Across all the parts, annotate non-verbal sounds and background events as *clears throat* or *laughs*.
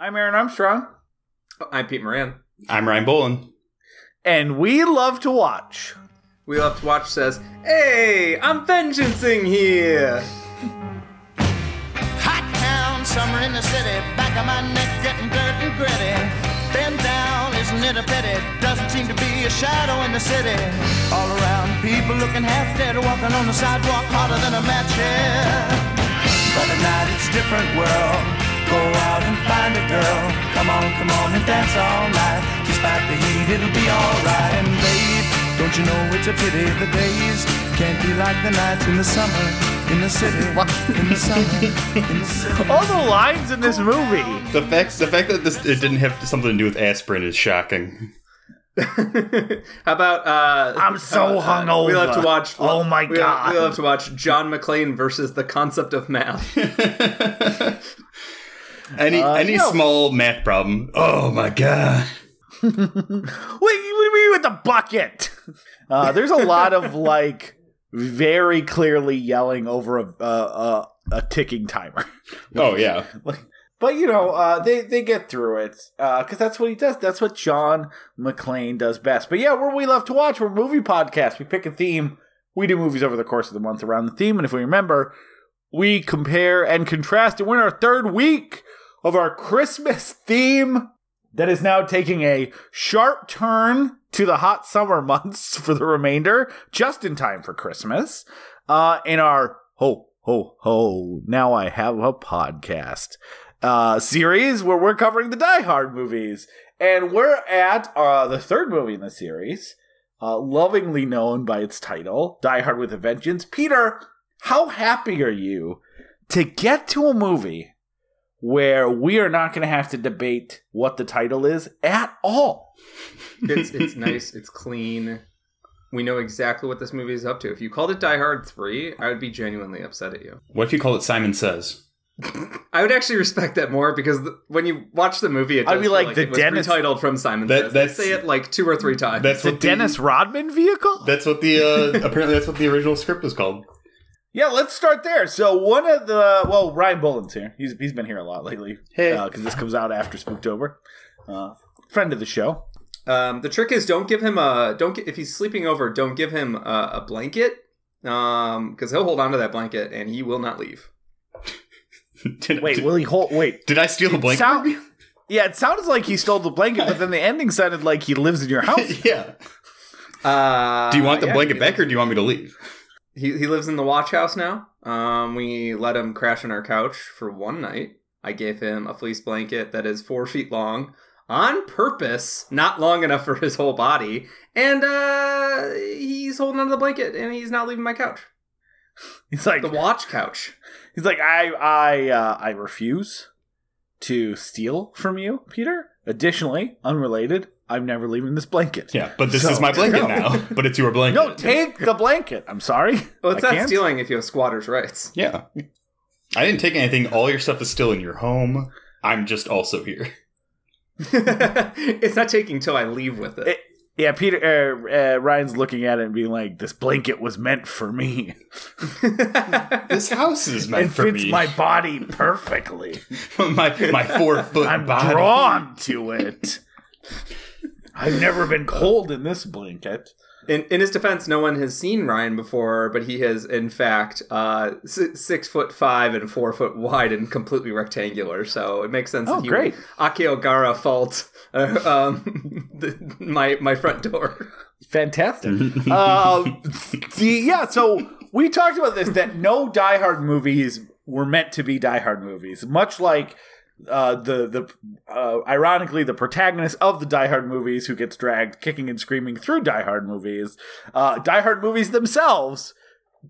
I'm Aaron Armstrong, oh, I'm Pete Moran. I'm Ryan Bolin. and we love to watch. We Love to Watch says, Hey, I'm vengeancing here! Hot town, summer in the city. Back of my neck getting dirt and gritty. Bend down, isn't it a pity? Doesn't seem to be a shadow in the city. All around, people looking half dead, walking on the sidewalk harder than a match here. But at night it's a different world. Go out and find a girl. Come on, come on and dance all night. Despite the heat, it'll be alright. And babe, don't you know it's a pity the days can't be like the nights in the summer in the city. In the summer, in the city. All the lines in this movie. The fact the fact that this it didn't have something to do with aspirin is shocking. *laughs* How about, uh. I'm so uh, *laughs* hungover. We love to watch. Oh my we, God. We love to watch John McClane versus the concept of math. *laughs* *laughs* Any Uh, any small math problem. Oh my god. *laughs* What do you mean with the bucket? *laughs* Uh, there's a lot of like very clearly yelling over a a, a, a ticking timer. Oh yeah. Like, But you know, uh, they they get through it because that's what he does. That's what John McClane does best. But yeah, we're we love to watch. We're a movie podcast. We pick a theme. We do movies over the course of the month around the theme, and if we remember, we compare and contrast. And we're in our third week of our Christmas theme that is now taking a sharp turn to the hot summer *laughs* months for the remainder, just in time for Christmas. Uh, in our ho ho ho, now I have a podcast uh, series where we're covering the Die Hard movies, and we're at uh, the third movie in the series, uh, lovingly known by its title, Die Hard with a Vengeance. Peter, how happy are you to get to a movie where we are not going to have to debate what the title is at all? *laughs* it's, it's nice, it's clean. We know exactly what this movie is up to. If you called it Die Hard 3, I would be genuinely upset at you. What if you call it Simon Says? *laughs* I would actually respect that more because the, when you watch the movie, it does I'd be feel like, the it was Dennis- retitled from Simon That- Says. They that's- say it like two or three times. That's The what Dennis Rodman vehicle? That's what the uh, *laughs* apparently that's what the original script was called. Yeah, let's start there. So one of the well, Ryan Bullen's here. He's he's been here a lot lately. Hey. because this comes out after Spooktober. Uh, friend of the show. Um, the trick is don't give him a don't gi- if he's sleeping over, don't give him a, a blanket, um, because he'll hold on to that blanket and he will not leave. *laughs* did, Wait, did, will he hold? Wait, did I steal the blanket? sound- yeah, it sounds like he stole the blanket, but then the ending sounded like he lives in your *laughs* house. yeah. Uh, Do you want the yeah, blanket back or do you want me to leave? He he lives in the watch house now. Um, we let him crash on our couch for one night. I gave him a fleece blanket that is four *laughs* feet long on purpose, not long enough for his whole body, and uh, he's holding onto the blanket and he's not leaving my couch. *laughs* He's like, The watch couch. he's like, I I uh, I refuse to steal from you, Peter. Additionally, unrelated, I'm never leaving this blanket. Yeah, but this So- is my blanket No. now. But it's your blanket. No, take the blanket. I'm sorry. Well, it's I not can't. stealing if you have squatters' rights. Yeah. I didn't take anything. All your stuff is still in your home. I'm just also here. *laughs* it's not taking till I leave with it. It- Yeah, Peter uh, uh, Ryan's looking at it and being like, "This blanket was meant for me. *laughs* This house is meant it for fits me. my *laughs* body perfectly. my my four foot I'm body. drawn to it. I've never been cold in this blanket." In, in his defense, no one has seen Ryan before, but he is, in fact, uh, si- six foot five and four foot wide and completely rectangular. So it makes sense Oh, that he great. would Akiogara fault uh, um, *laughs* the, my my front door. Fantastic. um, *laughs* the, yeah, so we talked about this that no Die Hard movies were meant to be Die Hard movies, much like uh, the the uh, ironically the protagonist of the Die Hard movies who gets dragged kicking and screaming through Die Hard movies. Uh, Die Hard movies themselves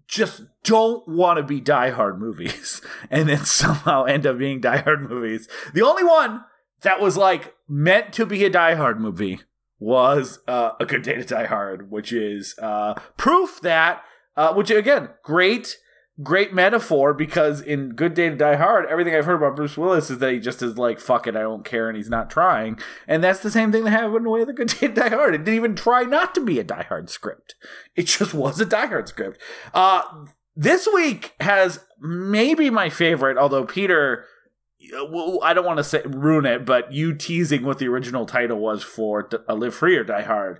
just don't want to be Die Hard movies, *laughs* and then somehow end up being Die Hard movies. The only one that was like meant to be a Die Hard movie was uh, a good day to die hard which is uh, proof that uh, which again great great metaphor because in good day to die hard everything i've heard about bruce willis is that he just is like fuck it i don't care and he's not trying. And that's the same thing that happened with a good day to die hard. It didn't even try not to be a die hard script. It just was a die hard script. Uh, this week has maybe my favorite although peter I don't want to say ruin it, but you teasing what the original title was for Live Free or Die Hard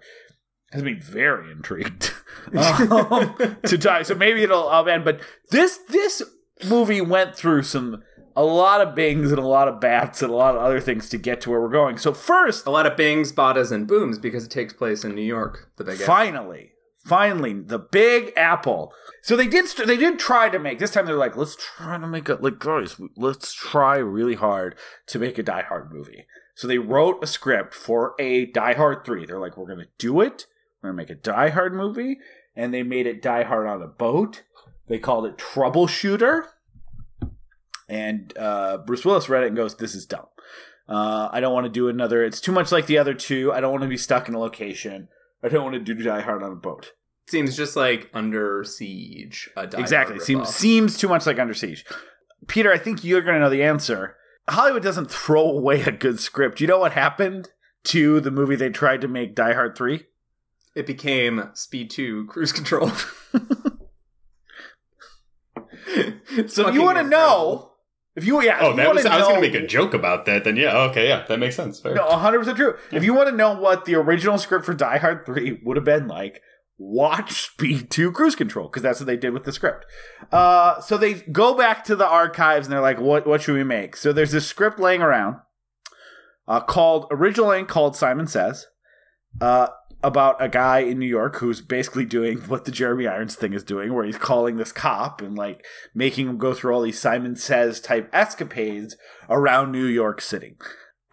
has me very intrigued *laughs* um, to die. So maybe it'll end. But this this movie went through some a lot of bings and a lot of bats and a lot of other things to get to where we're going. So first, A lot of bings, badas, and booms because it takes place in New York. The big apple. finally finally the big apple so they did st- they did try to make this time they're like let's try to make a like guys let's try really hard to make a die hard movie so they wrote a script for a die hard 3 they're like we're gonna do it we're gonna make a die hard movie and they made it die hard on a boat they called it troubleshooter and uh, bruce willis read it and goes this is dumb uh, i don't want to do another it's too much like the other two i don't want to be stuck in a location I don't want to do Die Hard on a boat. Seems just like Under Siege. Exactly. Seems seems too much like Under Siege. Peter, I think you're going to know the answer. Hollywood doesn't throw away a good script. You know what happened to the movie they tried to make Die Hard 3? It became Speed 2 Cruise Control. *laughs* So if you want to know, if you yeah, Oh, if you that was. I was going to make a joke about that. Then yeah, okay, yeah, that makes sense. Fair. No, 100% true. If you want to know what the original script for Die Hard 3 would have been like, watch Speed 2 Cruise Control, because that's what they did with the script. Uh, so they go back to the archives and they're like, what, what should we make? So there's this script laying around uh, called, originally called Simon Says, uh, about a guy in New York who's basically doing what the Jeremy Irons thing is doing, where he's calling this cop and like making him go through all these Simon Says type escapades around New York City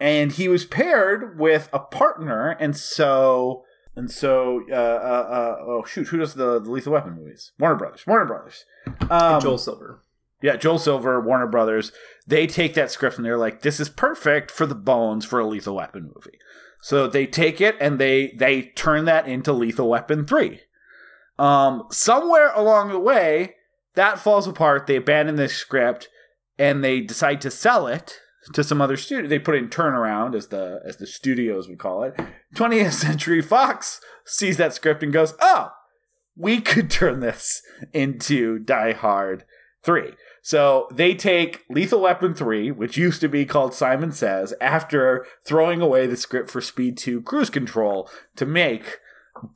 and he was paired with a partner, and so and so uh, uh, uh, oh shoot, who does the, the Lethal Weapon movies? Warner Brothers. Warner Brothers. Um, Joel Silver. yeah, Joel Silver, Warner Brothers. They take that script and they're like, "This is perfect for the bones for a Lethal Weapon movie." So they take it and they they turn that into Lethal Weapon three. Um, somewhere along the way, that falls apart. They abandon this script and they decide to sell it to some other studio. They put it in turnaround as the as the studios would call it. 20th Century Fox sees that script and goes, "Oh, we could turn this into Die Hard 3." So they take Lethal Weapon 3, which used to be called Simon Says, after throwing away the script for Speed 2 Cruise Control to make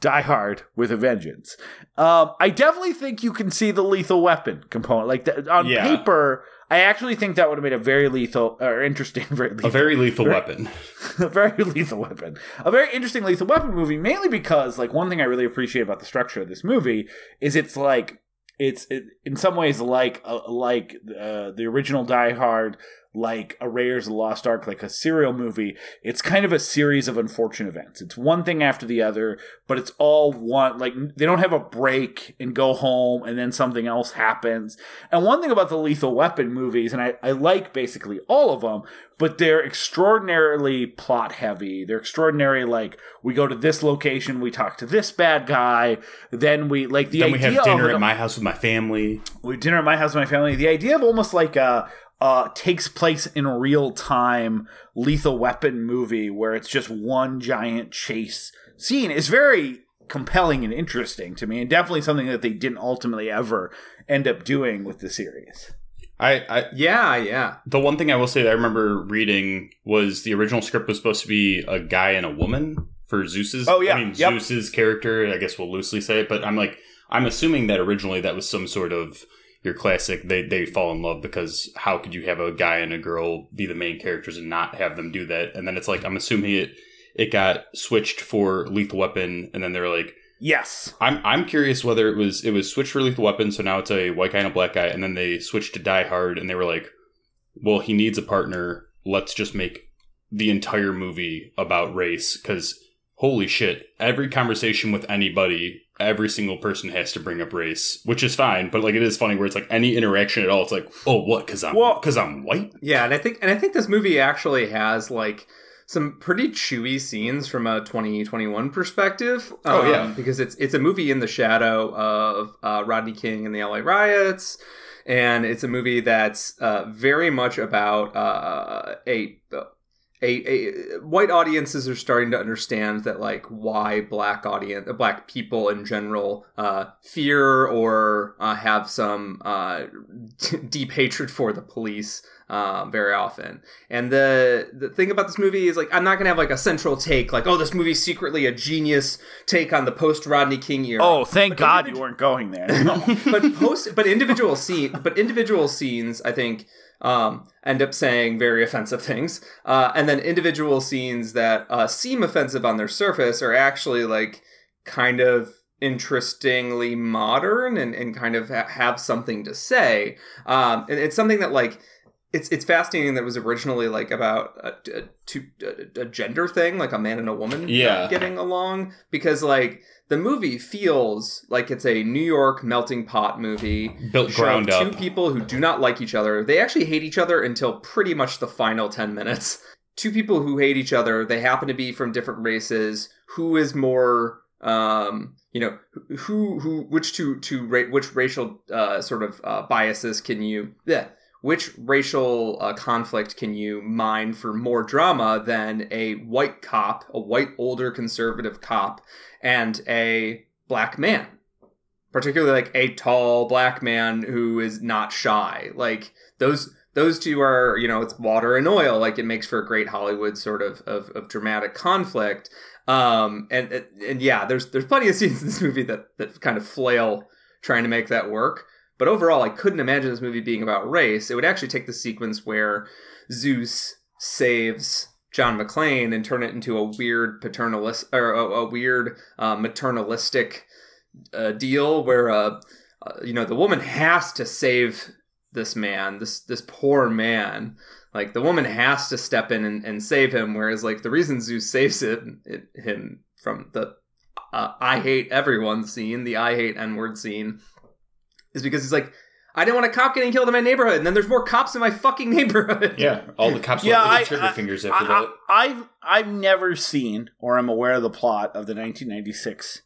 Die Hard with a Vengeance. Um, I definitely think you can see the Lethal Weapon component. Like that, on Yeah. paper, I actually think that would have made a very lethal or interesting, *laughs* very lethal, a very lethal Very- weapon. *laughs* a very lethal weapon. A very interesting lethal weapon movie, mainly because like one thing I really appreciate about the structure of this movie is it's like it's it, in some ways like uh, like uh, the original Die Hard, like a Raiders of the Lost Ark, like a serial movie. It's kind of a series of unfortunate events. It's one thing after the other, but it's all one. Like they don't have a break and go home and then something else happens. And one thing about the Lethal Weapon movies, and I, I like basically all of them, but they're extraordinarily plot heavy. They're extraordinary. Like we go to this location, we talk to this bad guy, then we like the then we have dinner at my house with my family. we dinner at my house with my family. The idea of almost like a uh, takes place in real time lethal weapon movie where it's just one giant chase scene is very compelling and interesting to me, and definitely something that they didn't ultimately ever end up doing with the series. I, I Yeah, yeah. the one thing I will say that I remember reading was the original script was supposed to be a guy and a woman for Zeus's. Oh, yeah. I mean Yep. Zeus's character. I guess we'll loosely say it, but I'm like I'm assuming that originally that was some sort of your classic. They they fall in love because how could you have a guy and a girl be the main characters and not have them do that? And then it's like I'm assuming it it got switched for Lethal Weapon, and then they're like. Yes. I'm I'm curious whether it was it was switched for Lethal Weapon, so now it's a white guy and a black guy, and then they switched to Die Hard, and they were like, "Well, he needs a partner. Let's just make the entire movie about race." Because holy shit, every conversation with anybody, every single person has to bring up race, which is fine, but like it is funny where it's like any interaction at all, it's like, "Oh, what? Because I'm Well- because I'm white." Yeah, and I think and I think this movie actually has like some pretty chewy scenes from a 2021 perspective. Oh, yeah. because it's it's a movie in the shadow of uh, Rodney King and the LA riots, and it's a movie that's uh, very much about uh, a a, a white audiences are starting to understand that like why black audience black people in general uh, fear or uh, have some uh, *laughs* deep hatred for the police um, very often. And the the thing about this movie is like I'm not gonna have like a central take like oh this movie's secretly a genius take on the post Rodney King era. Oh, thank But God individu- you weren't going there. *laughs* but post but individual scene but individual scenes I think um, end up saying very offensive *laughs* things, uh, and then individual scenes that uh, seem offensive on their surface are actually like kind of interestingly modern and, and kind of ha- have something to say. Um, and it's something that like it's it's fascinating that it was originally like about a, a, two, a, a gender thing, like a man and a woman uh, Yeah. getting along, because like the movie feels like it's a New York melting pot movie Built ground two people who do not like each other. They actually hate each other until pretty much the final 10 minutes. *laughs* Two people who hate each other, they happen to be from different races. Who is more um you know who who which two two ra- which racial uh sort of uh, biases can you yeah which racial uh, conflict can you mine for more drama than a white cop a white older conservative cop and a black man? Particularly like a tall black man who is not shy. Like those those two are you know it's water and oil. Like it makes for a great hollywood sort of of, of dramatic conflict. Um and and yeah there's there's plenty of scenes in this movie that that kind of flail trying to make that work but overall i couldn't imagine this movie being about race it would actually take the sequence where zeus saves John McClane and turn it into a weird paternalist or a, a weird uh, maternalistic uh, deal where uh, uh, you know the woman has to save this man, this this poor man. Like the woman has to step in and, and save him, whereas like the reason Zeus saves him, it, him from the uh, I hate everyone scene, the I hate N word scene, is because he's like, I didn't want a cop getting killed in my neighborhood, and then there's more cops in my fucking *laughs* neighborhood. Yeah, all the cops Yeah, yeah, I- the trigger I- fingers after I, that. I, I've I've never seen or am aware of the plot of the 1996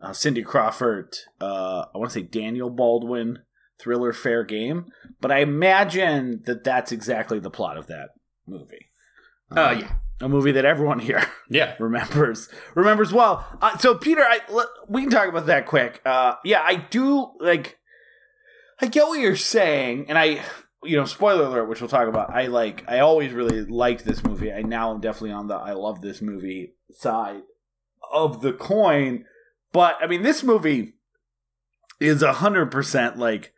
uh, Cindy Crawford. Uh, I want to say Daniel Baldwin thriller Fair Game, but I imagine that that's exactly the plot of that movie. Uh, yeah. a movie that everyone here *laughs* yeah, remembers remembers well. Uh, so Peter, I we can talk about that quick. Uh, yeah, I do like. I get what you're saying, and I, you know, spoiler alert, which we'll talk about. I like. I always really liked this movie. I now am definitely on the I love this movie side of the coin. But I mean, this movie is a hundred percent like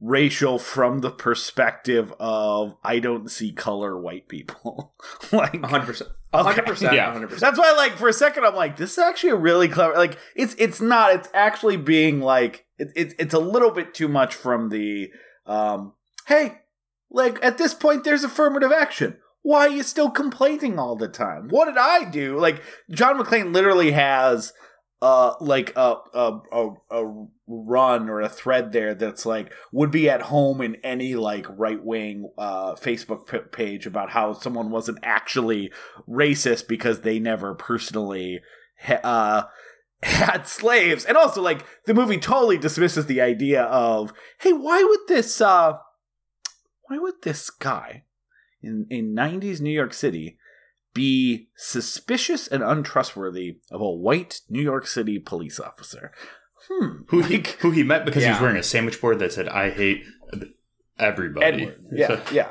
racial from the perspective of I don't see color white people. *laughs* like 100%. Okay. 100%. Yeah. 100%. that's why, like, for a second, I'm like, this is actually a really clever. Like, it's it's not. It's actually being like, it, it, it's a little bit too much from the, um, hey, like at this point, there's affirmative action. Why are you still complaining all the time? What did I do? Like, John McClane literally has, uh, like a a a, a run or a thread there that's like would be at home in any like right wing uh Facebook p- page about how someone wasn't actually racist because they never personally ha- uh *laughs* had slaves. And also like the movie totally dismisses the idea of hey why would this uh why would this guy in in 90s New York City be suspicious and untrustworthy of a white New York City police officer. Hmm. Who he who he met because he was wearing a sandwich board that said "I hate everybody." Edward. Yeah So- yeah.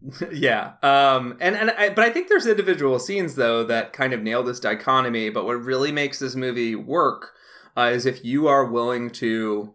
*laughs* Yeah um and and I, but i think there's individual scenes though that kind of nail this dichotomy but what really makes this movie work uh, is if you are willing to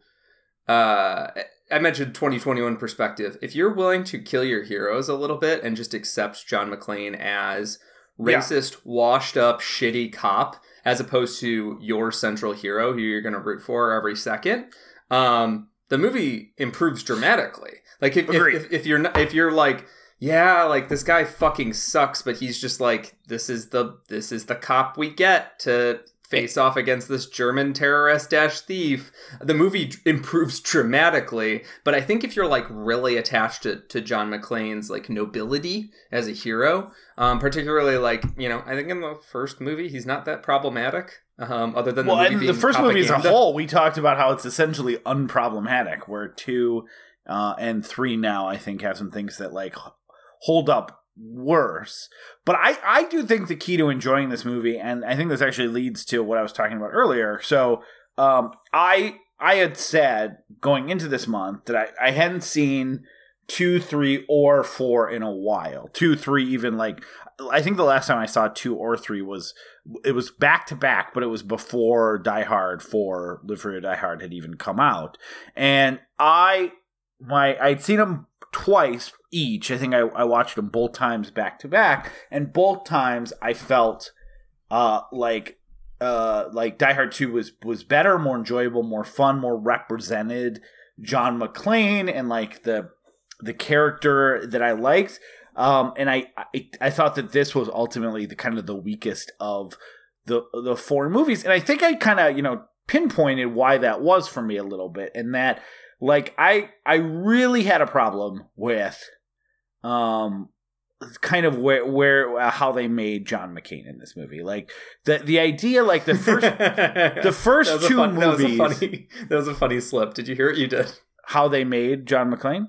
uh i mentioned 2021 perspective. If you're willing to kill your heroes a little bit and just accept john mcclane as Yeah. racist washed up shitty cop as opposed to your central hero who you're going to root for every second. Um the movie improves dramatically. Like if, if, if, if you're not, if you're like yeah, like this guy fucking sucks, but he's just like this is the this is the cop we get to face off against this German terrorist dash thief. The movie improves dramatically, but I think if you're like really attached to, to John McClane's like nobility as a hero, um, particularly like you know, I think in the first movie he's not that problematic. Um, other than well, the movie the first movie as a whole, we talked about how it's essentially unproblematic. Where two uh, and three now, I think, have some things that like hold up worse. But I, I do think the key to enjoying this movie, and I think this actually leads to what I was talking about earlier. So um, I I had said going into this month that I, I hadn't seen two, three, or four in a while. Two, three, even like I think the last time I saw two or three was it was back to back, but it was before Die Hard four, Live Free or Die Hard had even come out, and I my I'd seen them twice each. I think I, I watched them both times back to back, and both times I felt uh like uh like Die Hard 2 was was better, more enjoyable, more fun, more represented John McClane and like the the character that I liked. Um and I I, I thought that this was ultimately the kind of the weakest of the the four movies. And I think I kind of, you know, pinpointed why that was for me a little bit and that like I I really had a problem with um kind of where where uh, how they made John McCain in this movie. Like the the idea like the first *laughs* the first That was a two fun- movies That was, a funny, *laughs* that was a funny slip. Did you hear what you did? how they made John McClane.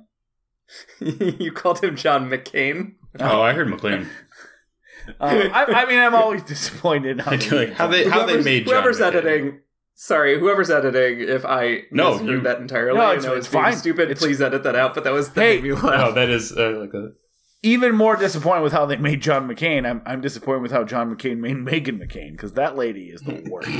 *laughs* you called him John McCain. Oh, I heard McLean. Um, I, I mean, I'm always disappointed. How I do like how they how they Whoever's- made John whoever's McCain. editing. Sorry, whoever's editing. If I No, misheard you- that entirely, No, I it's- know it's it's, fine. stupid. It's- Please edit that out. But that was that Hey. made me No, laugh. that is uh, like a even more disappointed with how they made John McCain. I'm I'm disappointed with how John McCain made Meghan McCain because that lady is the worst.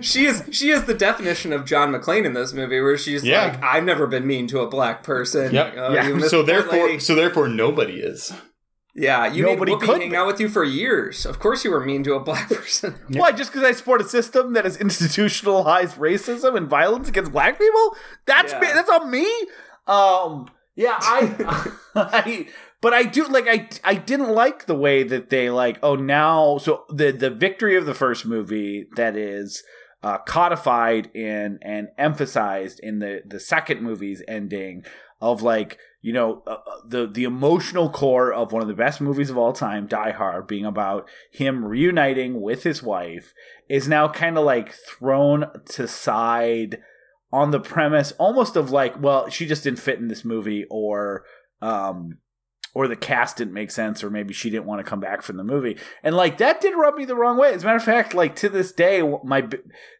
*laughs* she is she is the definition of John McClane in this movie, where she's Yeah. like, "I've never been mean to a black person." Yep. Uh, Yeah. so therefore lady. so therefore nobody is. Yeah, you Nobody made Whoopi could hang be. out with you for years. Of course, you were mean to a black *laughs* person. Why? Just because I support a system that has *laughs* institutionalized racism and violence against black people? That's Yeah. me. That's on me. Um. Yeah. I. *laughs* I. But I do like. I. I didn't like the way that they like. Oh, now. So the the victory of the first movie that is. Uh, codified in and emphasized in the the second movie's ending of like you know uh, uh, the the emotional core of one of the best movies of all time Die Hard being about him reuniting with his wife is now kind of like thrown to side on the premise almost of like well she just didn't fit in this movie or um or the cast didn't make sense or maybe she didn't want to come back from the movie and like that did rub me the wrong way as a matter of fact like to this day my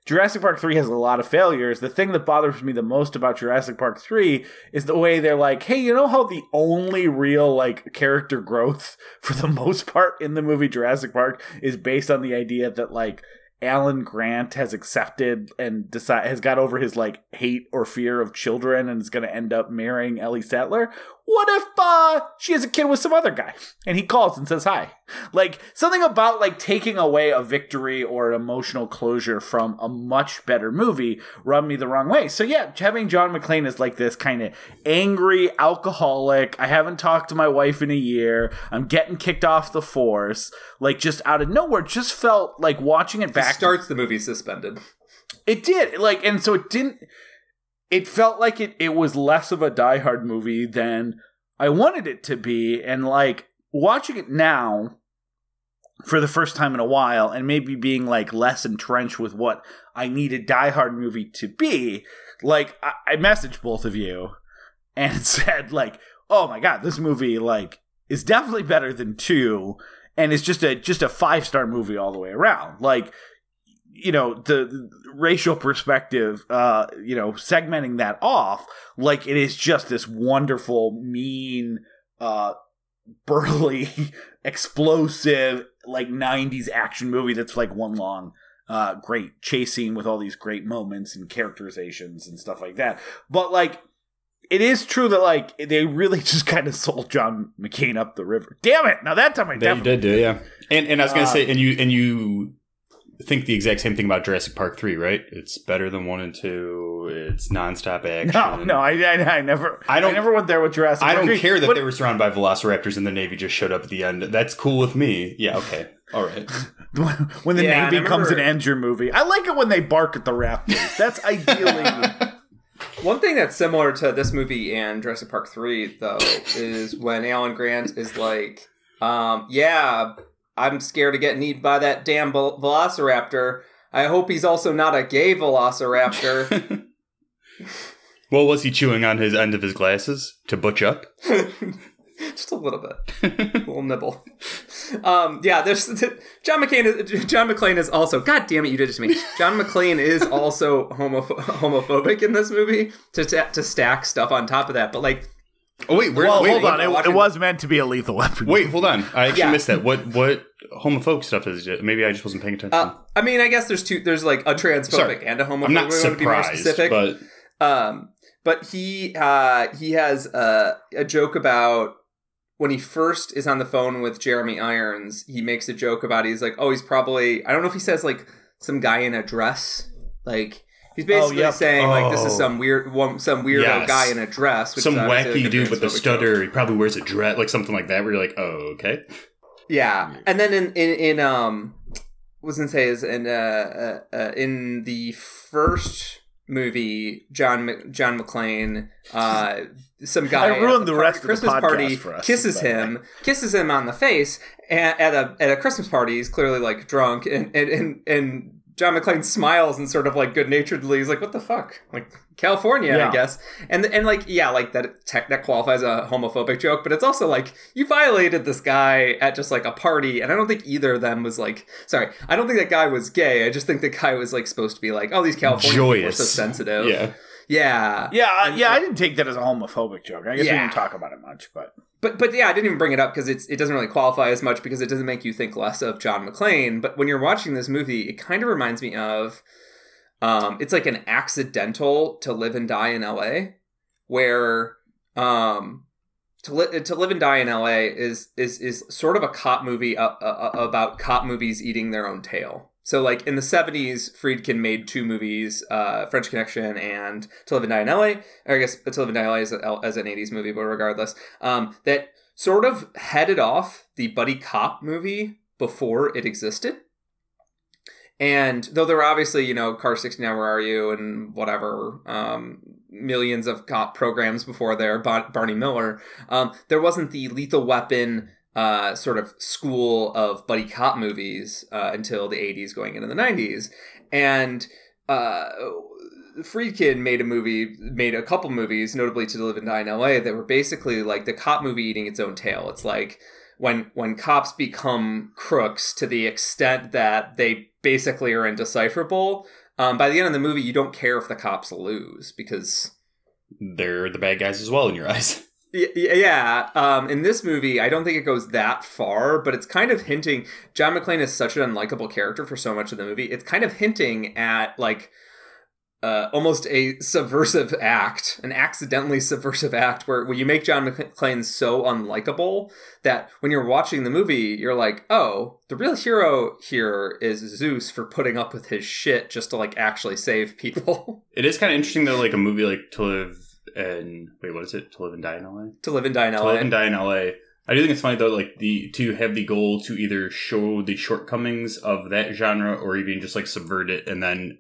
Jurassic Park 3 has a lot of failures. The thing that bothers me the most about Jurassic Park 3 is the way they're like, hey, you know how the only real like character growth *laughs* for the most part in the movie Jurassic Park is based on the idea that like Alan Grant has accepted and decide has got over his like hate or fear of children and is going to end up marrying Ellie Sattler. What if uh she has a kid with some other guy and he calls and says hi? Like something about like taking away a victory or an emotional closure from a much better movie rubbed me the wrong way. So yeah, having John McClane as like this kind of angry alcoholic. I haven't talked to my wife in a year. I'm getting kicked off the force. Like just out of nowhere, just felt like watching it back. starts the movie suspended. It did. Like, and so it didn't. It felt like it. It was less of a Die Hard movie than I wanted it to be, and like watching it now for the first time in a while, and maybe being like less entrenched with what I need a Die Hard movie to be. Like, I, I messaged both of you and *laughs* said like, "Oh my god, this movie like is definitely better than two, and it's just a just a five star movie all the way around." Like you know the, the racial perspective uh you know segmenting that off like it is just this wonderful mean uh *laughs* burly explosive like 90s action movie that's like one long uh great chase scene with all these great moments and characterizations and stuff like that but like it is true that like they really *laughs* just kind of sold John McCain up the river. Damn it! Now that time I you definitely did do, yeah. And and I was gonna Uh, say, and you and you think the exact same thing about Jurassic Park three, right? It's better than one and two. It's nonstop action. no, no, I, I, I never, I don't- I never went there with Jurassic. Park. I Park don't 3, care that but- they were surrounded by velociraptors and the Navy just showed up at the end. That's cool with me. Yeah, okay. All right. *laughs* when the Yeah, Navy comes and ends your movie. I like it when they bark at the Raptors. That's ideally. *laughs* *laughs* One thing that's similar to this movie and Jurassic Park 3, though, is when Alan Grant is like, um, yeah, I'm scared of getting eaten by that damn vel- velociraptor. I hope he's also not a gay velociraptor. *laughs* *laughs* well, was he chewing on his end of his glasses to butch up? *laughs* just a little bit, a little nibble. Um, yeah, there's John McCain. Is, John McClane is also. God damn it, you did it to me. John McClane is also homoph- homophobic in this movie to to stack stuff on top of that. But like, Oh wait, where, well, wait, hold on. It, watching- it was meant to be a lethal weapon. Wait, hold on. I actually Yeah. missed that. What what homophobic stuff is it? Maybe I just wasn't paying attention. uh, I mean, I guess there's two. There's like a transphobic Sorry. and a homophobic. I'm not we to be surprised, specific. but Um, but he uh, he has a, a joke about when he first is on the phone with Jeremy Irons. He makes a joke about he's like, oh, he's probably I don't know if he says like some guy in a dress, like. He's basically yep. saying like this is Oh. some weird one, some weirdo Yes. guy in a dress. Which some is obviously, wacky dude with the transphobic joke. stutter. He probably wears a dress, like something like that. Where you're like, oh, okay. Yeah, and then in in, in um, what was gonna say is in uh, uh, uh in the first movie, John Mc- John McClane, uh, some guy I ruined at the party- rest of the Christmas party for us, kisses by way. him, kisses him on the face at, at a at a Christmas party. He's clearly like drunk, and and and. and John McClane smiles and sort of like good naturedly. He's like, "What the fuck? Like California, I guess." And and like yeah, like that tech that qualifies a homophobic joke, but it's also like you violated this guy at just like a party, and I don't think either of them was like sorry, I don't think that guy was gay. I just think the guy was like supposed to be like, oh, these California people are so sensitive. Yeah. yeah, Yeah, I- And- yeah. I didn't take that as a homophobic joke. I guess we didn't talk about it much, but But but yeah, I didn't even bring it up because it's it doesn't really qualify as much because it doesn't make you think less of John McClane. But when you're watching this movie, it kind of reminds me of um, it's like an accidental to live and die in L.A. where um, to li- to live and die in L.A. is is is sort of a cop movie uh, uh, about cop movies eating their own tail. So like in the 70s, Friedkin made two movies, uh, French Connection and To Live and Die in LA. Or I guess To Live and Die in LA is a, as an 80s movie, but regardless, um, that sort of headed off the buddy cop movie before it existed. And though there were obviously, you know, Car 69, Where Are You, and whatever, um, millions of cop programs before there, Bar- Barney Miller, um, there wasn't the Lethal Weapon uh, sort of school of buddy cop movies uh, until the 80s going into the 90s. And uh, Friedkin made a movie, made a couple movies, notably To Live and Die in LA, that were basically like the cop movie eating its own tail. It's like when when cops become crooks to the extent that they basically are indecipherable. Um, by the end of the movie, you don't care if the cops lose because They're the bad guys as well in your *laughs* eyes. Yeah, um, in this movie, I don't think it goes that far, but it's kind of hinting. John McClane is such an unlikable character for so much of the movie. It's kind of hinting at like uh, almost a subversive act, an accidentally subversive act, where where you make John McClane so unlikable that when you're watching the movie, you're like, oh, the real hero here is Zeus for putting up with his shit just to like actually save people, *laughs* It is kind of interesting though, like a movie like To Live and wait, what is it? To Live and Die in LA. to live and die in LA. To Live and Die in LA. I do think it's funny though, like the to have the goal to either show the shortcomings of that genre or even just like subvert it and then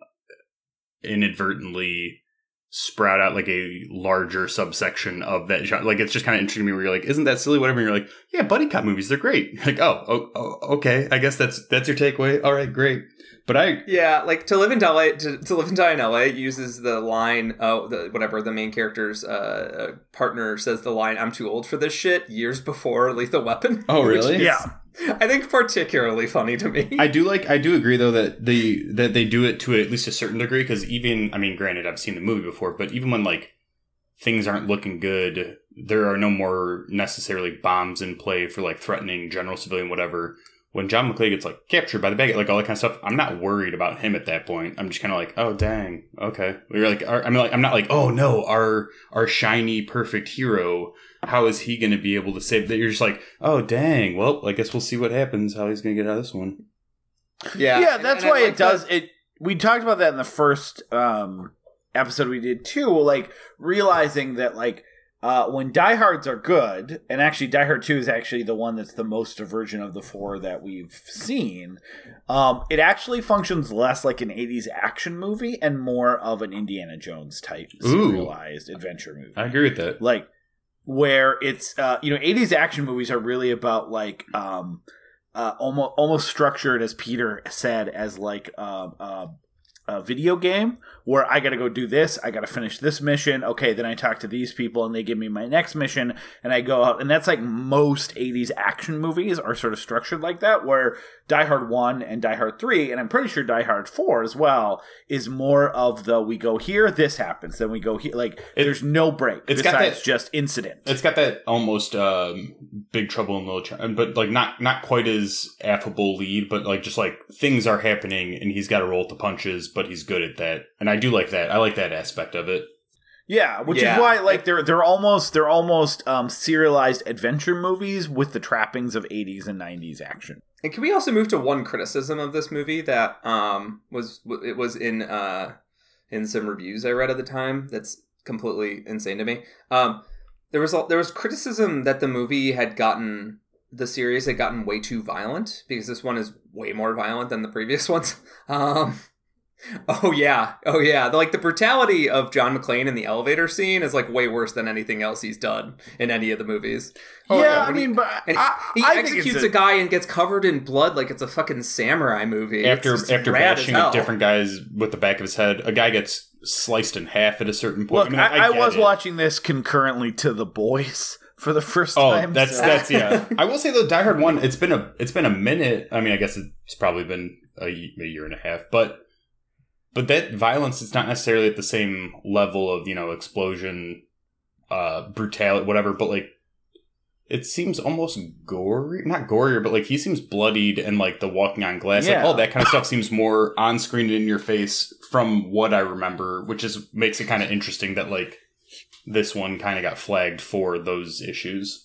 inadvertently sprout out like a larger subsection of that genre. Like it's just kind of interesting to me where you're like, isn't that silly? Whatever. And you're like, yeah, buddy cop movies, they're great. Like, oh, oh, oh, okay. I guess that's that's your takeaway. All right, great. But I Yeah, like to live in LA, to, to live and die in LA uses the line, oh, the, whatever the main character's uh, uh, partner says the line, "I'm too old for this shit" years before Lethal Weapon. Oh, *laughs* really? is, Yeah. I think particularly funny to me. I do like I do agree though that they that they do it to at least a certain degree because even I mean granted I've seen the movie before but even when like things aren't looking good there are no more necessarily bombs in play for like threatening general civilian whatever when John McClane gets like captured by the bag like all that kind of stuff I'm not worried about him at that point I'm just kind of like oh dang okay we're like our, I mean like I'm not like oh no our our shiny perfect hero how is he going to be able to save that you're just like oh dang well I guess we'll see what happens how he's going to get out of this one yeah, yeah, that's and I why like it does it. We talked about that in the first um, episode we did too. Like realizing that like uh, when diehards are good, and actually Die Hard Two is actually the one that's the most version of the four that we've seen. Um, it actually functions less like an '80s action movie and more of an Indiana Jones type Ooh. serialized adventure movie I agree with that. like where it's uh you know 80s action movies are really about like um uh almost almost structured as peter said as like um uh, a video game where I got to go do this, I got to finish this mission. Okay, then I talk to these people and they give me my next mission and I go out and that's like most 80s action movies are sort of structured like that where Die Hard 1 and Die Hard 3 and I'm pretty sure Die Hard 4 as well is more of the we go here, this happens, then we go here like It- there's no break it's got that- just incident. It's got that almost um, Big Trouble in Little China, but like not not quite as affable lead, but like just like things are happening and he's got to roll with the punches, but he's good at that, and I do like that. I like that aspect of it. Yeah, which Yeah. is why like they're they're almost they're almost um, serialized adventure movies with the trappings of 80s and 90s action. And can we also move to one criticism of this movie that um was it was in uh in some reviews I read at the time that's completely insane to me. Um there was there was criticism that the movie had gotten the series had gotten way too violent because this one is way more violent than the previous *laughs* ones. Um Oh yeah, oh yeah. The, like the brutality of John McClane in the elevator scene is like way worse than anything else he's done in any of the movies. Oh, yeah, yeah, I when he- mean, but I, he I executes it's a, guy and gets covered in blood like it's a fucking samurai movie. After after bashing at different guys with the back of his head, a guy gets sliced in half at a certain point. Look, I, mean, I, I, get was it. watching this concurrently to The Boys *laughs* for the first Oh, time. that's so- that's yeah. *laughs* I will say though, Die Hard One. It's been a it's been a minute. I mean, I guess it's probably been a year and a half, but but that violence is not necessarily at the same level of you know explosion, uh, brutality, whatever. But like, it seems almost gory, not gorier, but like he seems bloodied and like the walking on glass, Yeah. like all that kind of stuff seems more on screen and in your face from what I remember, which is makes it kind of interesting that like this one kind of got flagged for those issues.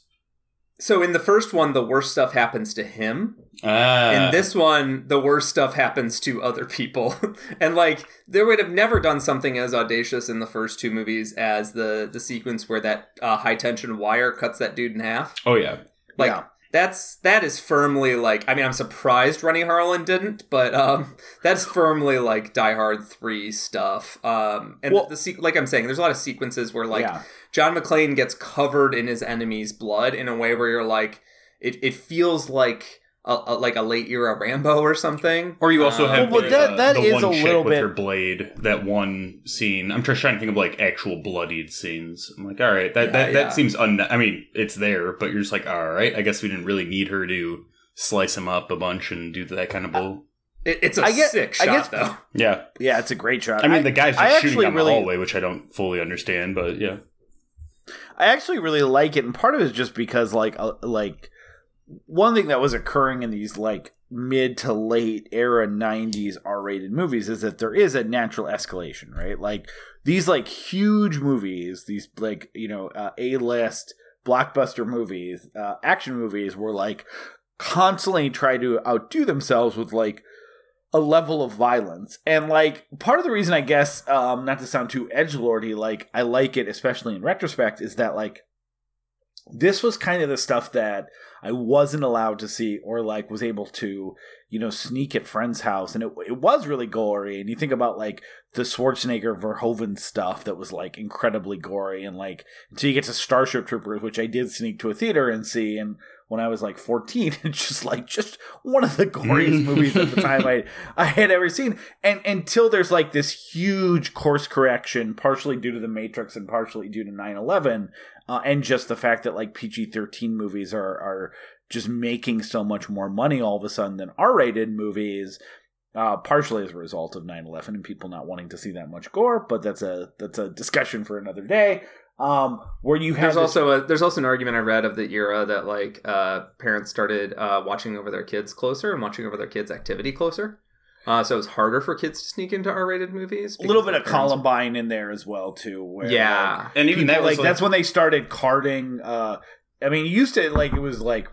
So in the first one, the worst stuff happens to him. Ah. in this one, the worst stuff happens to other people. *laughs* and like they would have never done something as audacious in the first two movies as the the sequence where that uh, high tension wire cuts that dude in half. Oh yeah. Like Yeah. that's that is firmly like I mean I'm surprised Renny Harlin didn't, but um that's firmly like Die Hard 3 stuff. Um and Well- the se- like I'm saying there's a lot of sequences where like yeah. John McClane gets covered in his enemy's blood in a way where you're like it it feels like a, a like a late era Rambo or something. Or you also Um, have Well, the, but that- uh, that the is one a chick little with bit- her blade. That one scene. I'm just trying to think of like actual bloodied scenes. I'm like, all right, that Yeah, that, yeah. that seems un. I mean, it's there, but you're just like, all right. I guess we didn't really need her to slice him up a bunch and do that kind of bull. it- it's a I get- sick I shot guess- though. Yeah, Yeah, it's a great shot. I mean, the guy's I just shooting actually down really- the hallway, which I don't fully understand, but yeah. I actually really like it, and part of it is just because like uh, like one thing that was occurring in these like mid to late era 90s r-rated movies is that there is a natural escalation right? Like these like huge movies these like you know uh, a-list blockbuster movies uh, action movies were like constantly try to outdo themselves with like a level of violence and like part of the reason i guess um not to sound too edge lordy like i like it especially in retrospect is that like this was kind of the stuff that I wasn't allowed to see or like was able to, you know, sneak at friends' house. And it, it was really gory. And you think about like the Schwarzenegger Verhoeven stuff that was like incredibly gory. And like until you get to Starship Troopers, which I did sneak to a theater and see. And when I was like 14, *laughs* it's just like just one of the goriest movies at the time I, *laughs* I had ever seen. And until there's like this huge course correction, partially due to the Matrix and partially due to 9 11 uh, and just the fact that like PG thirteen movies are are just making so much more money all of a sudden than R rated movies. Uh, partially as a result of 9-11 and people not wanting to see that much gore, but that's a that's a discussion for another day. Um, where you have There's this- also a there's also an argument I read of the era that like uh, parents started uh, watching over their kids closer and watching over their kids' activity closer. Uh, so it was harder for kids to sneak into R-rated movies. a little bit of parents- Columbine in there as well too. Where, like, Yeah, And even people- that was like, that's when they started carding uh i mean it used to like it was like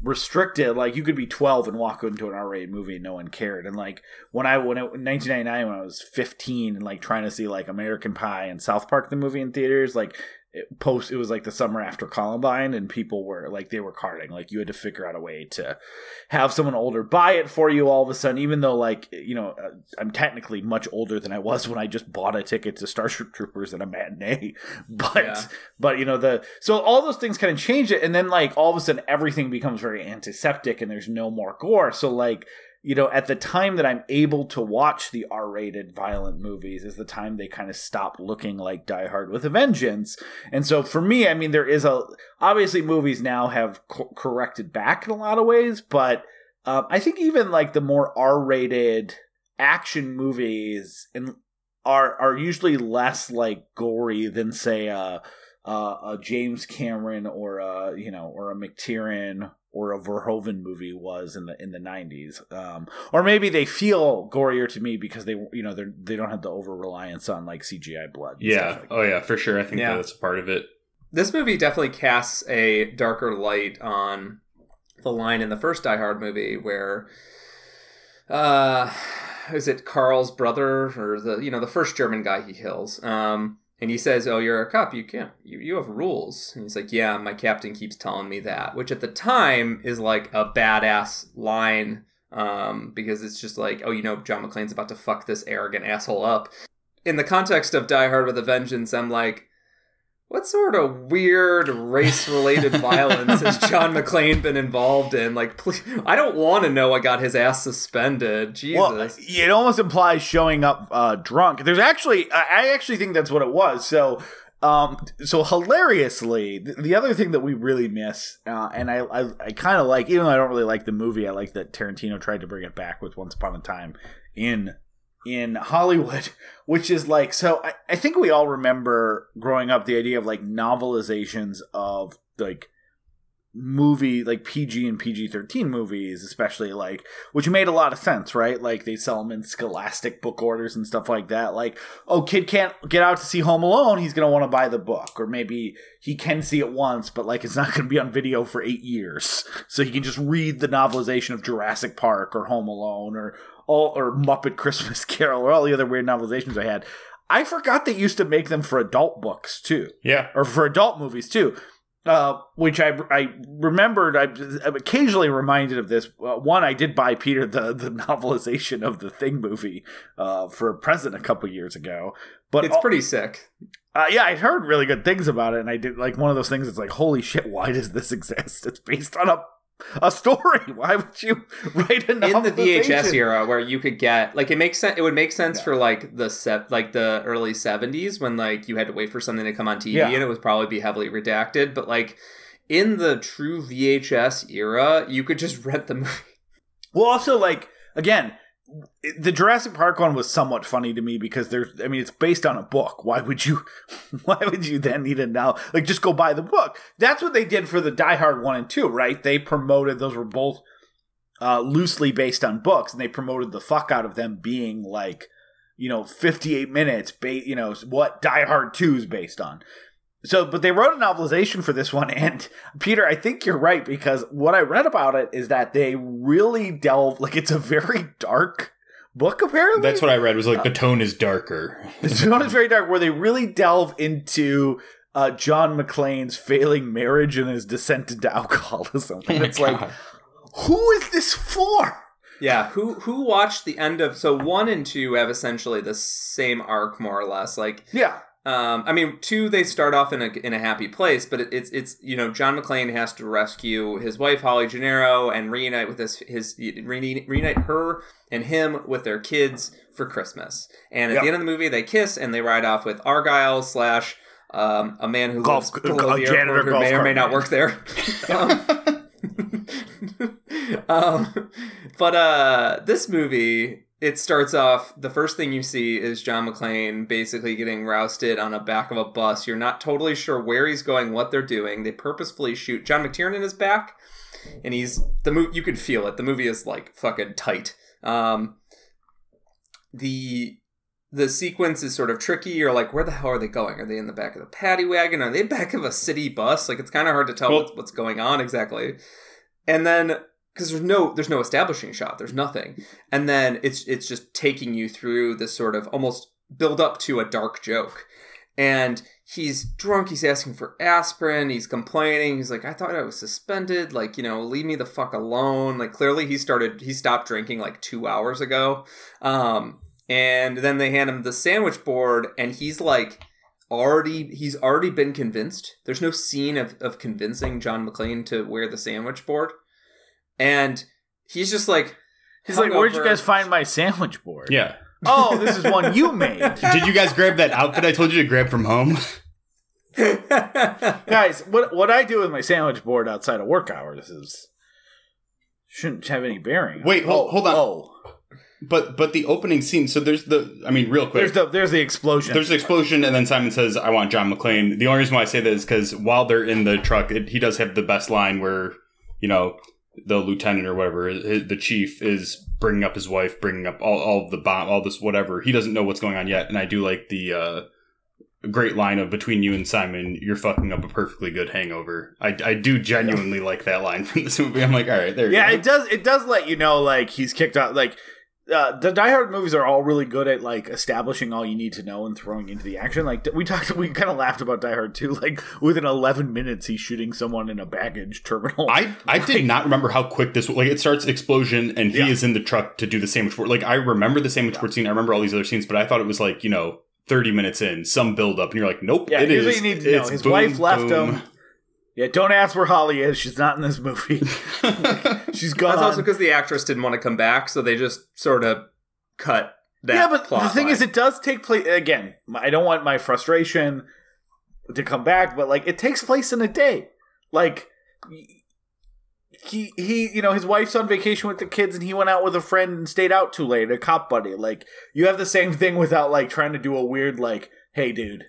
restricted like you could be 12 and walk into an r-rated movie and no one cared. And like when i when it, in 1999 when i was 15 and like trying to see like american pie and south park the movie in theaters like it, post it was like the summer after columbine and people were like they were carding. Like you had to figure out a way to have someone older buy it for you all of a sudden even though like you know uh, i'm technically much older than i was when i just bought a ticket to starship troopers at a matinee. *laughs* But Yeah. but you know the so all those things kind of change it and then like all of a sudden everything becomes very antiseptic and there's no more gore. So like you know, at the time that I'm able to watch the R-rated violent movies is the time they kind of stop looking like Die Hard with a Vengeance. And so for me, I mean, there is a obviously movies now have co- corrected back in a lot of ways, but um, I think even like the more R-rated action movies and are are usually less like gory than say a, a, a James Cameron or a you know or a McTiernan or a Verhoeven movie was in the in the nineties, um, or maybe they feel gorier to me because they you know they they don't have the over reliance on like CGI blood. and Yeah. stuff like Oh yeah, for sure. I think Yeah. that's a part of it. This movie definitely casts a darker light on the line in the first Die Hard movie where uh is it Carl's brother or the you know the first German guy he kills um and he says oh you're a cop. You can't you, you have rules. And he's like yeah my captain keeps telling me that which at the time is like a badass line um because it's just like oh you know John McClane's about to fuck this arrogant asshole up. In the context of Die Hard with a Vengeance I'm like what sort of weird race-related *laughs* violence has John McClane been involved in? Like, please, I don't want to know. I got his ass suspended. Jesus. Well, it almost implies showing up uh, drunk. There's actually, I I actually think that's what it was. So, um, so hilariously, the other thing that we really miss, uh, and I, I, I kind of like, even though I don't really like the movie, I like that Tarantino tried to bring it back with Once Upon a Time in in Hollywood, *laughs* which is like, so I, I think we all remember growing up the idea of like novelizations of like movie like PG and PG thirteen movies, especially like which made a lot of sense, right? Like they sell them in Scholastic book orders and stuff like that. Like, oh, kid can't get out to see Home Alone, he's gonna want to buy the book, or maybe he can see it once, but like it's not gonna be on video for eight years, *laughs* so he can just read the novelization of Jurassic Park or Home Alone or all or Muppet Christmas *laughs* Carol or all the other weird novelizations I had. I forgot they used to make them for adult books too Yeah. or for adult movies too. Uh, which I I remembered. I, I'm occasionally reminded of this. Uh, one, I did buy Peter the *laughs* the novelization of the Thing movie uh, for a present a couple years ago. But it's pretty sick. uh, yeah, I'd heard really good things about it, and I did like one of those things. It's like, holy shit, why does this *laughs* exist? It's based on a a story. *laughs* Why would you write a In the? VHS era, where you could get like it makes sense. It would make sense Yeah. for like the set, like the early '70s when like you had to wait for something to come on TV, Yeah. and it would probably be heavily redacted. But like in the true VHS era, you could just *laughs* rent the movie. Well, also like again, the Jurassic Park one was somewhat funny to me because there's, I mean, it's based on a book. Why would you, *laughs* why would you then need to now like just go buy the book? That's what they did for the Die Hard one and two, right? They promoted those were both uh, loosely based on books, and they promoted the fuck out of them being like, you know, 58 minutes, ba- you know, what Die Hard two is based on. So, but they wrote a novelization for this one, and Peter, I think you're right because what I read about it is that they really delve like it's a very dark book. Apparently, That's what I read. Was like the tone is darker. *laughs* the tone is very dark, where they really delve into uh, John McClane's failing marriage and his descent into alcoholism. And it's like, who is this for? Yeah, who who watched the end of so one and two have essentially the same arc more or less. Like Yeah, Um, I mean, two they start off in a in a happy place, but it, it's it's you know John McClane has to rescue his wife Holly Gennero and reunite with his his reunite, reunite her and him with their kids for Christmas. And at Yep. the end of the movie, they kiss and they ride off with Argyle slash um, a man who Golf- lives below the airport who may or may not work there. *laughs* um, *laughs* um, but uh, this movie, it starts off. The first thing you see is John McClane basically getting rousted on the back of a bus. You're not totally sure where he's going, what they're doing. They purposefully shoot. John McTiernan is back, and he's the movie. You can feel it. The movie is like fucking tight. Um, the the sequence is sort of tricky. You're like, where the hell are they going? Are they in the back of the paddy wagon? Are they back of a city bus? Like, it's kind of hard to tell Well- what's, what's going on exactly. And then, because there's no there's no establishing shot, there's nothing. And then it's it's just taking you through this sort of almost build up to a dark joke. And he's drunk. He's asking for aspirin. He's complaining. He's like, I thought I was suspended. Like, you know, leave me the fuck alone. Like, clearly he started, he stopped drinking like two hours ago. Um, and then they hand him the sandwich board, and he's like, already, he's already been convinced. There's no scene of, of convincing John McClane to wear the sandwich board. And he's just like, He's like, "Where'd you guys find my sandwich board?" Yeah. *laughs* Oh, this is one you made, *laughs* Did you guys grab that outfit I told you to grab from home? *laughs* guys. What what I do with my sandwich board outside of work hours is shouldn't have any bearing. Wait, hold- oh, hold on. Oh, But but the opening scene. So there's the. I mean, real quick. there's the there's the explosion. There's the explosion, and then Simon says, "I want John McClane." The only reason why I say that is because while they're in the truck, it, he does have the best line where, you know, the lieutenant or whatever, his- the chief is bringing up his wife, bringing up all, all the bomb, all this whatever. He doesn't know what's going on yet, and I do like the uh, great line of "Between you and Simon, you're fucking up a perfectly good hangover." I, I do genuinely like that line from this movie. I'm like, all right, there. You yeah, go. it does. It does let you know like he's kicked out. Like uh, the Die Hard movies are all really good at like establishing all you need to know and throwing into the action. Like we talked, we kind of laughed about Die Hard too. Like within 11 minutes, he's shooting someone in a baggage terminal. I, I did not remember how quick this like it starts explosion and he Yeah. is in the truck to do the sandwich board. Like I remember the sandwich board scene. I remember all these other scenes, but I thought it was like you know thirty minutes in some build up, and you're like, nope, Yeah, it here's is. what you need to know. His boom, wife left boom. him. yeah, don't ask where Holly is. She's not in this movie. *laughs* *laughs* She's gone. That's also because the actress didn't want to come back, so they just sort of cut that. yeah, but the thing line. is, it does take place again. I don't want my frustration to come back, but like it takes place in a day. Like he he, you know, his wife's on vacation with the kids, and he went out with a friend and stayed out too late. A cop buddy. Like you have the same thing without like trying to do a weird like, hey, dude,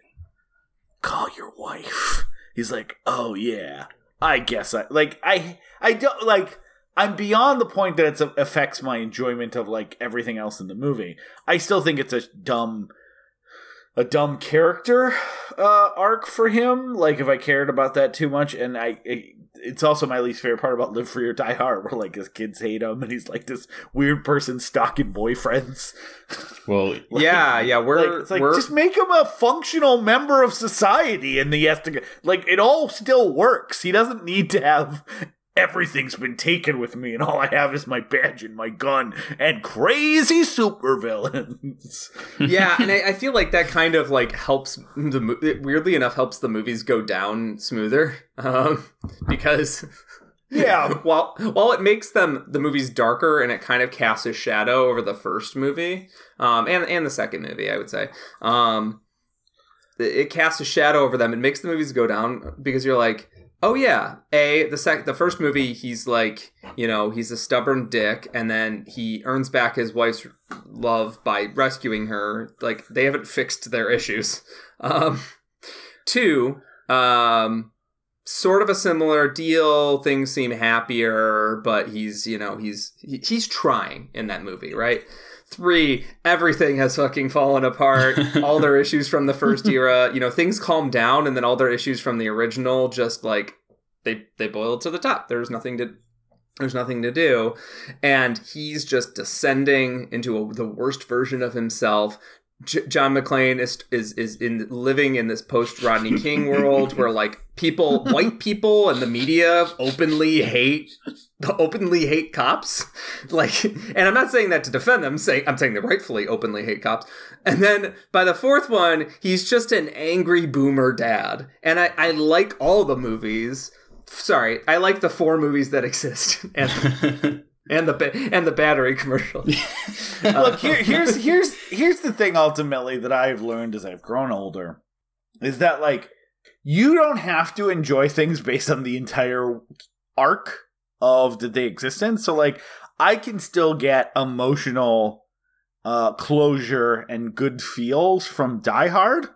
call your wife. He's like, oh yeah, I guess I like I I don't like. I'm beyond the point that it affects my enjoyment of like everything else in the movie. I still think it's a dumb, a dumb character uh, arc for him. Like if I cared about that too much, and I, it, it's also my least favorite part about Live Free or Die Hard, where like his kids hate him, and he's like this weird person stalking boyfriends. Well, *laughs* Like- yeah, yeah, we're like, it's like we're just make him a functional member of society, and he has to like it all still works. He doesn't need to have everything's been taken with me, and all I have is my badge and my gun and crazy supervillains. *laughs* yeah, and I, I feel like that kind of like helps the it weirdly enough helps the movies go down smoother um, because yeah, *laughs* while while it makes them the movies darker and it kind of casts a shadow over the first movie um, and and the second movie, I would say. Um, it it casts a shadow over them. It makes the movies go down because you're like, oh yeah, a the sec the first movie he's like, you know, he's a stubborn dick, and then he earns back his wife's love by rescuing her. Like they haven't fixed their issues. *laughs* Um, two, um, sort of a similar deal. Things seem happier, but he's you know he's he, he's trying in that movie, right? Three, everything has fucking fallen apart. *laughs* all their issues from the first era, you know, things calm down, and then all their issues from the original just like they they boiled to the top. There's nothing to there's nothing to do, and he's just descending into a, the worst version of himself. J- John McClane is is is in living in this post Rodney King world where like people, white people, and the media openly hate openly hate cops. Like, and I'm not saying that to defend them. I'm saying I'm saying they rightfully openly hate cops. And then by the fourth one, he's just an angry boomer dad. And I I like all the movies. Sorry, I like the four movies that exist *laughs* and and the ba- and the battery commercial. *laughs* Look, here, here's here's here's the thing. Ultimately, that I've learned as I've grown older, is that like you don't have to enjoy things based on the entire arc of the day existence. So, like, I can still get emotional uh, closure and good feels from Die Hard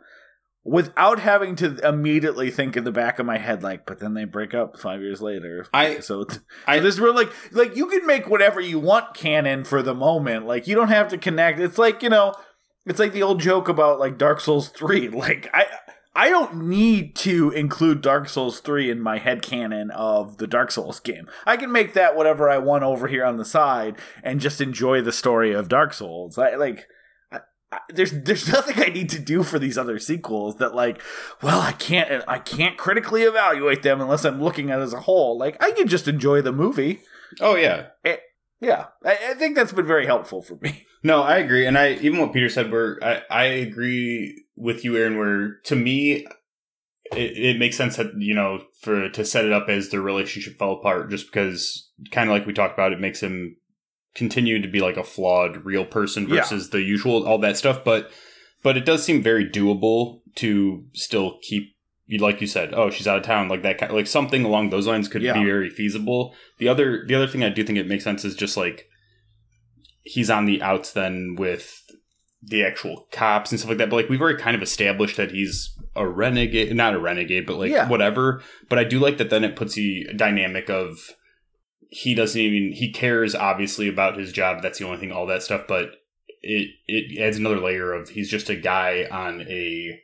without having to immediately think in the back of my head like but then they break up five years later I- so I- I this real like like you can make whatever you want canon for the moment. Like you don't have to connect. It's like you know, it's like the old joke about like Dark Souls three. *laughs* Like I I don't need to include Dark Souls three in my head canon of the Dark Souls game. I can make that whatever I want over here on the side and just enjoy the story of Dark Souls. I like. There's there's *laughs* nothing I need to do for these other sequels that like well I can't I can't critically evaluate them unless I'm looking at it as a whole like I can just enjoy the movie oh yeah, eh, yeah, I, I think that's been very helpful for me. *laughs* No, I agree, and I even what Peter said. Where I, I agree with you, Aaron. Where to me, it, it makes sense that you know for to set it up as their relationship fell apart, just because kind of like we talked about, it makes him continue to be like a flawed real person Yeah. versus the usual all that stuff. But but it does seem very doable to still keep. you- Like you said, oh, she's out of town, like that, kind like something along those lines could Yeah. be very feasible. The other, the other thing I do think it makes sense is just like he's on the outs then with the actual cops and stuff like that. But like we've already kind of established that he's a renegade, not a renegade, but like Yeah. whatever. But I do like that then it puts the dynamic of he doesn't even he cares obviously about his job. That's the only thing, all that stuff. But it it adds another layer of he's just a guy on a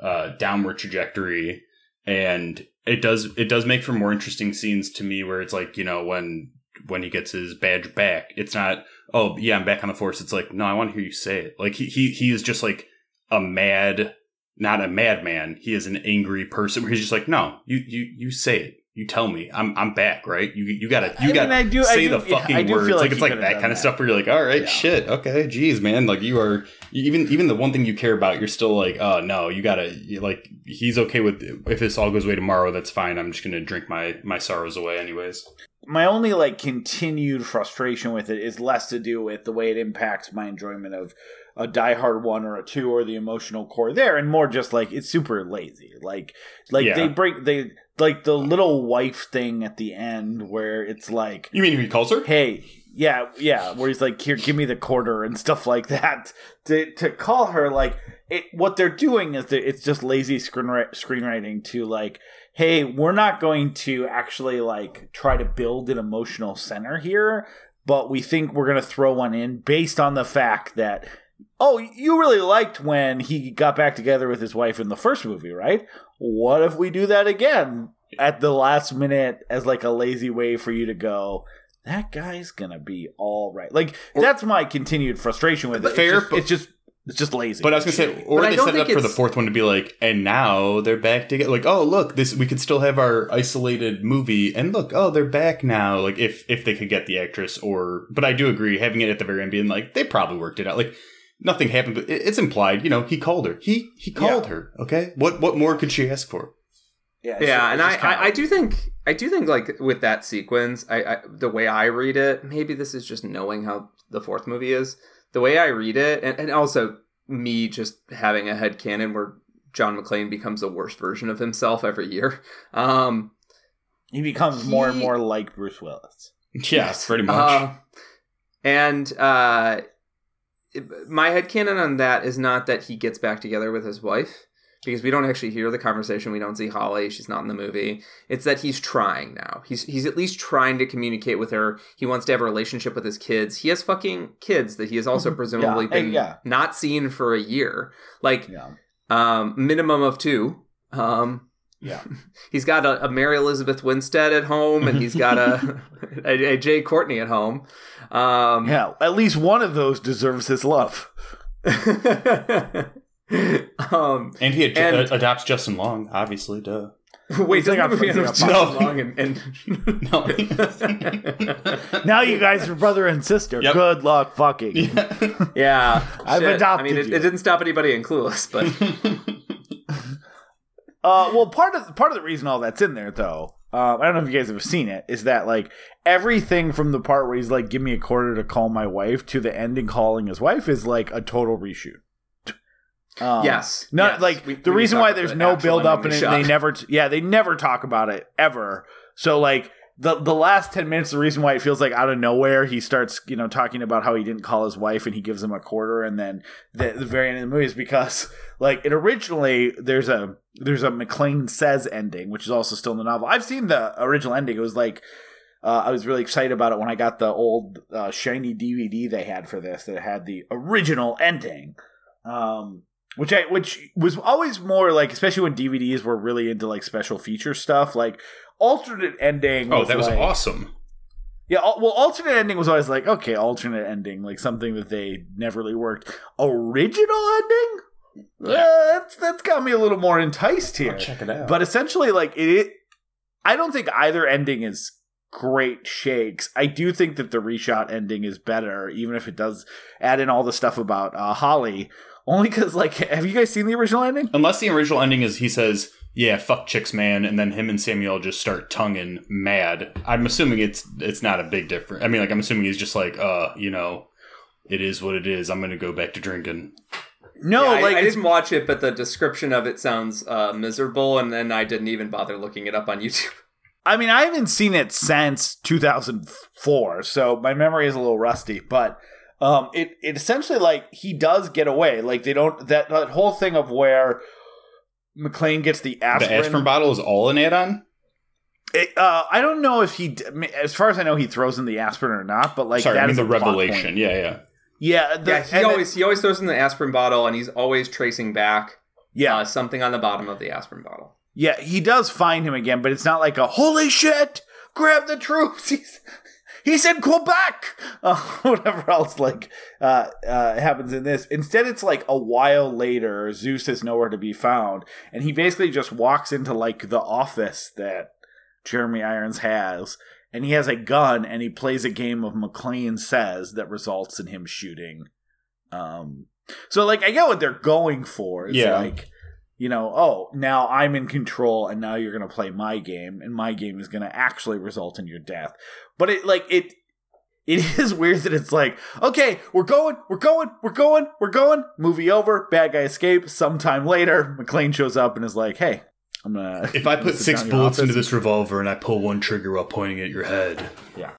uh, downward trajectory, and it does it does make for more interesting scenes to me where it's like you know when when he gets his badge back, it's not oh yeah I'm back on the force. It's like no I want to hear you say it. Like he he he is just like a mad not a madman. He is an angry person where he's just like no you you you say it. You tell me I'm I'm back, right? You you gotta you I gotta mean, I do- I say do- the fucking I do words. like, like it's like that kind of that. stuff where you're like, all right, Yeah. shit, okay, geez, man. Like you are even even the one thing you care about, you're still like, oh no, you gotta like he's okay with if this all goes away tomorrow, that's fine. I'm just gonna drink my my sorrows away anyways. my only like continued frustration with it is less to do with the way it impacts my enjoyment of a Die Hard one or a two or the emotional core there, and more just like it's super lazy. Like like Yeah. they break they like the little wife thing at the end where it's like You mean he calls her? hey yeah yeah where he's like here give me the quarter and stuff like that to to call her like it what they're doing is that it's just lazy screenwri- screenwriting to like hey we're not going to actually like try to build an emotional center here but we think we're going to throw one in based on the fact that oh you really liked when he got back together with his wife in the first movie right what if we do that again at the last minute as like a lazy way for you to go that guy's gonna be all right like Or- that's my continued frustration with it Fair, it's just, but- it's just it's just lazy But I was gonna say, or But they set it up for the fourth one to be like, and now they're back together. Like, oh look, this we could still have our isolated movie, and look, oh they're back now. Like, if if they could get the actress, or but I do agree having it at the very end being like they probably worked it out. Like nothing happened, but it's implied. You know, he called her. He he called her. Okay, what what more could she ask for? yeah, yeah, just- and I, kinda- I, I do think I do think like with that sequence, I, I the way I read it, maybe this is just knowing how the fourth movie is. The way I read it, and, and also me just having a head canon where John McClane becomes the worst version of himself every year. *laughs* Um, he becomes more and more like bruce willis *laughs* Yes, pretty much. Uh, and uh, my headcanon on that is not that he gets back together with his wife, because we don't actually hear the conversation. We don't see Holly. She's not in the movie. It's that he's trying now. He's he's at least trying to communicate with her. He wants to have a relationship with his kids. He has fucking kids that he has also *laughs* presumably Yeah, been yeah. not seen for a year. Like yeah um, minimum of two. Um, yeah *laughs* he's got a, a Mary Elizabeth Winstead at home, and he's got a *laughs* a, a Jai Courtney at home. Um, yeah at least one of those deserves his love *laughs* um, and he ad- and- adopts Justin Long, obviously. Duh. *laughs* wait, It's doesn't I'm the movie end with Justin Long and, *laughs* and No. now you guys are brother and sister Yep. good luck fucking yeah, I've shit. adopted I mean, it, you. it didn't stop anybody in Clueless, but Uh, well, part of part of the reason all that's in there, though, uh, I don't know if you guys have seen it, is that like everything from the part where he's like, "Give me a quarter to call my wife," to the ending calling his wife is like a total reshoot. Um, yes, not yes. like We- the we reason why there's the no build up ending in to it, they never, t- yeah, they never talk about it ever. So like the the last ten minutes, the reason why it feels like out of nowhere, he starts you know talking about how he didn't call his wife and he gives him a quarter, and then the, the very end of the movie is because like it originally there's a there's a McClane says ending, which is also still in the novel. I've seen the original ending. It was like. Uh, I was really excited about it when I got the old uh, shiny DVD they had for this that had the original ending. Um, which I which was always more like especially when DVDs were really into like special feature stuff like alternate ending Oh, that was like- awesome. yeah well alternate ending was always like okay alternate ending like something that they never really worked original ending yeah. that's that's got me a little more enticed here check it out. but essentially like it, it i don't think either ending is great shakes i do think that the reshot ending is better even if it does add in all the stuff about uh, holly only because like have you guys seen the original ending Unless the original ending is he says, yeah, fuck chicks, man, and then him and Samuel just start tonguing mad. I'm assuming it's it's not a big difference. I mean, like I'm assuming he's just like, uh, you know, it is what it is. I'm gonna go back to drinking. No, Yeah, I- like I, it's- didn't watch it, but the description of it sounds uh, miserable, and then I didn't even bother looking it up on *laughs* YouTube. I mean, I haven't seen it since 2004, so my memory is a little rusty. But um, it it essentially like he does get away. Like they don't that that whole thing of where McClane gets the aspirin. The aspirin bottle is all an add-on. It, uh, I don't know if he, as far as I know, he throws in the aspirin or not. But like, Sorry, that I mean is the a revelation. point. Yeah, yeah. Yeah, the, yeah, he always he always throws in the aspirin bottle, and he's always tracing back yeah, uh, something on the bottom of the aspirin bottle. yeah. He does find him again, but it's not like a holy shit, grab the troops. *laughs* He's, he said Quebec, *laughs* uh, whatever else like uh, uh, happens in this. Instead, it's like a while later. Zeus is nowhere to be found, and he basically just walks into like the office that Jeremy Irons has, and he has a gun, and he plays a game of McClane says that results in him shooting. Um, so like I get what they're going for. It's Yeah. like you know, oh, now I'm in control and now you're going to play my game and my game is going to actually result in your death. But it like it it *laughs* is weird that it's like, okay, we're going, we're going, we're going, we're going. Movie over, bad guy escapes. Sometime later, McClane shows up and is like, "Hey, I'm gonna." *laughs* If I put *laughs* six down in your bullets into this revolver and I pull one trigger while pointing at your head, Yeah.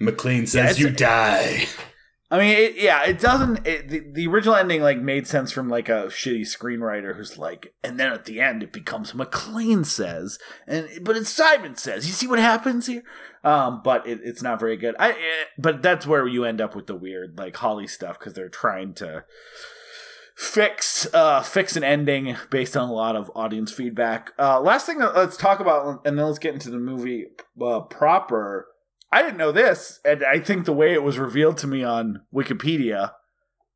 McClane says it's- you die. I mean, it, yeah, it doesn't. It, the, the original ending like made sense from like a shitty screenwriter who's like, and then at the end it becomes McClane says, and but it's Simon says. You see what happens here? Um, but it, it's not very good. I, eh, but that's where you end up with the weird like Holly stuff because they're trying to fix uh fix an ending based on a lot of audience feedback. Uh, last thing let's talk about, and then let's get into the movie uh, proper. I didn't know this, and I think the way it was revealed to me on Wikipedia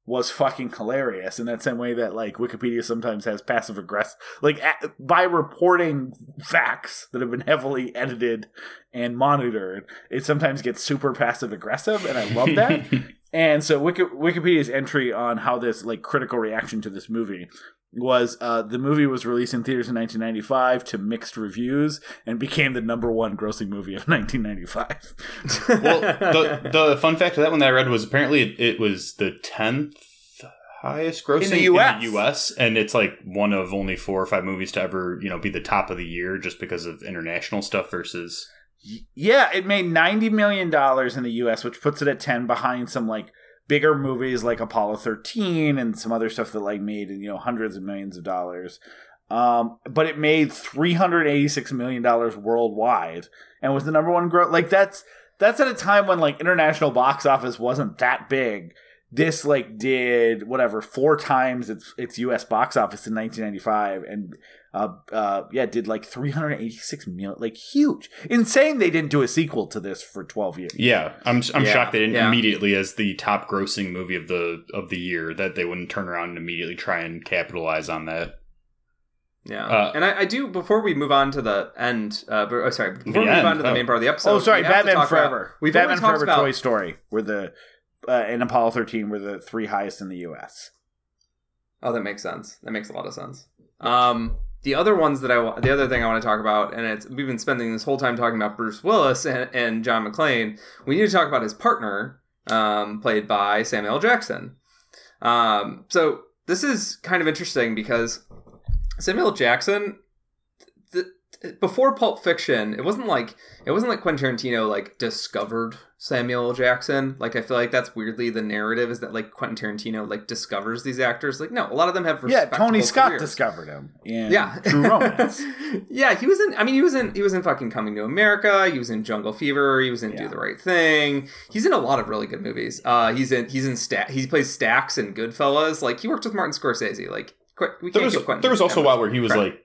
was fucking hilarious in that same way that like Wikipedia sometimes has passive aggressive like a- by reporting facts that have been heavily edited and monitored it sometimes gets super passive aggressive and I love that *laughs* and so Wiki- Wikipedia's entry on how this like critical reaction to this movie was uh, the movie was released in theaters in 1995 to mixed reviews and became the number one grossing movie of *laughs* 1995. well, *laughs* the the fun fact of that one that I read was apparently it, it was the tenth highest grossing In the in the US, and it's like one of only four or five movies to ever you know be the top of the year just because of international stuff versus Yeah, it made ninety million dollars in the U.S., which puts it at ten behind some like bigger movies like Apollo thirteen and some other stuff that like made you know hundreds of millions of dollars. Um, but it made three hundred eighty six million dollars worldwide and was the number one growth. Like that's that's at a time when like international box office wasn't that big. This like did whatever four times its its U.S. box office in 1995, and uh, uh, yeah, did like 386 million, like huge, insane. They didn't do a sequel to this for 12 years. yeah. I'm I'm Yeah, shocked they didn't yeah. immediately as the top grossing movie of the of the year that they wouldn't turn around and immediately try and capitalize on that. Yeah, Uh, and I, I do before we move on to the end. Uh, oh, sorry, before The we move end, on to the oh. main part of the episode. oh, sorry, we have to Batman talk about- Forever. we've Batman talked Forever, about Toy Story where the uh, and Apollo 13 were the three highest in the U.S. Oh, that makes sense. That makes a lot of sense. Um, the other ones that I the other thing I want to talk about, and it's we've been spending this whole time talking about Bruce Willis and, and John McClane. We need to talk about his partner, um, played by Samuel Jackson. Um, so this is kind of interesting because Samuel. Jackson, before Pulp Fiction, it wasn't like it wasn't like Quentin Tarantino like discovered Samuel Jackson. Like I feel like that's weirdly the narrative is that like Quentin Tarantino like discovers these actors. Like no, a lot of them have Yeah, Tony Scott careers. discovered him in Yeah, *laughs* True Romance. *laughs* yeah, he was in. I mean, he was in. He was in fucking Coming to America. He was in Jungle Fever. He was in Yeah. Do the Right Thing. He's in a lot of really good movies. Uh, he's in. He's in. Sta- he plays Stacks in Goodfellas. Like he worked with Martin Scorsese. Like Qu- we There can't was Quentin there was also a while where he was credit. like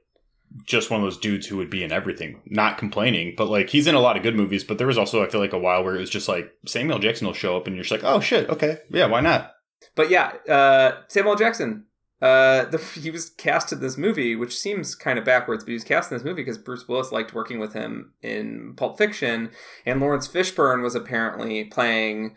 just one of those dudes who would be in everything, not complaining, but like he's in a lot of good movies. But there was also I feel like a while where it was just like Samuel Jackson will show up and you're just like, oh shit, okay, yeah, why not? But yeah, uh, Samuel Jackson. Uh, the, *laughs* he was cast in this movie, which seems kind of backwards, but he was cast in this movie because Bruce Willis liked working with him in Pulp Fiction, and Laurence Fishburne was apparently playing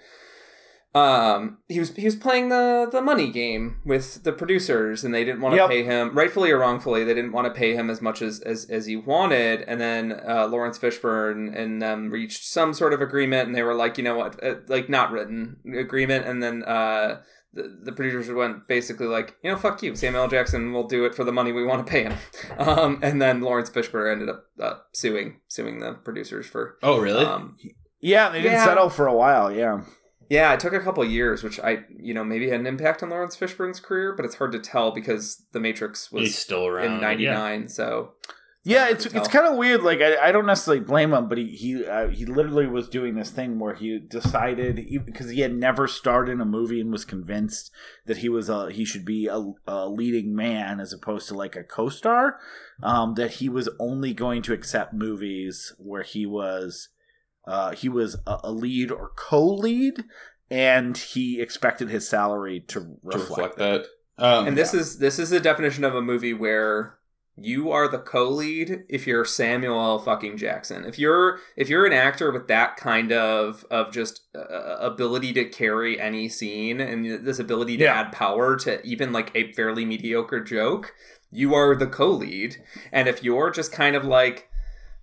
um he was he was playing the the money game with the producers and they didn't want to Yep. pay him rightfully or wrongfully they didn't want to pay him as much as as, as he wanted and then uh, Laurence Fishburne and them reached some sort of agreement and they were like you know what uh, like not written agreement and then uh the, the producers went basically like you know fuck you Samuel L. Jackson will do it for the money we want to pay him *laughs* um and then Laurence Fishburne ended up uh, suing suing the producers for Oh, really? um Yeah, they didn't Yeah. settle for a while. Yeah. Yeah, it took a couple years, which I, you know, maybe had an impact on Laurence Fishburne's career, but it's hard to tell because The Matrix He's was still around. in '99. So Yeah, it's it's kind of weird. Like I, I don't necessarily blame him, but he he uh, he literally was doing this thing where he decided because he had never starred in a movie and was convinced that he was a he should be a, a leading man as opposed to like a co-star. Um, that he was only going to accept movies where he was uh, he was a, a lead or co-lead, and he expected his salary to To reflect, reflect that. that. Um, and this is this is the definition of a movie where you are the co-lead if you're Samuel L. fucking Jackson. If you're if you're an actor with that kind of of just uh, ability to carry any scene and this ability to Yeah. add power to even like a fairly mediocre joke, you are the co-lead. And if you're just kind of like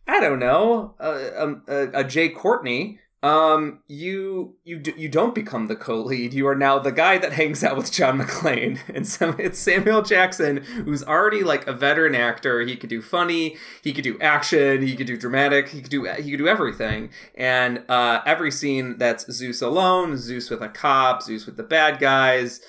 I don't know, a, a, a Jai Courtney. Um, you you d- you don't become the co-lead. You are now the guy that hangs out with John McClane, *laughs* and so it's Samuel Jackson, who's already like a veteran actor. He could do funny, he could do action, he could do dramatic, he could do he could do everything. And uh, every scene that's Zeus alone, Zeus with a cop, Zeus with the bad guys,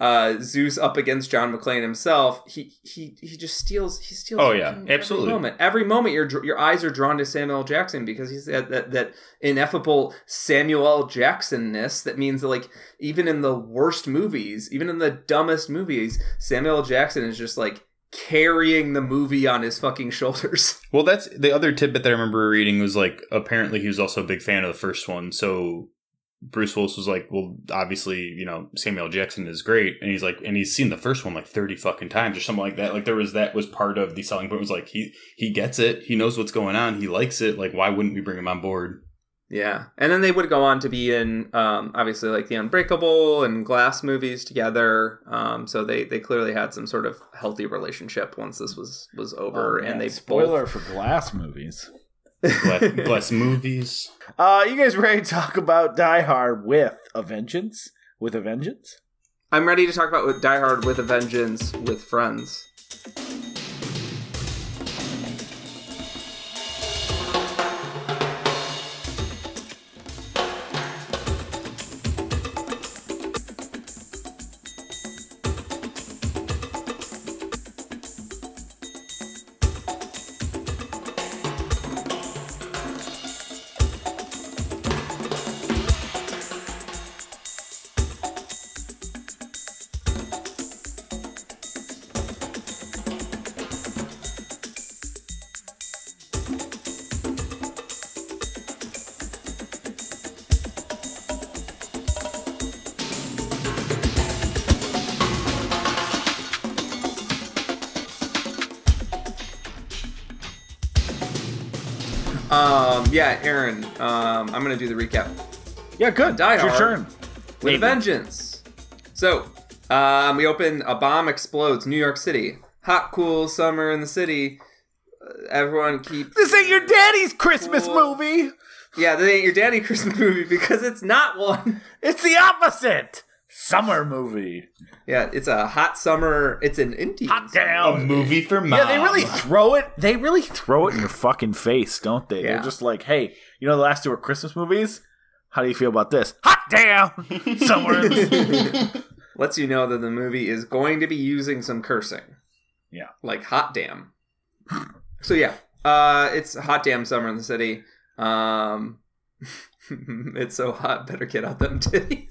uh, Zeus up against John McClane himself. He he he just steals. He steals. Oh, yeah, absolutely. Every moment, every moment, your your eyes are drawn to Samuel L. Jackson because he's that that, that ineffable Samuel L. Jacksonness. That means that like even in the worst movies, even in the dumbest movies, Samuel L. Jackson is just like carrying the movie on his fucking shoulders. *laughs* Well, that's the other tidbit that I remember reading was like apparently he was also a big fan of the first one. So Bruce Willis was like, well, obviously, you know, Samuel Jackson is great, and he's like, and he's seen the first one like thirty fucking times or something like that. Like there was that was part of the selling point was like he he gets it, he knows what's going on, he likes it. Like why wouldn't we bring him on board? Yeah, and then they would go on to be in um, obviously like the Unbreakable and Glass movies together. Um, so they they clearly had some sort of healthy relationship once this was was over, Oh, man, and they spoiler both for Glass movies. Bless, bless movies. Uh, you guys ready to talk about Die Hard with a Vengeance? With a Vengeance? I'm ready to talk about Die Hard with a Vengeance with friends. Yeah, Aaron. Um, I'm gonna do the recap. Yeah, good. Die It's your turn. with a vengeance. So, um, we open. A bomb explodes. New York City. Hot, cool summer in the city. Uh, everyone keep. This ain't your daddy's Christmas Cool. movie. Yeah, this ain't your daddy Christmas movie because it's not one. It's the opposite. Summer movie. Yeah, it's a hot summer. It's an indie. Hot A damn. movie for mom. Yeah, they really throw it. They really throw it in your fucking face, don't they? Yeah. They're just like, "Hey, you know the last two are Christmas movies. How do you feel about this? Hot damn! Somewhere in the Lets you know that the movie is going to be using some cursing. Yeah. Like hot damn. so yeah, uh, it's hot damn summer in the city. Um, *laughs* it's so hot. Better get out them titties.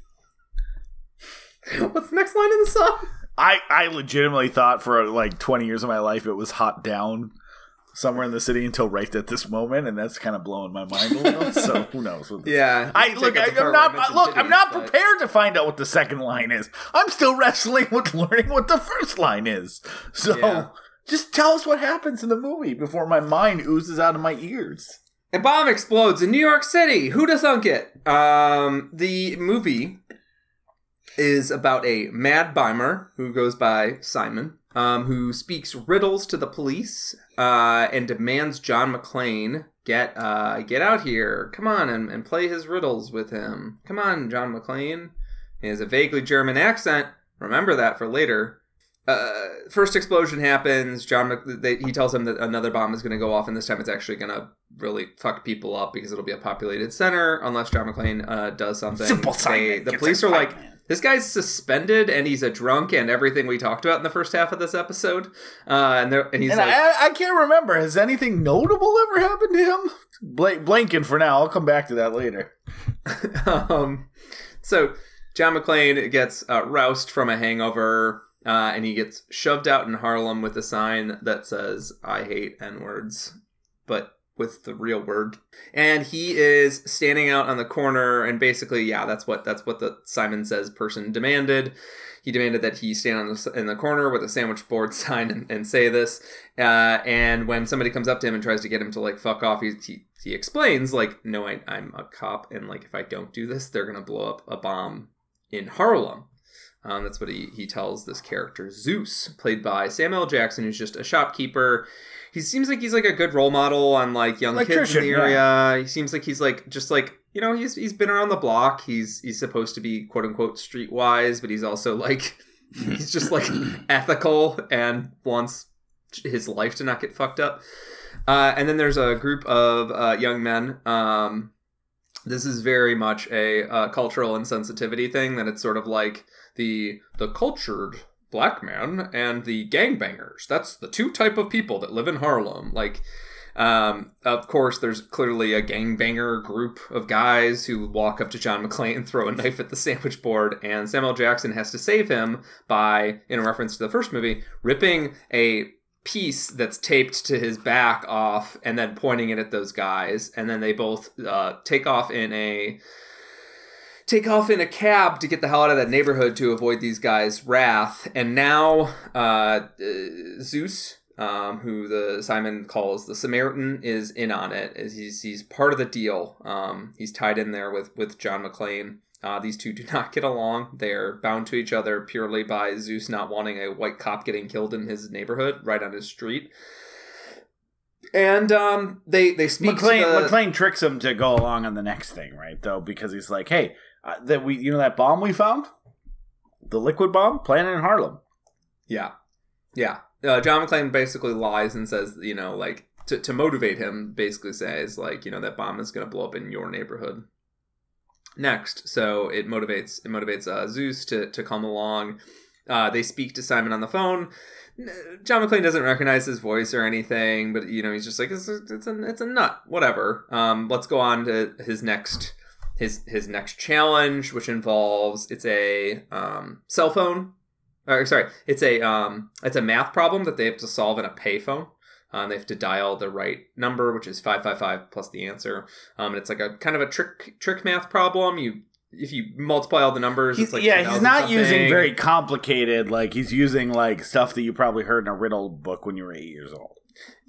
*laughs* What's the next line in the song? I I legitimately thought for like 20 years of my life it was hot down somewhere in the city until right at this moment, and that's kind of blowing my mind a little. *laughs* so who knows? What this- Yeah, I look. I, i'm I not. Look, I'm titties, not but- prepared to find out what the second line is. I'm still wrestling with learning what the first line is. So Yeah. just tell us what happens in the movie before my mind oozes out of my ears. A bomb explodes in New York City. Who Who'da thunk it? Um, the movie is about a mad Bimer who goes by Simon, um, who speaks riddles to the police uh, and demands John McClane get uh, get out here. Come on and, and play his riddles with him. Come on, John McClane. He has a vaguely German accent. Remember that for later. Uh, first explosion happens. John, Mc- they, he tells him that another bomb is going to go off, and this time it's actually going to really fuck people up because it'll be a populated center unless John McClane uh, does something. Simple They- the police are like, Pac-Man. This guy's suspended and he's a drunk and everything we talked about in the first half of this episode. Uh, and they're, and he's and like, I, I can't remember. Has anything notable ever happened to him? Bla- blanking for now. I'll come back to that later. *laughs* um, so John McClane gets uh, roused from a hangover, uh, and he gets shoved out in Harlem with a sign that says "I hate N words," but with the real word. And he is standing out on the corner, and basically, yeah, that's what that's what the Simon Says person demanded. He demanded that he stand on the, in the corner with a sandwich board *laughs* sign and, and say this. Uh, and when somebody comes up to him and tries to get him to like fuck off, he he, he explains like, "No, I, I'm a cop, and like if I don't do this, they're gonna blow up a bomb in Harlem." Um, that's what he, he tells this character, Zeus, played by Samuel Jackson, who's just a shopkeeper. He seems like he's like a good role model on like young kids in the area. He seems like he's like just like you know he's he's been around the block. He's he's supposed to be quote unquote streetwise, but he's also like *laughs* he's just like *laughs* ethical and wants his life to not get fucked up. Uh, and then there's a group of uh, young men. Um, this is very much a uh, cultural insensitivity thing. That it's sort of like the the cultured black man and the gangbangers. That's the two type of people that live in Harlem. Like, um, of course, there's clearly a gangbanger group of guys who walk up to John McClane and throw a knife at the sandwich board, and Samuel Jackson has to save him by, in a reference to the first movie, ripping a piece that's taped to his back off and then pointing it at those guys and then they both uh, take off in a take off in a cab to get the hell out of that neighborhood to avoid these guys wrath and now uh, zeus um, who the simon calls the samaritan is in on it. he's, he's part of the deal um, he's tied in there with with john mcclane uh, these two do *laughs* not get along. They're bound to each other purely by Zeus not wanting a white cop getting killed in his neighborhood, right on his street. And um, they they speak McClane, to the, McClane tricks him to go along on the next thing, right? Though because he's like, "Hey, uh, that we, you know, that bomb we found, the liquid bomb, planted in Harlem." Yeah, yeah. Uh, John McClane basically lies and says, you know, like to, to motivate him, basically says like, you know, that bomb is going to blow up in your neighborhood. Next, so it motivates it motivates uh, Zeus to to come along. Uh, they speak to Simon on the phone. John McClane doesn't recognize his voice or anything, but you know he's just like it's a, it's a it's a nut, whatever. Um, let's go on to his next his his next challenge, which involves it's a um, cell phone or sorry, it's a um, it's a math problem that they have to solve in a payphone. Um, they have to dial the right number, which is five five five plus the answer. Um, and it's like a kind of a trick trick math problem. You if you multiply all the numbers, He's, it's like yeah, he's 2000 not using very complicated. Like he's using like stuff that you probably heard in a riddle book when you were eight years old,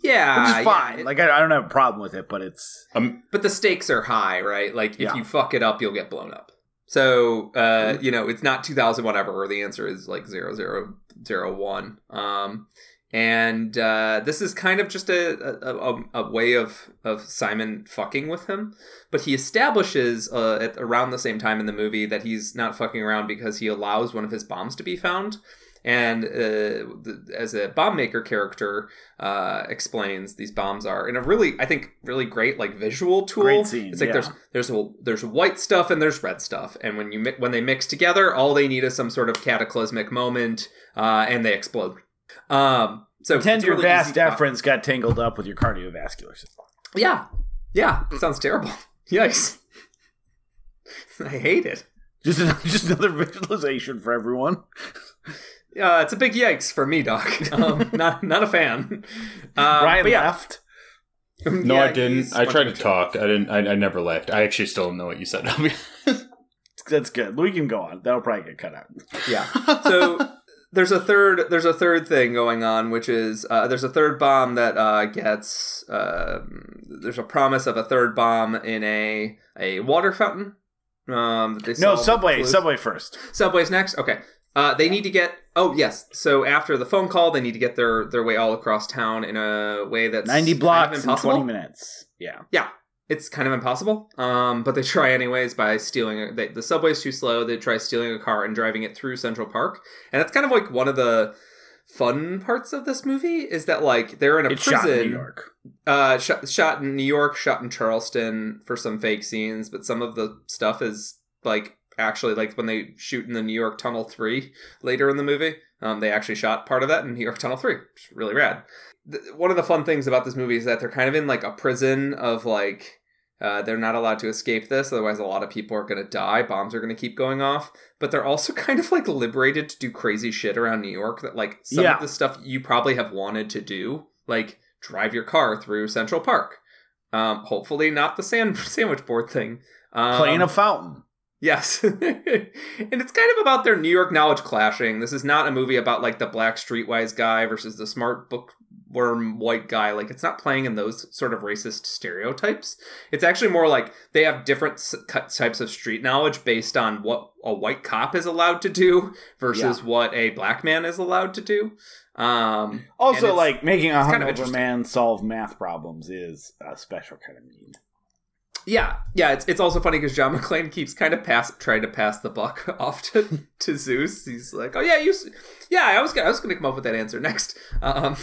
yeah, which is yeah, fine. it- like I, I don't have a problem with it, but it's Um, but the stakes are high, right? Like if Yeah. you fuck it up, you'll get blown up. So uh, you know, it's not two thousand whatever, or the answer is like zero zero zero one. Um, and uh, this is kind of just a, a, a, a way of of Simon fucking with him, but he establishes uh, at around the same time in the movie that he's not fucking around because he allows one of his bombs to be found. And uh, the, as a bomb maker character uh, explains, these bombs are in a really, I think, really great like visual tool. Great scene, it's like yeah. there's there's a, there's white stuff and there's red stuff, and when you mi- when they mix together, all they need is some sort of cataclysmic moment, uh, and they explode. Um, so pretend it's your really vas deferens got tangled up with your cardiovascular system. Yeah, yeah, sounds terrible. *laughs* Yikes! *laughs* I hate it. Just *laughs* just another visualization for everyone. Uh, it's a big yikes for me, Doc. *laughs* Um, *laughs* not not a fan. Um, Ryan but yeah. left. no, Yeah, I didn't. I tried to to the talk. I didn't. I, I never left. I actually still don't know what you said. *laughs* That's good. We can go on. That'll probably get cut out. Yeah. So there's a third there's a third thing going on, which is uh, there's a third bomb that uh, gets uh, there's a promise of a third bomb in a a water fountain. Um, they No, Subway. Subway first. Subway's next. Okay. Uh, they need to get. Oh yes. So after the phone call, they need to get their their way all across town in a way that's 90 kind of blocks in impossible. 20 minutes. Yeah. Yeah, it's kind of impossible. Um, but they try anyways by stealing. A, they, the subway's too slow. They try stealing a car and driving it through Central Park, and that's kind of like one of the fun parts of this movie is that like they're in a It's prison. shot in New York. Uh, shot, shot in New York, shot in Charleston for some fake scenes, but some of the stuff is like actually like when they shoot in the New York Tunnel Three later in the movie. Um, they actually shot part of that in New York Tunnel Three, which is really rad. Th- one of the fun things about this movie is that they're kind of in like a prison of like uh, they're not allowed to escape this, otherwise a lot of people are going to die. Bombs are going to keep going off, but they're also *laughs* kind of like liberated to do crazy shit around New York. That like some Yeah. of the stuff you probably have wanted to do, like drive your car through Central Park. Um, hopefully not the sand *laughs* sandwich board thing. Um, Playing a fountain. Yes. *laughs* and it's kind of about their New York knowledge clashing. This is not a movie about like the black streetwise guy versus the smart bookworm white guy. Like it's not playing in those sort of racist stereotypes. It's actually more like they have different types of street knowledge based on what a white cop is allowed to do versus what a black man is allowed to do. Um Also, like making a it's kind of man solve math problems is a special kind of need. Yeah, yeah. It's it's also funny because John *laughs* McClane keeps kind of pass trying to pass the buck *laughs* off to, to Zeus. He's like, oh yeah, you, yeah. I was gonna, I was to come up with that answer next. *laughs* Um,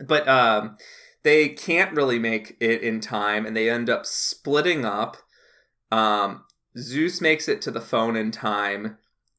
but um, they can't really make it in time, and they end up splitting up. Um, Zeus makes it to the phone in time,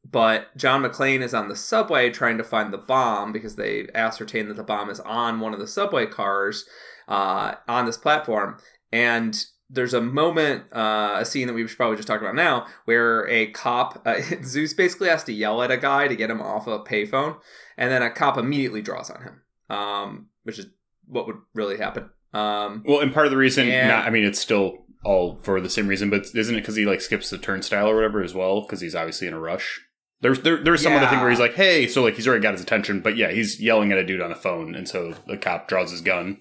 but John McClane is on the subway trying to find the bomb because they ascertain that the bomb is on one of the subway cars uh, on this platform, and there's a moment, uh, a scene that we should probably just talk about now, where a cop, uh, *laughs* Zeus basically has to yell at a guy to get him off a payphone, and then a cop immediately draws on him, um, which is what would really happen. Um, Well, and part of the reason, And- not, I mean, it's still all for the same reason, but isn't it because he like skips the turnstile or whatever as well? Because he's obviously in a rush. There's there, there's some other thing where he's like, hey, so like he's already got his attention, but yeah, he's yelling at a dude on the phone, and so the cop draws his gun.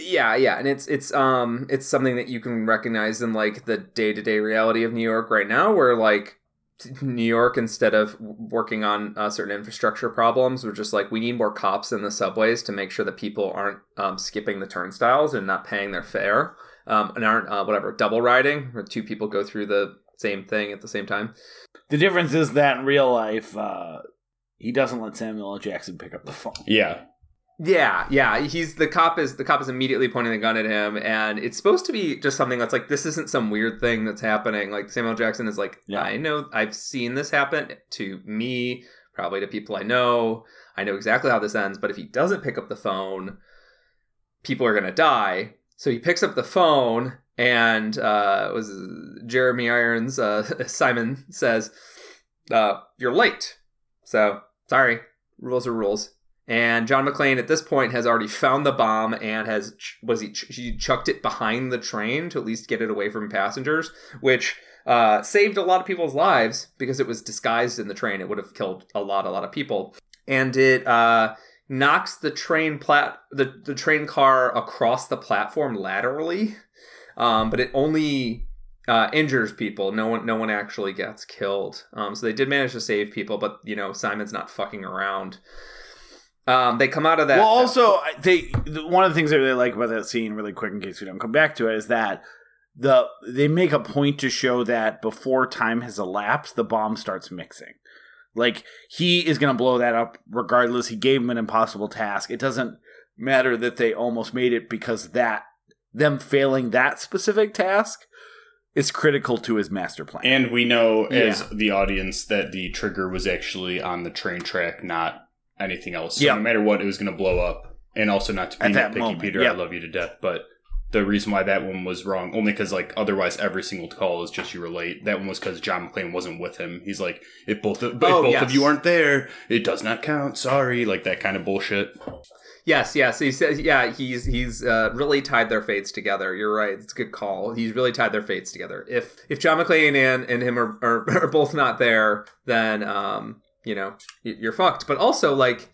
Yeah, yeah, and it's it's um it's something that you can recognize in like the day to day reality of New York right now, where like New York, instead of working on uh, certain infrastructure problems, we're just like we need more cops in the subways to make sure that people aren't um, skipping the turnstiles and not paying their fare, um, and aren't uh, whatever double riding, where two people go through the same thing at the same time. The difference is that in real life, uh, he doesn't let Samuel L. Jackson pick up the phone. Yeah, Yeah, yeah. He's the cop is the cop is immediately pointing the gun at him, and it's supposed to be just something that's like this isn't some weird thing that's happening. Like Samuel Jackson is like, Yeah. I know I've seen this happen to me, probably to people I know. I know exactly how this ends, but if he doesn't pick up the phone, people are gonna die. So he picks up the phone, and uh, it was Jeremy Irons. Uh, *laughs* Simon says, uh, "You're late." So sorry, rules are rules. And John McClane at this point has already found the bomb and has was he he chucked it behind the train to at least get it away from passengers, which uh, saved a lot of people's lives because it was disguised in the train. It would have killed a lot, a lot of people, and it uh, knocks the train plat the the train car across the platform laterally, um, but it only uh, injures people. No one, no one actually gets killed. Um, so they did manage to save people, but you know Simon's not fucking around. Um, they come out of that. well, also, they one of the things I really like about that scene, really quick, in case we don't come back to it, is that the they make a point to show that before time has elapsed, the bomb starts mixing. Like he is going to blow that up regardless. He gave him an impossible task. It doesn't matter that they almost made it because that them failing that specific task is critical to his master plan. and we know as Yeah. the audience that the trigger was actually on the train track, not anything else. So Yeah. no matter what, it was going to blow up, and also not to be nitpicky, moment, Peter. yeah. I love you to death, but the reason why that one was wrong only because like otherwise every single call is just you relate. That one was because John McClane wasn't with him. He's like, if both of, if Oh, both yes. of you aren't there, it does not count. Sorry, like that kind of bullshit. Yes, yes. He says, yeah, he's he's uh, really tied their fates together. You're right. It's a good call. He's really tied their fates together. If if John McClane and, and him are, are, *laughs* are both not there, then um, you know you're fucked. But also, like,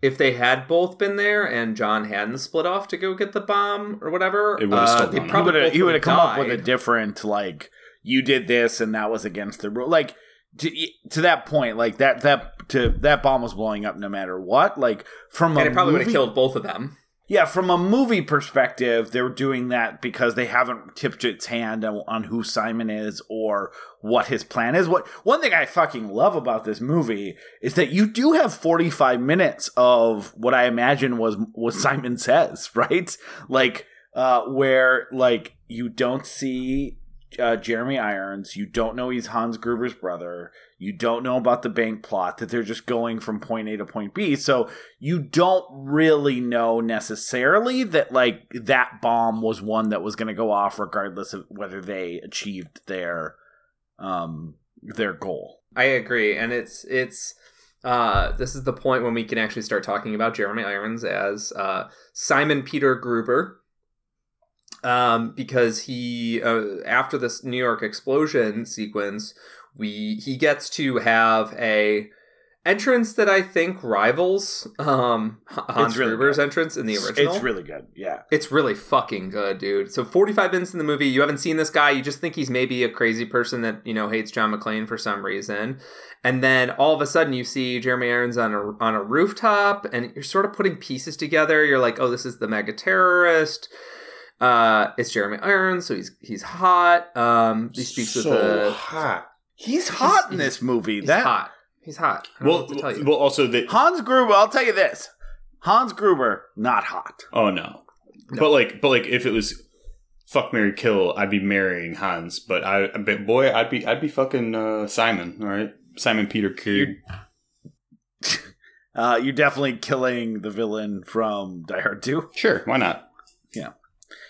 if they had both been there and John hadn't split off to go get the bomb or whatever, It would've uh, still they gone on. he probably would have he would have come up with a different like you did this and that was against the rule. Like to, to that point, like that that to that bomb was blowing up no matter what. Like from and it probably would have killed both of them. Yeah, from a movie perspective, they're doing that because they haven't tipped its hand on, on who Simon is or what his plan is. What one thing I fucking love about this movie is that you do have 45 minutes of what I imagine was what Simon says, *laughs* right? Like uh where like you don't see uh, Jeremy Irons, you don't know he's Hans Gruber's brother. You don't know about the bank plot that they're just going from point A to point B. So you don't really know necessarily that like that bomb was one that was going to go off regardless of whether they achieved their um their goal. I agree, and it's it's uh, this is the point when we can actually start talking about Jeremy Irons as uh, Simon Peter Gruber, um, because he uh, after this New York explosion sequence, we he gets to have a entrance that I think rivals um, Hans really Gruber's good. entrance in the original. It's really good. Yeah. It's really fucking good, dude. So 45 minutes in the movie, you haven't seen this guy, you just think he's maybe a crazy person that, you know, hates John McClane for some reason. And then all of a sudden you see Jeremy Irons on a on a rooftop and you're sort of putting pieces together. You're like, "Oh, this is the mega terrorist." Uh, it's Jeremy Irons, so he's he's hot. Um, he speaks with so a hot. He's hot in this movie. he's that hot. He's hot. Well, to tell you. well, also the Hans Gruber, I'll tell you this. Hans Gruber, not hot. oh no. but like, but like, if it was fuck Mary Kill, I'd be marrying Hans. But I, but boy, I'd be, I'd be fucking uh, Simon. All right, Simon Peter Kidd. *laughs* Uh, you're definitely killing the villain from Die Hard 2. Sure, why not?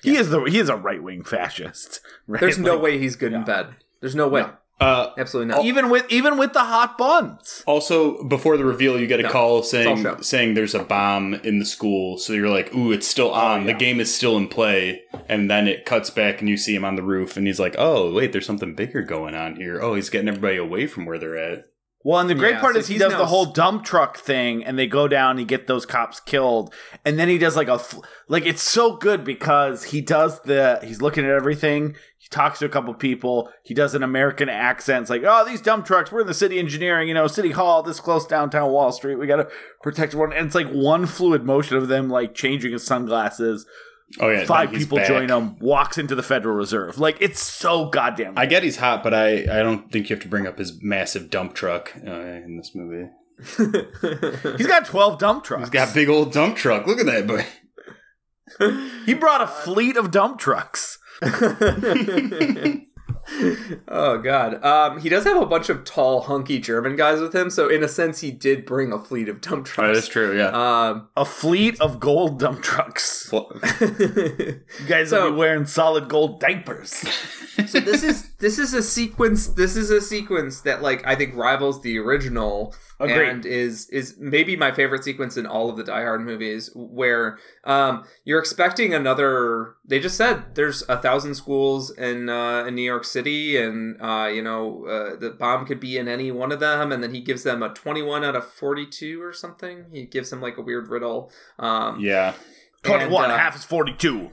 He is the he is a right wing fascist. *laughs* Right? There's no way he's good in yeah. bed. There's no way. No. Uh, Absolutely not. even with even with the hot buns. Also, before the reveal, you get a No, call saying saying there's a bomb in the school. So you're like, "Ooh, it's still on. yeah. The game is still in play." And then it cuts back, and you see him on the roof, and he's like, "Oh, wait, there's something bigger going on here. Oh, he's getting everybody away from where they're at." Well, and the great Yeah, part so is he does the whole dump truck thing, and they go down, and get those cops killed, and then he does like a like it's so good because he does the he's looking at everything. He talks to a couple people. He does an American accent. It's like, oh, these dump trucks. We're in the city engineering, you know, city hall, this close downtown Wall Street. We got to protect one. And it's like one fluid motion of them like changing his sunglasses. Oh yeah, Five people back. join him. Walks into the Federal Reserve. Like it's so goddamn. I get he's hot, but I I don't think you have to bring up his massive dump truck uh, in this movie. *laughs* *laughs* He's got twelve dump trucks. He's got big old dump truck. Look at that boy. He brought a fleet of dump trucks. *laughs* oh god. Um, he does have a bunch of tall, hunky German guys with him, so in a sense, he did bring a fleet of dump Oh, that's true. Yeah. Um, A fleet of gold dump trucks. *laughs* You guys So- will be wearing solid gold diapers. so this is this is a sequence. This is a sequence that like I think rivals the original. Agreed. And is is maybe my favorite sequence in all of the Die Hard movies, where um, you're expecting another. They just said there's a thousand schools in uh, in New York City, and uh, you know uh, the bomb could be in any one of them, and then he gives them a 21 out of 42 or something. He gives them like a weird riddle. Um, yeah. 21, and, uh, half is 42.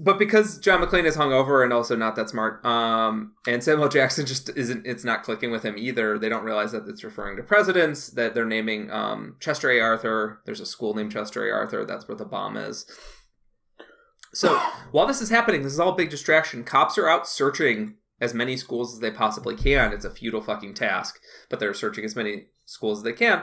But because John McClane is hungover and also not that smart, um, and Samuel Jackson just isn't, it's not clicking with him either. They don't realize that it's referring to presidents. That they're naming um, Chester A. Arthur. There's a school named Chester A. Arthur. That's where the bomb is. So *sighs* while this is happening, this is all a big distraction. Cops are out searching as many schools as they possibly can. It's a futile fucking task, but they're searching as many schools as they can.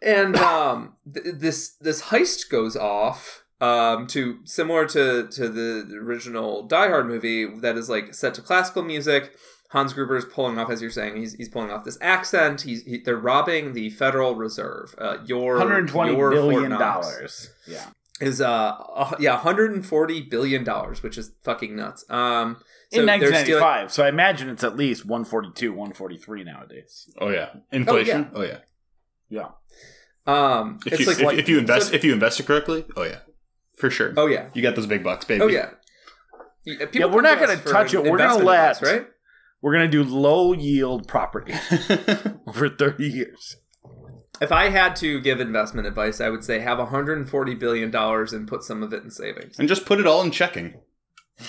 And *coughs* um, th- this this heist goes off um, to similar to to the original Die Hard movie that is like set to classical music. Hans Gruber is pulling off, as you're saying, he's, he's pulling off this accent. He's he, they're robbing the Federal Reserve. Uh, your 120 your billion dollars. Yeah. is uh, uh yeah 140 billion dollars, which is fucking nuts. Um, so In they're stealing- 1995. So I imagine it's at least 142, 143 nowadays. Oh yeah. Inflation. yeah. Oh yeah. Yeah. Um, If it's you like if, like- if you invest so- if you invest it correctly, oh yeah, for sure. oh yeah, You got those big bucks, baby. oh yeah. Yeah, uh, people Yeah, we're not gonna touch it. We're gonna investment let- advice, right. We're going to do low yield property *laughs* *laughs* for 30 years. If I had to give investment advice, I would say have 140 billion dollars and put some of it in savings. and just put it all in checking.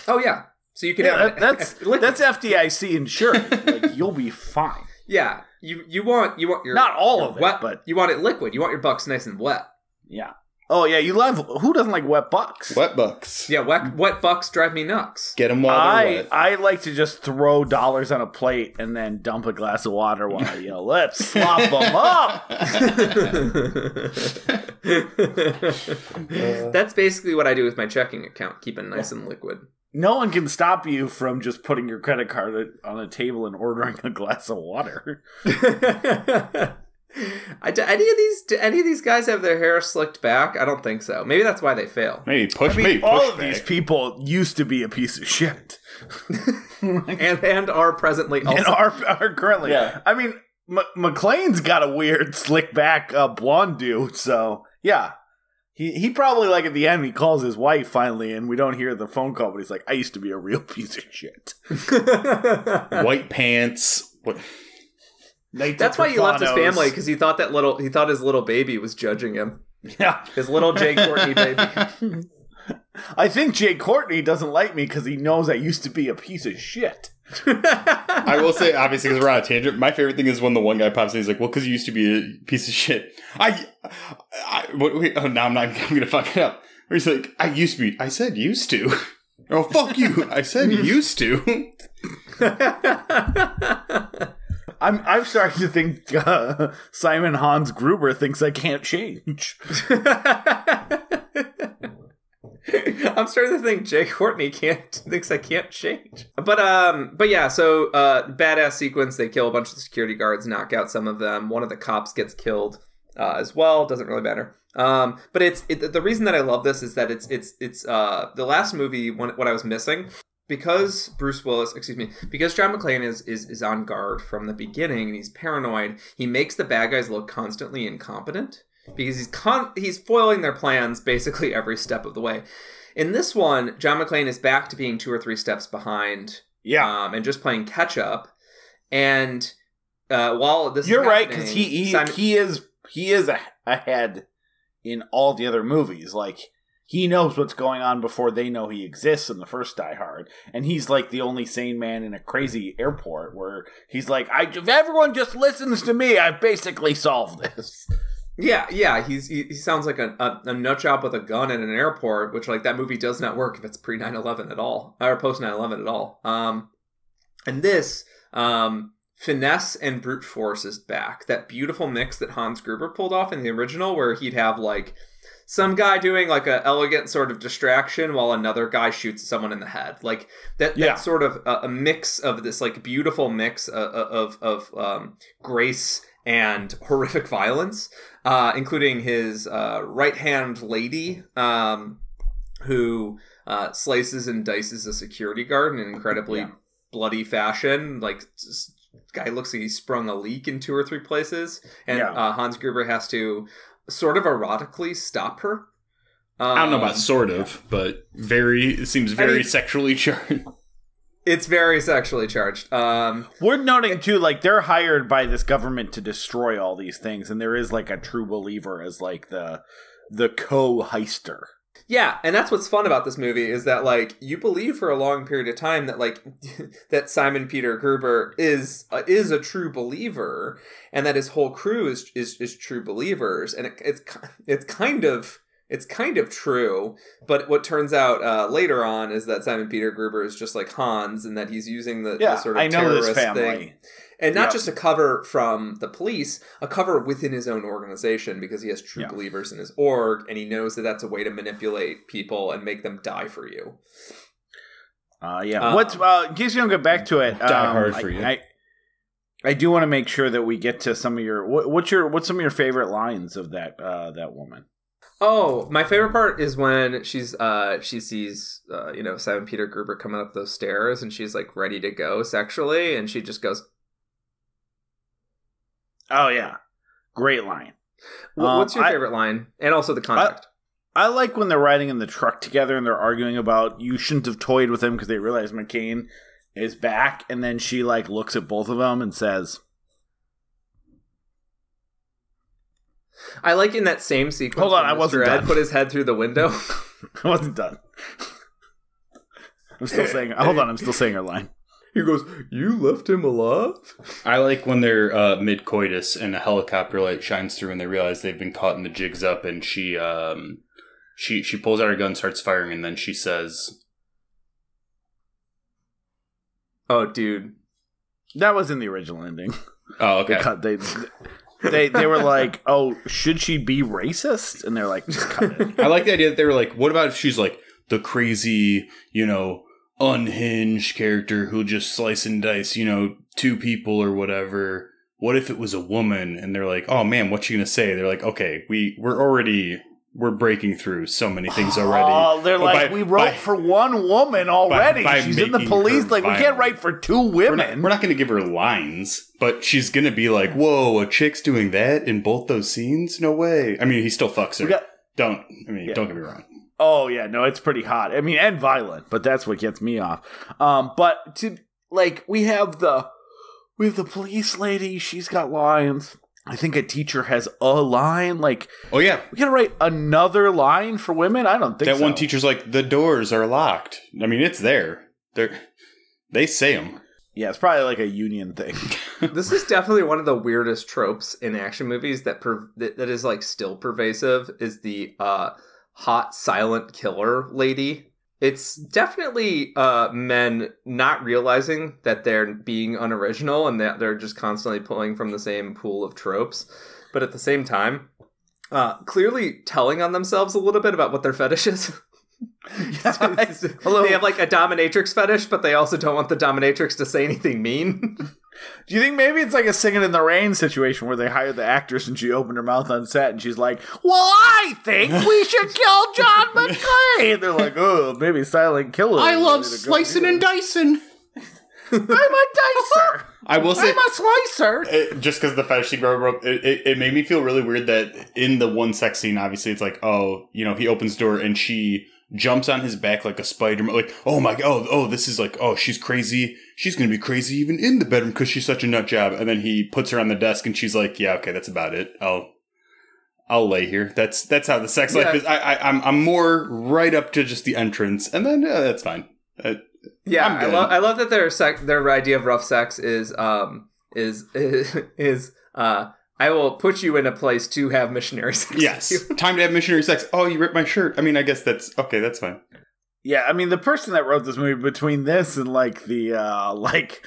Oh yeah, So you can Yeah, have that, that's *laughs* that's FDIC insured. like you'll be fine. yeah. You you want you want your Not all your of it, wet, but- you want it liquid. You want your bucks nice and wet. Yeah. Oh yeah, you love who doesn't like wet bucks? Wet bucks. Yeah, wet wet bucks drive me nuts. Get them while they're I wet. I like to just throw dollars on a plate and then dump a glass of water while I yell, "Let's slop them up." *laughs* That's basically what I do with my checking account. Keep it nice and liquid. No one can stop you from just putting your credit card on a table and ordering a glass of water. *laughs* I, do any of these do any of these guys have their hair slicked back? I don't think so. Maybe that's why they fail. Maybe push. I mean, maybe all push of these people used to be a piece of shit, *laughs* and and are presently also and are are currently. Yeah. I mean, M- McClane's got a weird slick back uh, blonde dude, so yeah. He, he probably like at the end he calls his wife finally and we don't hear the phone call but he's like I used to be a real piece of shit. *laughs* *laughs* white pants. What? Nate That's why he left his family because he thought that little he thought his little baby was judging him. Yeah. His little Jai Courtney *laughs* baby. I think Jai Courtney doesn't like me because he knows I used to be a piece of shit. *laughs* I will say, obviously, because we're on a tangent. My favorite thing is when the one guy pops in. He's like, "Well, because you used to be a piece of shit." I, I what, wait, oh, now I'm not. *laughs* I'm gonna fuck it up. Or he's like, "I used to be." I said used to. Oh fuck you! I said used to. I'm I'm starting to think uh, Simon Hans Gruber thinks I can't change. *laughs* I'm starting to think Jai Courtney can't *laughs* thinks I can't change. But um, but yeah, so uh, badass sequence. They kill a bunch of the security guards, knock out some of them. One of the cops gets killed uh, as well. Doesn't really matter. Um, but it's it, the reason that I love this is that it's it's it's uh the last movie when, what I was missing because Bruce Willis, excuse me, because John McClane is, is is on guard from the beginning and he's paranoid. He makes the bad guys look constantly incompetent because he's con- he's foiling their plans basically *laughs* every step of the way. In this one, John McClane is back to being two or three steps behind, Yeah, um, and just playing catch up. And uh, while this, you're right because he he, Simon- he is he is a- ahead in all the other movies. Like he knows what's going on before they know he exists in the first Die Hard, and he's like the only sane man in a crazy airport where he's like, "I if everyone just listens to me, I've basically solved this." Yeah, yeah, he's he, he sounds like a, a, a nut job with a gun in an airport, which like that movie does not work if it's pre 9-11 at all or post 9-11 at all. Um, and this um, finesse and brute force is back. That beautiful mix that Hans Gruber pulled off in the original, where he'd have like some guy doing like a elegant sort of distraction while another guy shoots someone in the head like that, Yeah. that sort of a, a mix of this like beautiful mix of of, of um, grace and *laughs* horrific violence uh, including his uh, right hand lady um, who uh, slices and dices a security guard in an incredibly Yeah. bloody fashion like guy looks like he sprung a leak in two or three places and Yeah. uh, hans gruber has to sort of erotically stop her I don't know about Um, sort of, but very. It seems very mean- sexually charged. *laughs* it's very sexually charged um, We're noting too, like they're hired by this government to destroy all these things, and there is like a true believer as like the the co-heister. Yeah, and that's what's fun about this movie is that like you believe for a long period of time that like *laughs* that Simon Peter Gruber is uh, is a true believer and that his whole crew is is, is true believers. And it, it's it's kind of it's kind of true, but what turns out uh, later on is that Simon Peter Gruber is just like Hans, and that he's using the, the sort of I know terrorist family. thing and not Yep. just a cover from the police, a cover within his own organization because he has true Yeah. believers in his org, and he knows that that's a way to manipulate people and make them die for you. Uh, yeah. Uh, What's uh, in case you don't get back to it? Die um, hard I- for you. I, I do want to make sure that we get to some of your what, what's your what's some of your favorite lines of that uh, that woman. Oh, my favorite part is when she's uh she sees uh you know Simon Peter Gruber coming up those stairs and she's like ready to go sexually and she just goes, Oh yeah, great line. "Wh- Um, "What's your I- favorite line?" And also the contact. I like when they're riding in the truck together and they're arguing about you shouldn't have toyed with him because they realize McCain is back, and then she like looks at both of them and says, I like in that same sequence. Hold on, I Mr. wasn't Ed done. Put his head through the window. *laughs* *laughs* "I wasn't done." I'm still saying. Hold on, I'm still saying her line. He goes, "You left him alive." I like when they're uh, mid coitus and a helicopter light shines through and they realize they've been caught in the jigs up and she um she she pulls out her gun, starts firing, and then she says, Oh, dude. That was in the original ending. "Oh, They okay." cut. They they they were like, "Oh, should she be racist?" And they're like, "Just cut it." I like the idea that they were like, "What about if she's like the crazy, you know, unhinged character who'll just slice and dice, you know, two people or whatever?" What if it was a woman? And they're like, "Oh man, what she gonna say?" They're like, "Okay, we we're already we're breaking through so many things already." Oh, they're like, by- we wrote by- for one woman already. by She's in the police. Like, we can't write for two We're women. not, we're not going to give her lines, but she's going to be like, "Whoa, a chick's doing that in both those scenes? No way!" I mean, he still fucks her. Got- don't. I mean, Yeah. don't get me wrong. Oh yeah, no, it's pretty hot. I mean, and violent, but that's what gets me off. Um, but to like, we have the we have the police lady. She's got lines. I think a teacher has a line. Like, Oh yeah, we gotta write another line for women. I don't think that so. one teacher's like, "The doors are locked." I mean, it's there. They are they say them. Yeah, it's probably like a union thing. *laughs* this is definitely one of the weirdest tropes in action movies that per- that, that is like still pervasive is the uh hot silent killer lady it's definitely uh men not realizing that they're being unoriginal and that they're just constantly pulling from the same pool of tropes but at the same time uh clearly telling on themselves a little bit about what their fetish is Hello. *laughs* *laughs* they have like a dominatrix fetish but they also don't want the dominatrix to say anything mean *laughs* Do you think maybe it's like a singing in the rain situation where they hired the actress and she opened her mouth on set and she's like, "Well, I think we should *laughs* kill John McClane." They're like, "Oh, maybe silent killer." I love the way to go slicing and dicing. *laughs* I'm a dicer. I will say, I'm a slicer. it, just because the fetish scene broke up, it, it, it made me feel really weird that in the one sex scene, obviously, it's like, oh, you know, he opens the door and she jumps on his back like a spider. Like, oh my, god, oh, oh, this is like, oh, she's crazy. She's gonna be crazy even in the bedroom because she's such a nut job. And then he puts her on the desk and she's like, yeah, okay, that's about it. I'll. I'll lay here. That's that's how the sex life is. I, I I'm I'm more right up to just the entrance, and then uh, that's fine. Uh, Yeah, I love I love that their sex their idea of rough sex is um is is, *laughs* is uh I will put you in a place to have missionary *laughs* sex. with yes, you. *laughs* time to have missionary sex. Oh, you ripped my shirt. I mean, I guess that's okay. That's fine. Yeah, I mean the person that wrote this movie between this and like the uh *laughs* like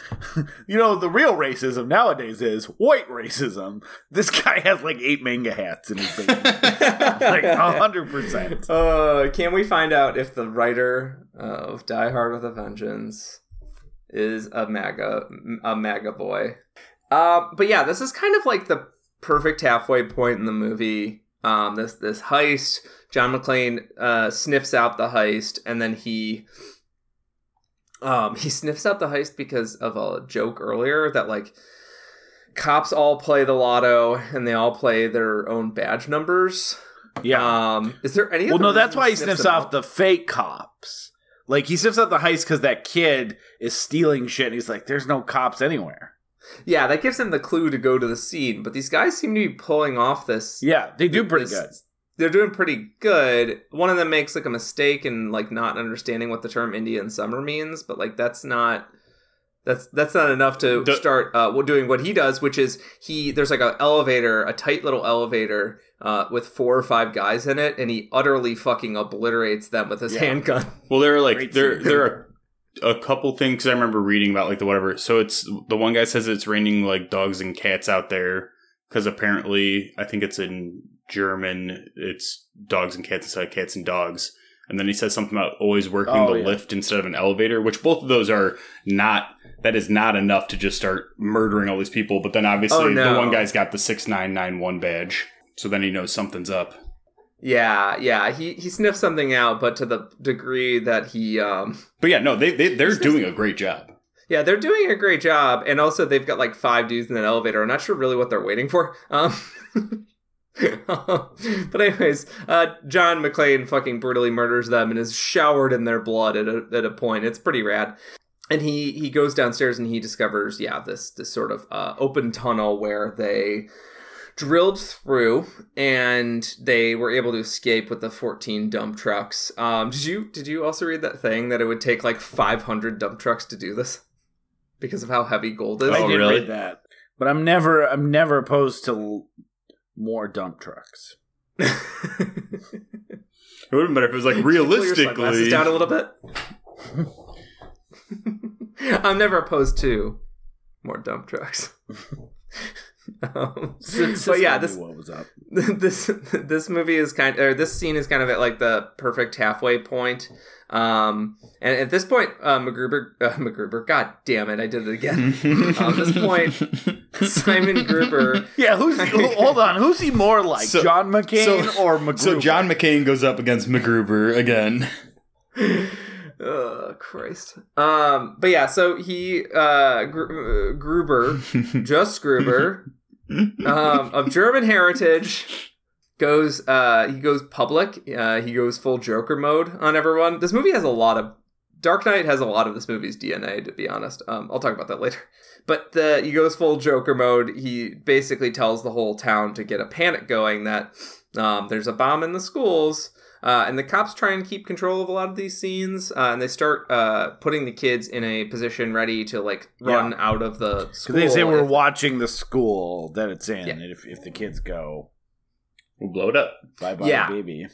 you know the real racism nowadays is white racism. This guy has like eight MAGA hats in his basement. like hundred percent. Uh, can we find out if the writer of Die Hard with a Vengeance is a MAGA a MAGA boy? Uh, but yeah, this is kind of like the perfect halfway point in the movie. Um, this this heist, John McClane uh, sniffs out the heist, and then he um, *laughs* he sniffs out the heist because of a joke earlier that like cops all play the lotto and they all play their own badge numbers. Yeah. Um, is there any? well, no, that's why he sniffs sniffs off out? the fake cops. Like he sniffs out the heist because that kid is stealing shit. And he's like, "There's no cops anywhere." Yeah, that gives him the clue to go to the scene. But these guys seem to be pulling off this. Yeah, they do pretty this- good. They're doing pretty good. One of them makes like a mistake and like not understanding what the term Indian summer means, but like that's not. That's that's not enough to The- start uh, doing what he does, which is he there's like an elevator, a tight little elevator uh, with four or five guys in it, and he utterly fucking obliterates them with his Yeah. handgun. Well, there are like Great there scene. there are a couple things I remember reading about like the whatever. So it's the one guy says it's raining like dogs and cats out there because apparently I think it's in German. It's dogs and cats instead of cats and dogs. And then he says something about always working Oh, the yeah. lift instead of an elevator, which both of those are not. That is not enough to just start murdering all these people. But then obviously Oh, no. the one guy's got the six nine nine one badge, so then he knows something's up. Yeah, yeah, he he sniffs something out, but to the degree that he um But yeah, no, they they they're doing a great job. Yeah, they're doing a great job, and also they've got like five dudes in an elevator. I'm not sure really what they're waiting for. *laughs* Um, but anyways, uh, John McClane fucking brutally murders them and is showered in their blood at a, at a point. It's pretty rad. And he he goes downstairs and he discovers yeah this this sort of uh, open tunnel where they drilled through, and they were able to escape with the 14 dump trucks. Um, did you did you also read that thing that it would take like 500 dump trucks to do this because of how heavy gold is? I Oh, did really? read that, but I'm never I'm never opposed to l- more dump trucks. *laughs* It would have been better if it was like Pull your realistically. down a little bit. *laughs* *laughs* I'm never opposed to more dump trucks. Um, *laughs* but yeah, this what was up? *laughs* this this movie is kind or this scene is kind of at like the perfect halfway point. Um, and at this point, uh, MacGruber, *laughs* uh, MacGruber, god damn it, I did it again. Um, at this point, Simon Gruber, Yeah, who's who- hold on? Who's he more like, So- John McCain so- or MacGruber? So John McCain goes up against MacGruber again. Oh Christ. Um, but yeah, so he uh, uh, Gruber, *laughs* just Gruber, um, of German heritage goes uh he goes public uh he goes full joker mode on everyone. This movie has a lot of dark knight has a lot of this movie's dna to be honest. Um i'll talk about that later. But the he goes full joker mode. He basically tells the whole town to get a panic going that um there's a bomb in the schools uh, and the cops try and keep control of a lot of these scenes, uh, and they start uh, putting the kids in a position ready to like run out of the school. They say we're if- watching the school that it's in, Yeah. and if, if the kids go, We'll blow it up. bye bye, Yeah. baby.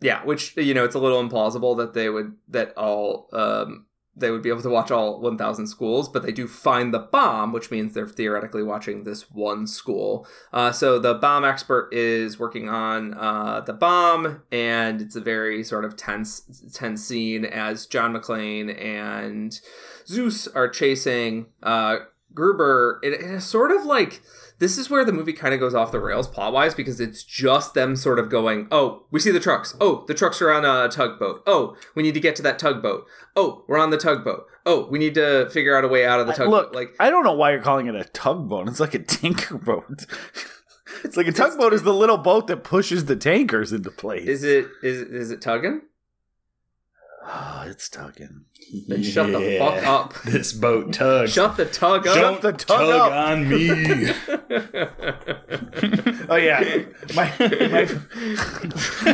Yeah, which you know, it's a little implausible that they would that all um they would be able to watch all 1000 schools, but they do find the bomb, which means they're theoretically watching this one school. Uh, so the bomb expert is working on uh, the bomb, and it's a very sort of tense tense scene as John McClane and Zeus are chasing uh, Gruber. It is sort of like this is where the movie kind of goes off the rails plot wise because it's just them sort of going, oh, we see the trucks. Oh, the trucks are on a tugboat. Oh, we need to get to that tugboat. Oh, we're on the tugboat. Oh, we need to figure out a way out of the tugboat. Look, like, I don't know why you're calling it a tugboat. It's like a tinker boat. *laughs* it's like a tugboat is the little boat that pushes the tankers into place. is it is is it tugging? Oh, it's tugging. Then shut the fuck up. *laughs* This boat tug. Shut the tug up. Don't the tug tug up. on me. *laughs* Oh yeah, my my,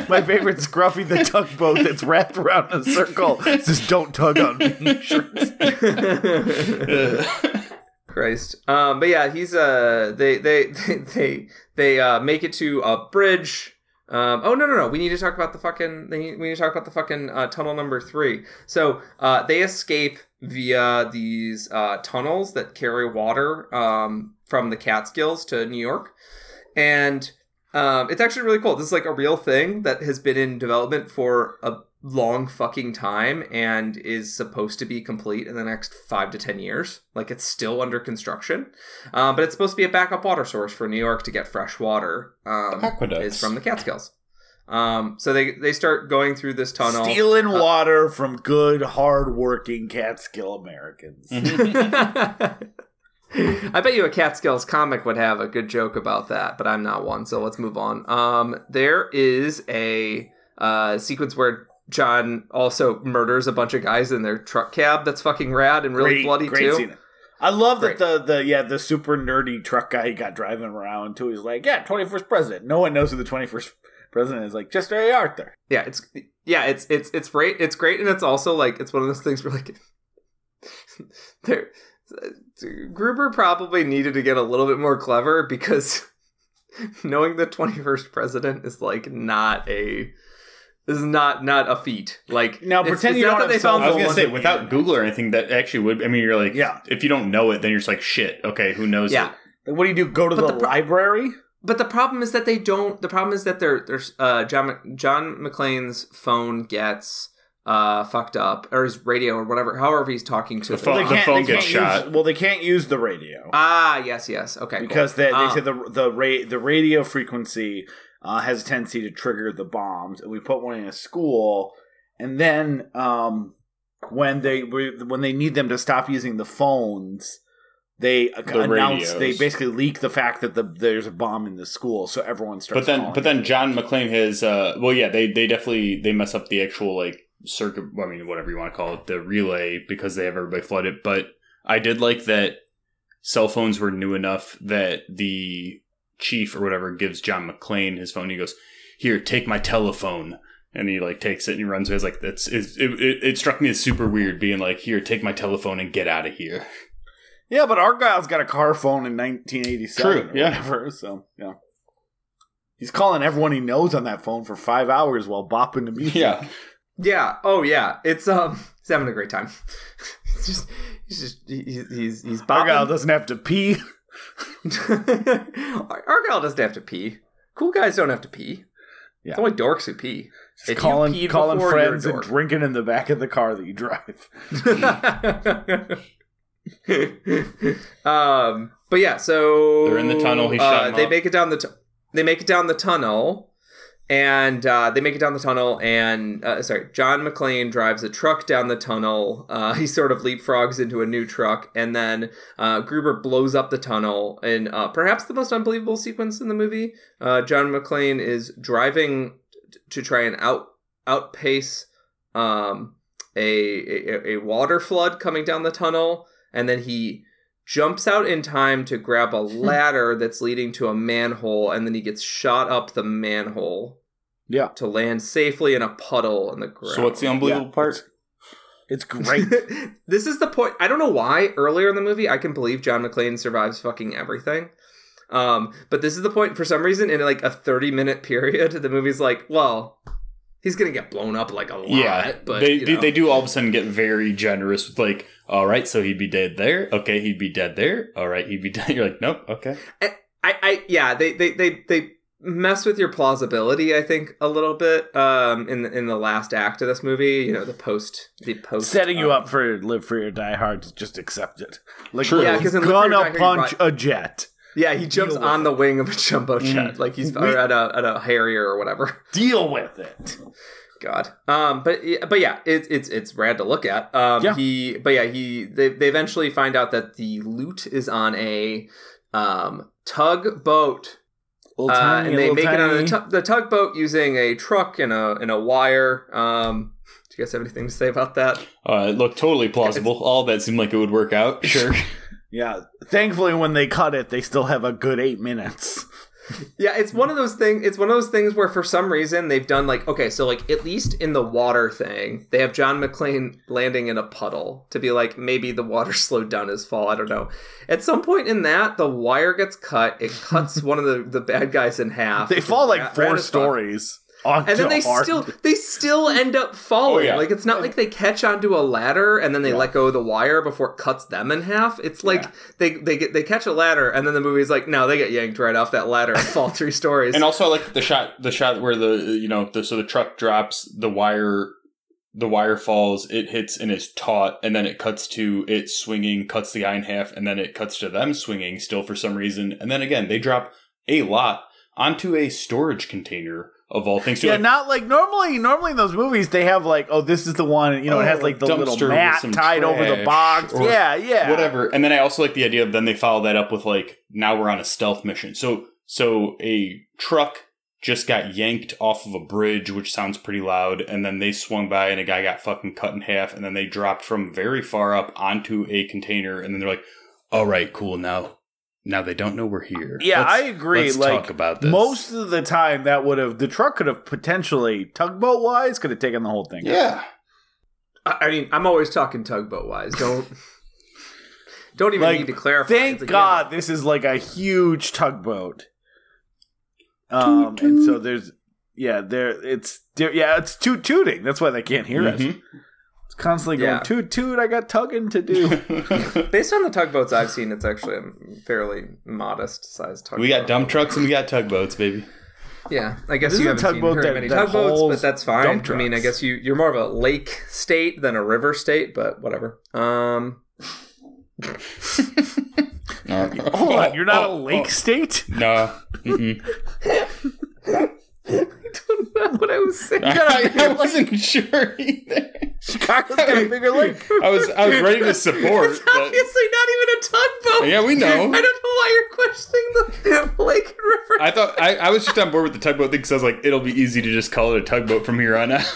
my favorite Scruffy the tugboat that's wrapped around in a circle says "Don't tug on me." *laughs* Christ. Um, but yeah, he's uh, they they they they, they uh, make it to a bridge. Um, oh no no no! We need to talk about the fucking. We need to talk about the fucking uh, tunnel number three. So uh, they escape via these uh, tunnels that carry water um, from the Catskills to New York, and um, it's actually really cool. This is like a real thing that has been in development for a long fucking time and is supposed to be complete in the next five to ten years. Like it's still under construction, uh, but it's supposed to be a backup water source for New York to get fresh water. Um, Aqueducts. is from the Catskills. Um, so they they start going through this tunnel. Stealing water from good, hard-working Catskill Americans. *laughs* *laughs* I bet you a Catskills comic would have a good joke about that, but I'm not one, so let's move on. Um, there is a uh, sequence where John also murders a bunch of guys in their truck cab. That's fucking rad and really Great- bloody great too. scene. I love Great. that the the yeah the super nerdy truck guy he got driving around too. He's like, yeah, twenty first president. No one knows who the twenty first president is. Like, just A. Arthur. Yeah, it's yeah, it's it's it's great. It's great, and it's also like it's one of those things where like *laughs* there. Gruber probably needed to get a little bit more clever because *laughs* knowing the 21st president is like not a is not not a feat. Like Now, it's- pretend it's you not don't that they have cell found I was gonna say without Google or anything, that actually would. I mean, you're like, Yeah. If you don't know it, then you're just like, shit. Okay, who knows? yeah. it? Like, what do you do? Go to But the, the pro- library? But the problem is that they don't. The problem is that their there's uh John Mc- John McClane's phone gets uh fucked up or his radio or whatever. However he's talking to The phone- Well, the phone they gets can't shot. Use, well, they can't use the radio Ah, yes, yes. Okay, cool. because they, they Um, say the the ra- the radio frequency uh, has a tendency to trigger the bombs. And we put one in a school, and then um, when they when they need them to stop using the phones. They announce. radios. They basically leak the fact that the there's a bomb in the school, so everyone starts. But then, but then John McClane has. Uh, well, yeah, they they definitely they mess up the actual like circuit. I mean, whatever you want to call it, the relay because they have everybody flooded. But I did like that cell phones were new enough that the chief or whatever gives John McClane his phone. He goes, "Here, take my telephone." And he like takes it and he runs away. It's like that's it, it, it struck me as super weird being like, "Here, take my telephone and get out of here." Yeah, but Argyle's got a car phone in 1987 True, or yeah. whatever. So yeah, he's calling everyone he knows on that phone for five hours while bopping the music. Yeah, Yeah. Oh yeah. It's um. He's having a great time. *laughs* It's just. He's just. He's he's he's Argyle doesn't have to pee. *laughs* Argyle doesn't have to pee. Cool guys don't have to pee. Yeah. It's only dorks who pee. Just If you calling peed calling before, you're friends and drinking in the back of the car that you drive. *laughs* um, but yeah, so They're in the tunnel, he uh, shut 'em they up. make it down the. Tu- they make it down the tunnel, and uh, they make it down the tunnel. And uh, sorry, John McClane drives a truck down the tunnel. Uh, he sort of leapfrogs into a new truck, and then uh, Gruber blows up the tunnel. In uh, perhaps the most unbelievable sequence in the movie, uh, John McClane is driving t- to try and out outpace um, a, a a water flood coming down the tunnel, and then he jumps out in time to grab a *laughs* ladder that's leading to a manhole, and then he gets shot up the manhole Yeah, to land safely in a puddle in the ground. So what's the unbelievable Yeah, part? it's great. *laughs* this is the point. I don't know why earlier in the movie I can believe John McClane survives fucking everything. Um, but this is the point for some reason in like a 30 minute period, *laughs* the movie's like, well, he's gonna get blown up like a lot. Yeah, but they you they, know. they do all of a sudden get very generous with like, all right, so he'd be dead there. Okay, he'd be dead there. All right, he'd be dead. *laughs* You're like, nope. Okay, I, I yeah, they they they they mess with your plausibility, I think, a little bit um in the, in the last act of this movie. You know, the post the post Setting you um, up for Live Free or Die Hard, to just accept it. Like True. Yeah, because in Live Free or Die gonna Hard, punch brought- a jet. Yeah, he jumps Deal with on it. the wing of a jumbo jet, like he's or at a at a Harrier or whatever. *laughs* Deal with it. God. Um, but but yeah, it's it's it's rad to look at. Um, Yeah. he but yeah he they they eventually find out that the loot is on a um tug boat Little uh, and they little make it on the, tiny. tu- the tugboat using a truck and a and a wire. Um, do you guys have anything to say about that? uh, it looked totally plausible. All that seemed like it would work out. *laughs* Sure. *laughs* Yeah. Thankfully, when they cut it, they still have a good eight minutes. *laughs* Yeah, it's one of those things. It's one of those things where, for some reason, they've done like okay, so like at least in the water thing, they have John McClane landing in a puddle to be like maybe the water *laughs* slowed down his fall. I don't know. At some point in that, the wire gets cut. It cuts *laughs* one of the the bad guys in half. They fall like four stories. And then they hard. still *laughs* they still end up falling. Oh, yeah. Like it's not like they catch onto a ladder and then they Yeah. let go of the wire before it cuts them in half. It's like Yeah. they they get they catch a ladder and then the movie's like no they get yanked right off that ladder and fall three stories. *laughs* and also, like the shot, the shot where the you know, the, so the truck drops, the wire, the wire falls, it hits and it's taut, and then it cuts to it swinging, cuts the guy in half, and then it cuts to them swinging still for some reason, and then again they drop a lot onto a storage container of all things. So Yeah, like, not like normally. Normally in those movies, they have like, oh, this is the one. You know, it has Oh, like the little mat tied over the box. Yeah, yeah. whatever. And then I also like the idea of then they follow that up with like now we're on a stealth mission. So so a truck just got yanked off of a bridge, which sounds pretty loud, and then they swung by and a guy got fucking cut in half, and then they dropped from very far up onto a container, and then they're like, "All right, cool, now." Now they don't know we're here. Yeah, Let's- I agree. Let's like talk about this. most of the time, that would have the truck could have potentially tugboat wise could have taken the whole thing. yeah. I I mean, I'm always talking tugboat wise. Don't *laughs* don't even Like, need to clarify. Thank It's like, God this is like a huge tugboat. Um, and so there's yeah, there it's yeah, it's toot tooting. That's why they can't hear us. It's constantly going Yeah. toot toot. I got tugging to do. *laughs* Based on the tugboats I've seen, it's actually a fairly modest sized tugboat. we got dump trucks and we got tugboats, baby. Yeah, I guess This you haven't seen very that- many that tugboats, but that's fine. I mean, I guess you you're more of a lake state than a river state, but whatever. Um, *laughs* Hold on, you're not a Oh, lake oh. state. No. *laughs* *laughs* I don't know what I was saying. I, I *laughs* wasn't sure either. Chicago's got a *laughs* bigger lake. I was I was ready to support. It's but- obviously not even a tugboat. Yeah, we know. I don't know why you're questioning the lake and river. I thought I, I was just on board with the tugboat thing because I was like, it'll be easy to just call it a tugboat from here on out.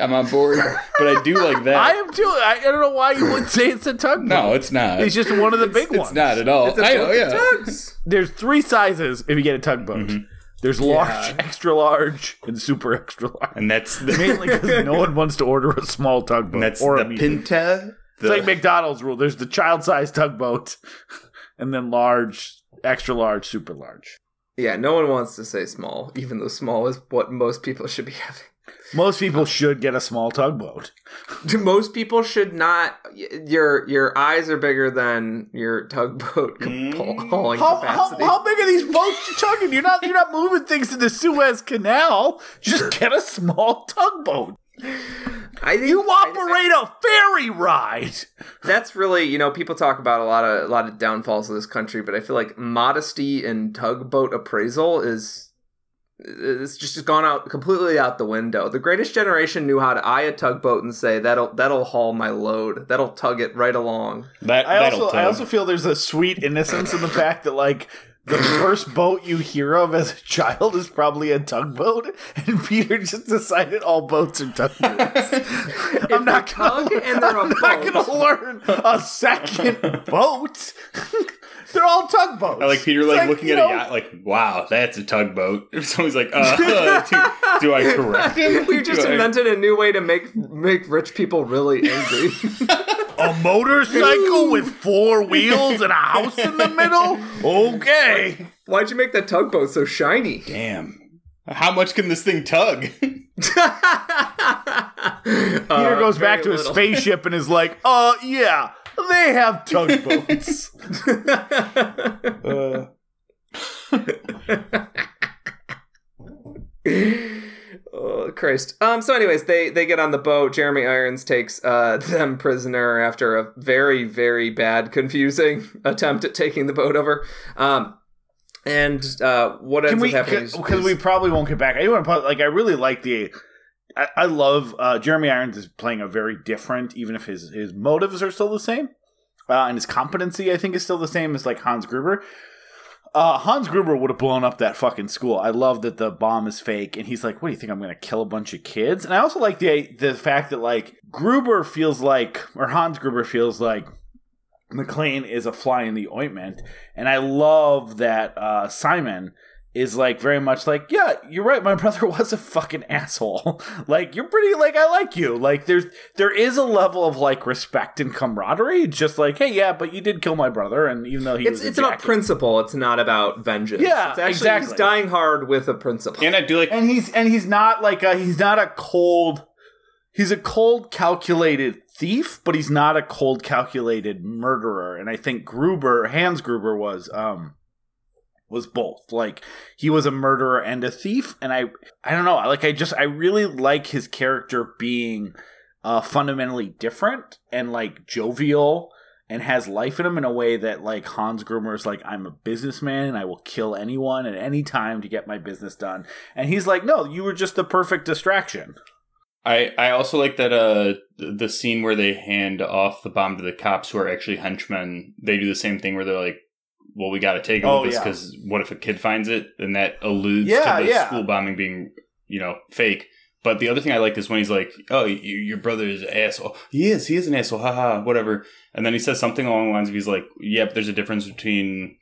I'm on board, but I do like that. I am too. I, I don't know why you would say it's a tugboat. no, it's not. It's just one of the big it's ones. not at all. It's a I know, yeah. tugs. There's three sizes if you get a tugboat. Mm-hmm. There's large, Yeah. *laughs* extra large, and super extra large. And that's the, Mainly because no one wants to order a small tugboat and that's or the a medium. Pinta. It's like McDonald's rule. There's the child-sized tugboat, *laughs* and then large, extra large, super large. Yeah, no one wants to say small, even though small is what most people should be *laughs* having. Most people should get a small tugboat. *laughs* Most people should not. Your your eyes are bigger than your tugboat Mm. *laughs* hauling How, how, capacity. how big are these boats you're talking? You're not you're not moving things in the Suez Canal. Just *laughs* get a small tugboat. I think You operate a ferry ride. that's really you know people talk about a lot of a lot of downfalls of this country, but I feel like modesty in tugboat appraisal is it's just gone out completely out the window. The greatest generation knew how to eye a tugboat and say that'll that'll haul my load. That'll tug it right along. that. I that'll also I also feel there's a sweet innocence in the fact that like the first boat you hear of as a child is probably a tugboat, and Peter just decided all boats are tugboats. *laughs* I'm not gonna, tug and they're a I'm not boat. gonna learn a second *laughs* boat. *laughs* They're all tugboats. I like Peter It's like, looking at know, a yacht like, wow, that's a tugboat. If someone's like, uh, do, do I correct him? We've just Do invented a new way to make make rich people really angry. A motorcycle with four wheels and a house in the middle? Okay. Why'd you make that tugboat so shiny? Damn. How much can this thing tug? *laughs* Peter goes back to his spaceship and is like, uh, yeah, they have tugboats. *laughs* Uh, *laughs* Oh Christ. Um. So, anyways, they they get on the boat. Jeremy Irons takes uh *laughs* them prisoner after a very very bad, confusing *laughs* attempt at taking the boat over. Um. And uh, what ends we, up happening because we probably won't get back. I want to, like, I really like the, I, I love, uh, Jeremy Irons is playing a very different, even if his, his motives are still the same. Uh, and his competency, I think, is still the same as like Hans Gruber. Uh, Hans Gruber would have blown up that fucking school. I love that the bomb is fake, and he's like, "What do you think? I'm going to kill a bunch of kids?" And I also like the the fact that like Gruber feels like, or Hans Gruber feels like McClane is a fly in the ointment, and I love that uh, Simon is like very much like, yeah, you're right. My *laughs* brother was a fucking asshole. *laughs* like you're pretty like I like you. Like there's there is a level of like respect and camaraderie. Just like, hey, yeah, but you did kill my brother, and even though he It's was it's about principle. It's not about vengeance. Yeah, it's actually, exactly. He's dying hard with a principle. and I do like and he's and he's not like a he's not a cold he's a cold calculated thief but he's not a cold calculated murderer and i think gruber hans gruber was um was both like he was a murderer and a thief and i i don't know like i just i really like his character being uh fundamentally different and like jovial and has life in him in a way that like Hans Gruber is like I'm a businessman and I will kill anyone at any time to get my business done. And he's like, "No, you were just the perfect distraction." I, I also like that uh the scene where they hand off the bomb to the cops who are actually henchmen. They do the same thing where they're like, "Well, we got to take him Oh, with this yeah. because what if a kid finds it?" And that alludes Yeah, to the yeah. school bombing being you know fake. But the other thing I like is when he's like, "Oh, y your brother is an asshole. He is. He is an asshole. Haha. Whatever." And then he says something along the lines of, "He's like, yep. There's a difference between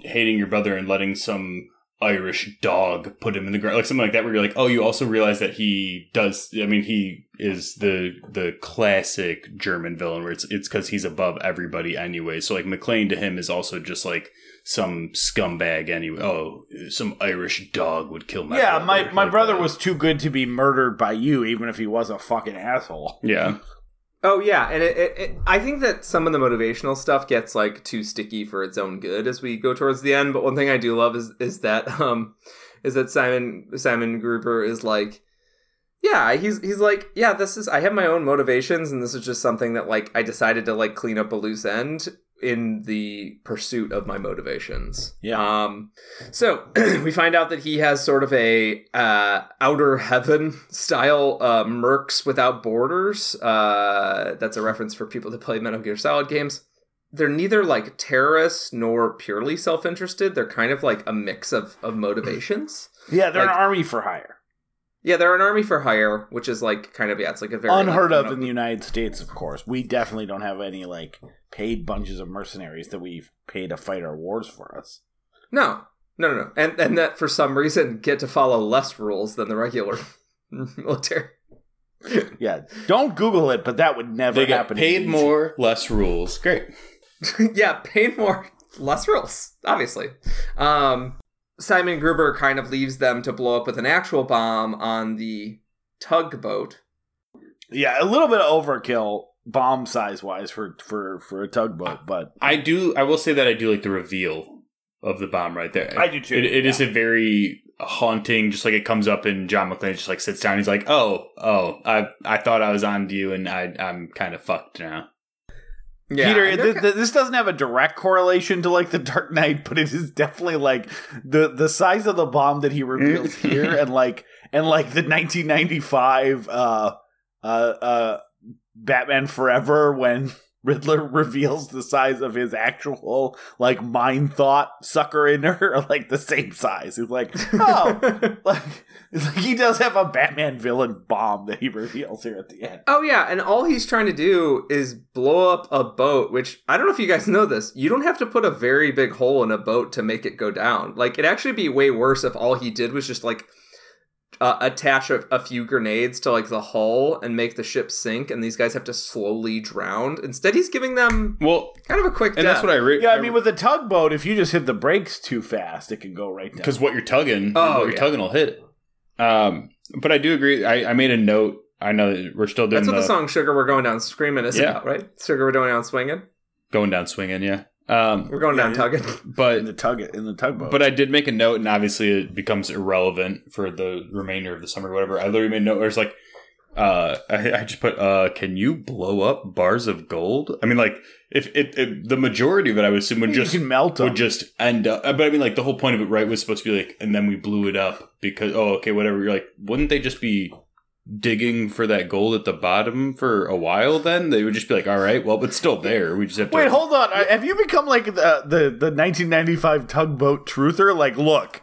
hating your brother and letting some." Irish dog put him in the ground, like something like that, where you're like, oh, you also realize that he does. I mean, he is the the classic German villain, where it's it's because he's above everybody anyway. So like McClane to him is also just like some scumbag anyway. Oh, some Irish dog would kill my yeah, brother, my my like brother that. was too good to be murdered by you, even if he was a fucking asshole. yeah. Oh yeah, and it, it, it, I think that some of the motivational stuff gets like too sticky for its own good as we go towards the end. But one thing I do love is is that *laughs* um is that Simon Simon Gruber is like, yeah, he's he's like, yeah, this is I have my own motivations, and this is just something that like I decided to like clean up a loose end in the pursuit of my motivations. Yeah. Um. So *clears throat* we find out that he has sort of a uh, outer heaven *laughs* style uh, Mercs without borders. Uh, that's a reference for people that play Metal Gear Solid games. they're neither like terrorists nor purely self-interested. They're kind of like a mix of of motivations. *clears throat* Yeah, they're Like- an army for hire. Yeah, they're an army for hire, which is like kind of yeah, it's like a very Unheard like, of in the United States, of course. We definitely don't have any like paid bunches of mercenaries that we've paid to fight our wars for us. No, no, no, no, and and that for some reason get to follow less rules than the regular *laughs* military. Yeah, don't Google it, but that would never They get happen. paid in- more, less rules. Great. *laughs* yeah, paid more, less rules, obviously. Um, Simon Gruber kind of leaves them to blow up with an actual bomb on the tugboat. Yeah, a little bit of overkill, bomb size wise for for for a tugboat, but I do. I will say that I do like the reveal of the bomb right there. I do too, It, it is yeah. a very haunting. Just like it comes up and John McClane just like sits down. He's like, "Oh, oh, I I thought I was on to you, and I I'm kind of fucked now." Yeah, Peter, th- th- this doesn't have a direct correlation to like the Dark Knight, but it is definitely like the the size of the bomb that he reveals *laughs* here, and like and like the 1995 uh uh uh Batman Forever when *laughs* Riddler reveals the size of his actual like mind thought sucker in her are *laughs* like the same size. It's like oh, *laughs* like like he does have a Batman villain bomb that he reveals here at the end. Oh yeah, and all he's trying to do is blow up a boat, which I don't know if you guys know this. You don't have to put a very big hole in a boat to make it go down. Like it'd actually be way worse if all he did was just like uh, attach a, a few grenades to like the hull and make the ship sink, and these guys have to slowly drown. Instead, he's giving them Well, kind of a quick and death. that's what I re- Yeah, I mean with a tugboat, if you just hit the brakes too fast, it can go right down. because what you're tugging, Oh, what you're yeah. tugging will hit. Um, but I do agree. I, I made a note. I know that we're still doing That's what the, the song "Sugar We're Going Down Screaming" is Yeah. about, right? Sugar, we're going down swinging. going down swinging. Yeah. Um, We're going down yeah. tugging. but in the tug in the tugboat. But I did make a note, and obviously it becomes irrelevant for the remainder of the summer, or whatever. I literally made a note where it's like, uh, I, I just put, uh, can you blow up bars of gold? I mean, like, if it, it the majority of it, I would assume would you just can melt them. would just end up. But I mean, like, the whole point of it, right, was supposed to be like, and then we blew it up because, oh, okay, whatever. You're like, wouldn't they just be digging for that gold at the bottom for a while? Then they would just be like, all right, well, it's still there. We just have to Wait, hold on. Have you become like the the, the 1995 tugboat truther? Like, look,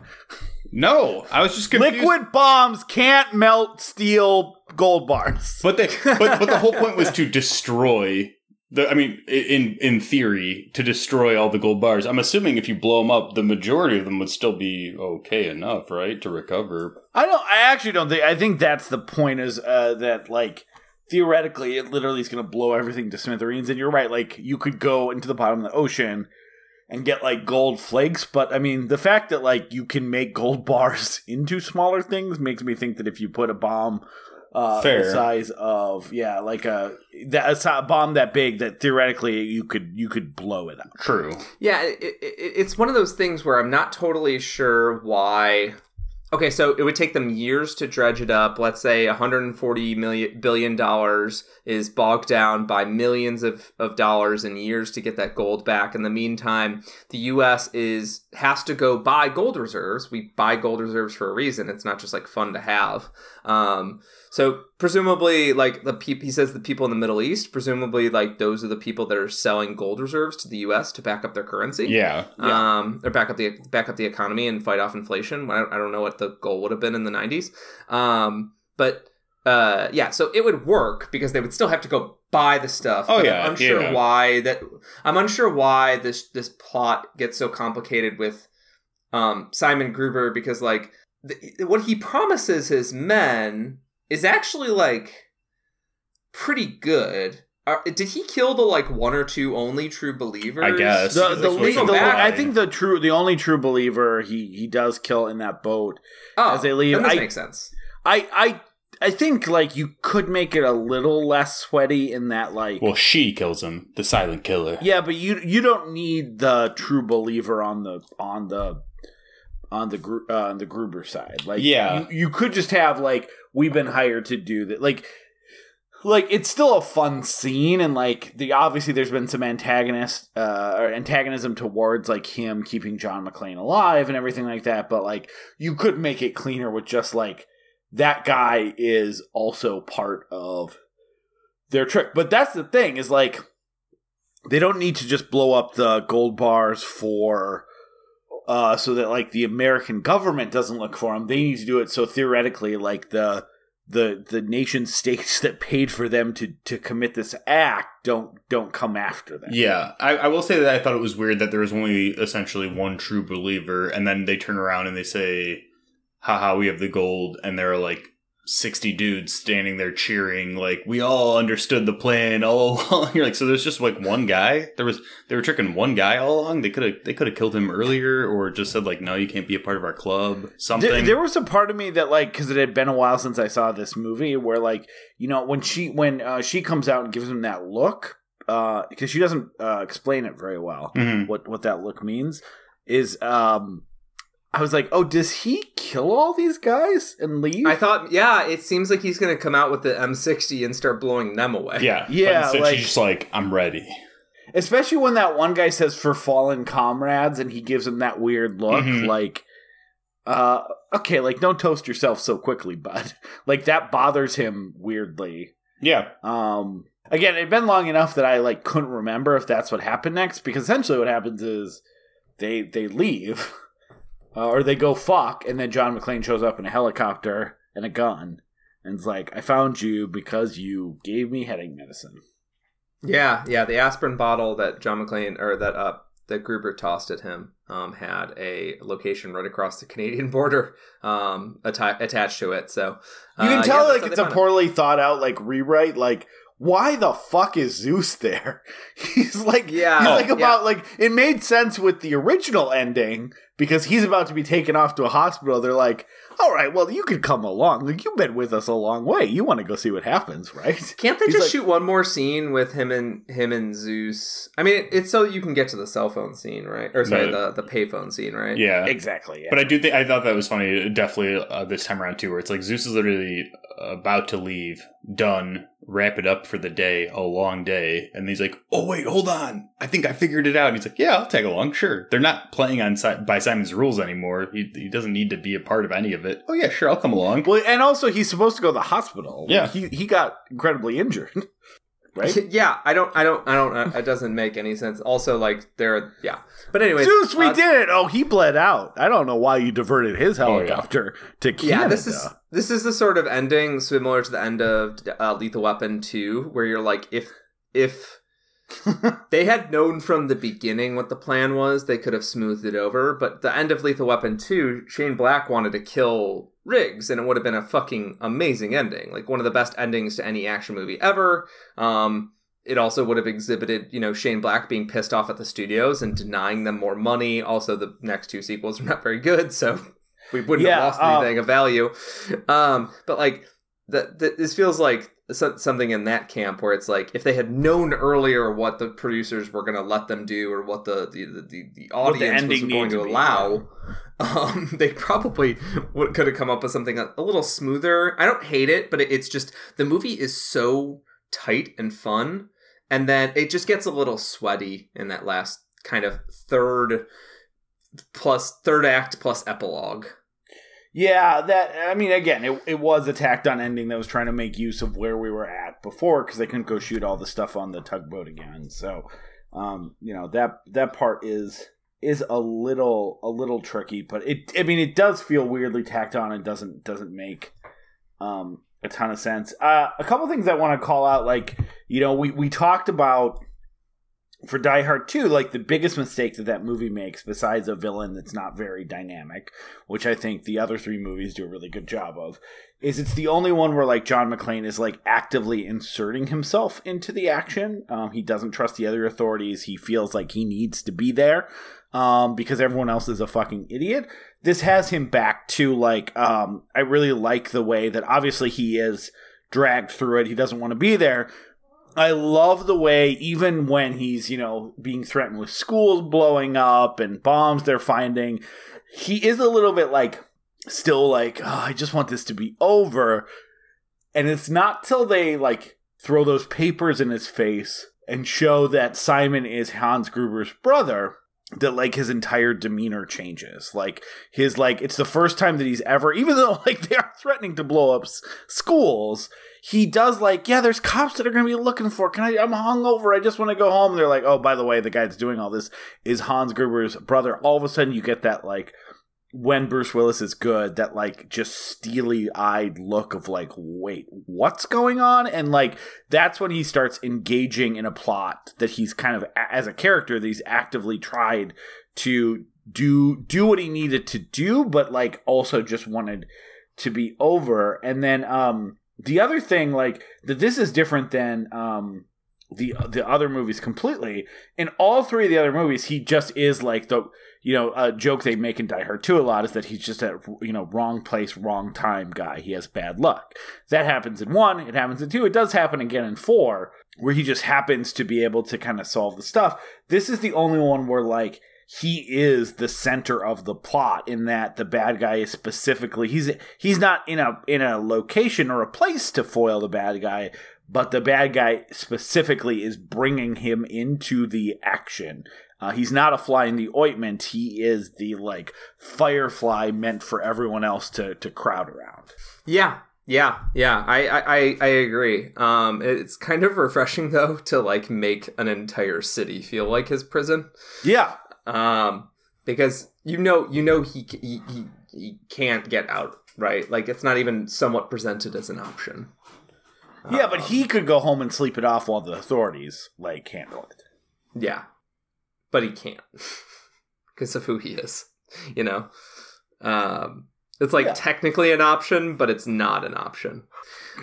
No, I was just confused. liquid bombs can't melt steel gold bars. But they but but the whole point was to destroy the. I mean, in in theory, to destroy all the gold bars. I'm assuming if you blow them up, the majority of them would still be okay enough, right, to recover. I don't. I actually don't think. I think that's the point. Is uh, that like theoretically, it literally is going to blow everything to smithereens. And you're right. Like you could go into the bottom of the ocean and get like gold flakes. But I mean, the fact that like you can make gold *laughs* bars into smaller things makes me think that if you put a bomb. Uh, Fair. the size of yeah, like a that a bomb that big that theoretically you could you could blow it up. True. Yeah, it, it, it's one of those things where I'm not totally sure why. Okay, so it would take them years to dredge it up. Let's say 140 million billion dollars is bogged down by millions of, of dollars and years to get that gold back. In the meantime, the U.S. is has to go buy gold reserves. We buy gold reserves for a reason. It's not just like fun to have. Um, so presumably, like the peop he says, the people in the Middle East, presumably, like those are the people that are selling gold reserves to the U.S. to back up their currency. Yeah. Um, or back up the back up the economy and fight off inflation. I don't, I don't know what the goal would have been in the '90s, um, but uh, yeah. So it would work because they would still have to go buy the stuff. Oh, but yeah, I'm unsure yeah. why that. I'm unsure why this this plot gets so complicated with um, Simon Gruber because like th- what he promises his men is actually like pretty good. Are, did he kill the like one or two only true believers? I guess. The, That's the, what's the- implied. I think the true, the only true believer he he does kill in that boat. Oh, as they leave, then this I- makes sense. I I I think like you could make it a little less sweaty in that like. Well, she kills him, the silent killer. yeah, but you you don't need the true believer on the on the on the Gru- uh, on the Gruber side. Like, Yeah. you, you could just have like we've been hired to do that. Like, like it's still a fun scene, and like the obviously there's been some antagonist uh, or antagonism towards like him keeping John McClane alive and everything like that. But like you could make it cleaner with just like that guy is also part of their trick. But that's the thing is like they don't need to just blow up the gold bars for uh so that like the American government doesn't look for them. They need to do it so theoretically like the the the nation *laughs* states that paid for them to to commit this act don't don't come after them. Yeah, I, I will say that I thought it was weird that there was only essentially one true believer, and then they turn around and they say, haha, we have the gold, and there are like 60 dudes standing there cheering, like, we all understood the plan all *laughs* along. You're like, so there's just like one guy? There was, they were tricking one guy all along? They could have, they could have killed him earlier, or just said, like, no, you can't be a part of our club. Something. There, there was a part of me that like because it had been a while since I saw this movie where like you know when she when uh, she comes out and gives him that look because she doesn't uh, explain it very well Mhm. what what that look means is um I was like oh does he kill all these guys and leave I thought, yeah, it seems like he's going to come out with the M60 and start blowing them away. Yeah. *laughs* Yeah, But instead like- she's just like, I'm ready. especially when that one guy says for fallen comrades and he gives him that weird look Mhm. like uh okay like don't toast yourself so quickly bud *laughs* like that bothers him weirdly Yeah. um again it'd been long enough that i like couldn't remember if that's what happened next because essentially what happens is they they leave *laughs* uh, or they go fuck and then john mcclane shows up in a helicopter and a gun and it's like i found you because you gave me headache medicine Yeah, yeah. The aspirin bottle that John McClane or that uh that Gruber tossed at him um, had a location right across the Canadian *laughs* border um, atta- attached to it. So You can uh, tell yeah, like it's a found it. poorly thought out like rewrite. Like, why the fuck is Zeus there? *laughs* He's like, Yeah. he's Oh, like yeah. about like it made sense with the original ending because he's about to be taken off to a hospital. They're like, all right, well, you could come along. Like, you've been with us a long way. You want to go see what happens, right? *laughs* Can't they He's just like- shoot one more scene with him and him and Zeus? I mean, it's so you can get to the cell phone scene, right? Or sorry, No. the the payphone scene, right? Yeah. Exactly. Yeah. But I do think I thought that was funny, definitely uh, this time around too, where it's like Zeus is literally about to leave, done, wrap it up for the day, a long day, and he's like, "Oh wait, hold on, I think I figured it out." And he's like, "Yeah, I'll tag along, sure." They're not playing on si- by Simon's rules anymore. He, he doesn't need to be a part of any of it. Oh yeah, sure, I'll come along. well, and also he's supposed to go to the hospital. Yeah. he he got incredibly injured. *laughs* Right? *laughs* Yeah, I don't, I don't, I don't. Uh, it doesn't make any sense. Also, like they're, yeah. But anyway, Zeus, we uh, did it. Oh, he bled out. I don't know why you diverted his Oh, yeah. helicopter to Canada. Yeah, this is this is the sort of ending similar to the end of uh, Lethal Weapon two, where you're like, if if *laughs* they had known from the beginning what the plan was, they could have smoothed it over. But the end of Lethal Weapon two, Shane Black wanted to kill Riggs, and it would have been a fucking amazing ending, like one of the best endings to any action movie ever. Um, it also would have exhibited, you know, Shane Black being pissed off at the studios and denying them more money. Also, the next two sequels are *laughs* not very good, so we wouldn't Yeah, have lost uh, anything of value. Um, but like, the, this feels like so- something in that camp where it's like if they had known earlier what the producers were going to let them do or what the the, the, the, What the audience was going to to allow, *laughs* um, they probably would, could have come up with something a, a little smoother. I don't hate it, but it, it's just the movie is so tight and fun, and then it just gets a little sweaty in that last kind of third plus third act plus epilogue. Yeah, that I mean, again, it, it was a tacked on ending that was trying to make use of where we were at before because they couldn't go shoot all the stuff on the tugboat again. So, um, you know that that part is is a little a little tricky, but it I mean it does feel weirdly tacked on and doesn't doesn't make um a ton of sense. Uh, a couple things I want to call out, like you know, we we talked about for Die Hard 2, like the biggest mistake that that movie makes, besides a villain that's not very dynamic, which I think the other three movies do a really good job of, is it's the only one where like John McClane is like actively inserting himself into the action. Um, he doesn't trust the other authorities. He feels like he needs to be there um, because everyone else is a fucking idiot. This has him back to like um, I really like the way that obviously he is dragged through it. He doesn't want to be there, I love the way, even when he's, you know, being threatened with schools blowing up and bombs they're finding, he is a little bit like, still like, oh, I just want this to be over. And it's not till they, like, throw those papers in his face and show that Simon is Hans Gruber's brother that like his entire demeanor changes. Like his like it's the first time that he's ever even though *laughs* like they are threatening to blow up s- schools, he does like, yeah, there's cops that are going to be looking for. Can I I'm hungover. I just want to go home. they're like, "Oh, by the way, the guy that's doing all this is Hans Gruber's brother." All of a sudden you get that like when Bruce Willis is good, that like just steely eyed look of like, wait, what's going on? And like that's when he starts engaging in a plot that he's kind of as a character that he's actively tried to do do what he needed to do, but like also just wanted to be over. And then um the other thing, like that this is different than um the the other movies completely. In all three of the other movies, he just is like the you know, a joke they make in Die Hard 2 a lot is that he's just a, you know, wrong place, wrong time guy. He has bad luck. That happens in 1, it happens in 2, it does happen again in 4, where he just happens to be able to kind of solve the stuff. This is the only one where, like, he is the center of the plot in that the bad guy is specifically he's he's not in a in a location or a place to foil the bad guy but the bad guy specifically is bringing him into the action uh, he's not a fly in the ointment. He is the like firefly meant for everyone else to to crowd around. Yeah, yeah, yeah. I I I, agree. Um, it's kind of refreshing though to like make an entire city feel like his prison. Yeah, Um, because you know you know he he he, he can't get out. Right, like it's not even somewhat presented as an option. yeah, but he could go home and sleep it off while the authorities like handle it. Yeah, but he can't *laughs* because of who he is. You know, um, it's like Yeah. technically an option, but it's not an option.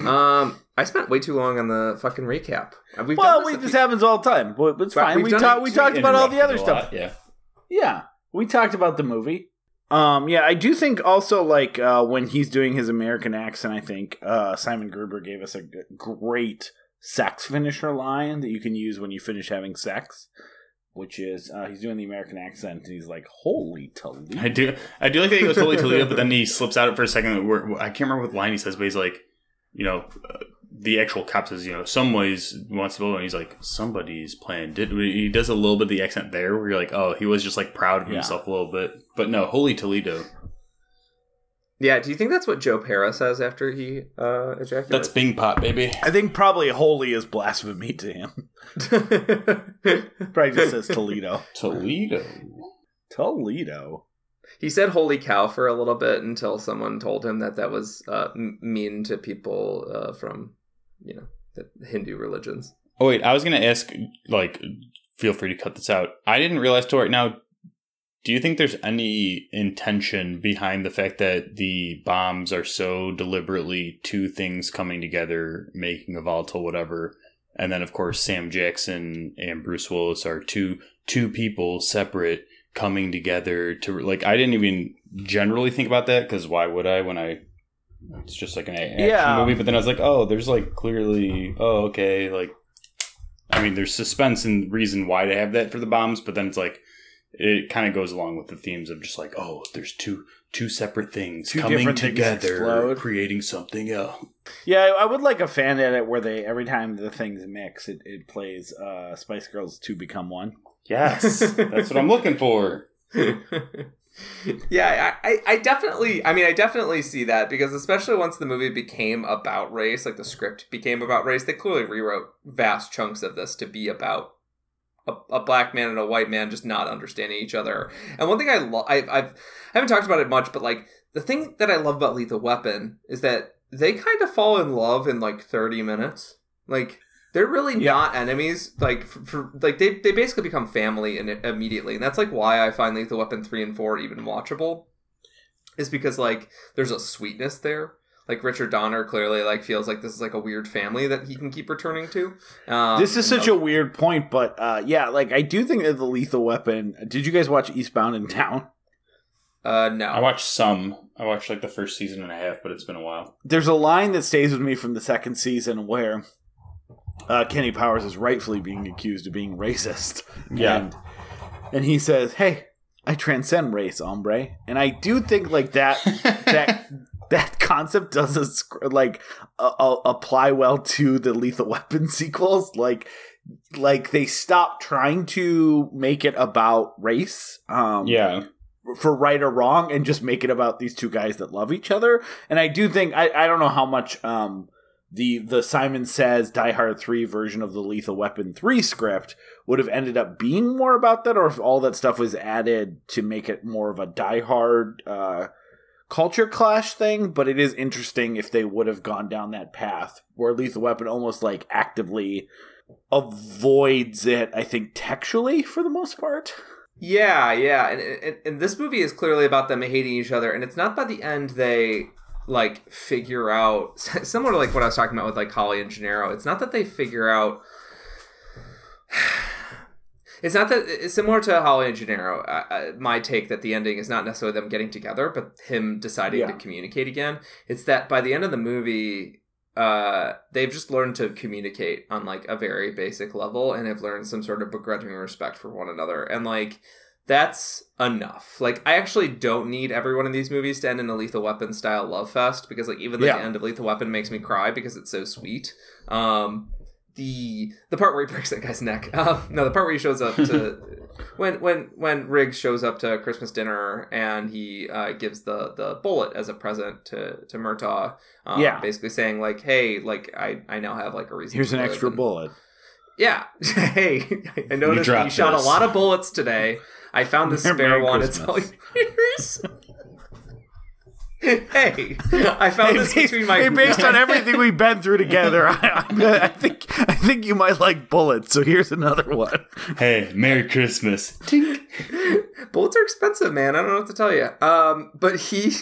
Um, I spent way too long on the fucking recap. We've well, done we, this few- happens all the time. But it's Right, fine. We We talked about all the other stuff. lot, Yeah. Yeah, we talked about the movie. Um, yeah, I do think also like uh, when he's doing his American accent, I think uh, Simon Gruber gave us a great sex finisher line that you can use when you finish having sex, which is uh, he's doing the American accent and he's like, "Holy Toledo!" I do. I do like that he goes totally Toledo, but then he slips out for a second. Where, I can't remember what line he says, but he's like, you know, uh, the actual cop says, you know, some ways wants to build, and he's like, somebody's plan did. He does a little bit of the accent there, where you're like, oh, he was just like proud of Yeah. himself a little bit. But no, holy Toledo. Yeah, do you think that's what Joe Pera says after he uh, ejaculates? That's Bing Pot, baby. I think probably "holy" is blasphemy to him. *laughs* Probably just says Toledo. Toledo. Toledo. he said "holy cow" for a little bit until someone told him that that was uh, mean to people uh, from, you know, the Hindu religions. Oh wait, I was gonna ask. Like, feel free to cut this out. I didn't realize till right now. Do you think there's any intention behind the fact that the bombs are so deliberately two things coming together, making a volatile whatever, and then of course Sam Jackson and Bruce Willis are two two people separate coming together to like I didn't even generally think about that because why would I when I it's just like an a- action Yeah. movie but then I was like oh there's like clearly oh okay like I mean there's suspense and reason why to have that for the bombs but then it's like it kind of goes along with the themes of just like oh there's two two separate things Two coming different things together creating something else. Yeah, I would like a fan edit where they every time the things mix, it, it plays uh, Spice Girls to become one. yes *laughs* that's what I'm looking for. *laughs* Yeah, I, I, I definitely, I mean, I definitely see that because especially once the movie became about race, like the script became about race, they clearly rewrote vast chunks of this to be about a, a black man and a white man just not understanding each other. And one thing I love, I, I've, I haven't talked about it much, but like the thing that I love about Lethal Weapon is that they kind of fall in love in like 30 minutes. Like, they're really Yeah. not enemies. Like for, for like they they basically become family in immediately, and that's like why I find Lethal Weapon three and four even watchable, is because like there's a sweetness there. Like Richard Donner clearly like feels like this is like a weird family that he can keep returning to. Um, this is and, such a weird point, but uh, yeah, like I do think that the Lethal Weapon. Did you guys watch Eastbound and Down? uh no. I watched some I watched like the first season and a half but it's been a while There's a line that stays with me from the second season where uh, Kenny Powers is rightfully being accused of being racist. Yeah. and, and he says, "Hey, I transcend race, hombre." And I do think like that that *laughs* that concept doesn't like uh, uh, apply well to the Lethal Weapon *laughs* sequels. Like like they stop trying to make it about race. Um, Yeah. for right or wrong and just make it about these two guys that love each other. And I do think I, I don't know how much um the the Simon Says Die Hard 3 version of the Lethal Weapon 3 script would have ended up being more about that or if all that stuff was added to make it more of a Die Hard uh culture clash thing, but it is interesting if they would have gone down that path where Lethal Weapon almost like actively avoids it, I think textually for the most part. Yeah, yeah, and, and and this movie is clearly about them hating each other, and it's not by the end they like figure out *laughs* similar to like what I was talking about with like Holly and Gennero. It's not that they figure out. It's not that it's similar to Holly and Gennero. Uh, my take that the ending is not necessarily them getting together, but him deciding Yeah. to communicate again. It's that by the end of the movie, uh, they've just learned to communicate on like a very basic level, and have learned some sort of begrudging respect for one another, and like that's enough. Like I actually don't need every one of these movies to end in a Lethal Weapon style love fest because like even the end of Lethal Weapon makes me cry because it's so sweet. Um, the the part where he breaks that guy's neck. Uh, no, the part where he shows up to *laughs* when when when Riggs shows up to Christmas dinner and he uh, gives the the bullet as a present to to Murtaugh. Um, Yeah. basically saying like, hey, like I I now have like a reason. Here's an extra and- bullet. Yeah. *laughs* hey, I noticed that you shot a lot of bullets today. I found the *laughs* Merry spare one. It's all yours. *laughs* hey, I found this Hey, between my. hey, based on *laughs* everything we've been through together, I, I, I think I think you might like bullets. So here's another one. Hey, Merry Christmas. bullets are expensive, man. I don't know what to tell you. Um, but he,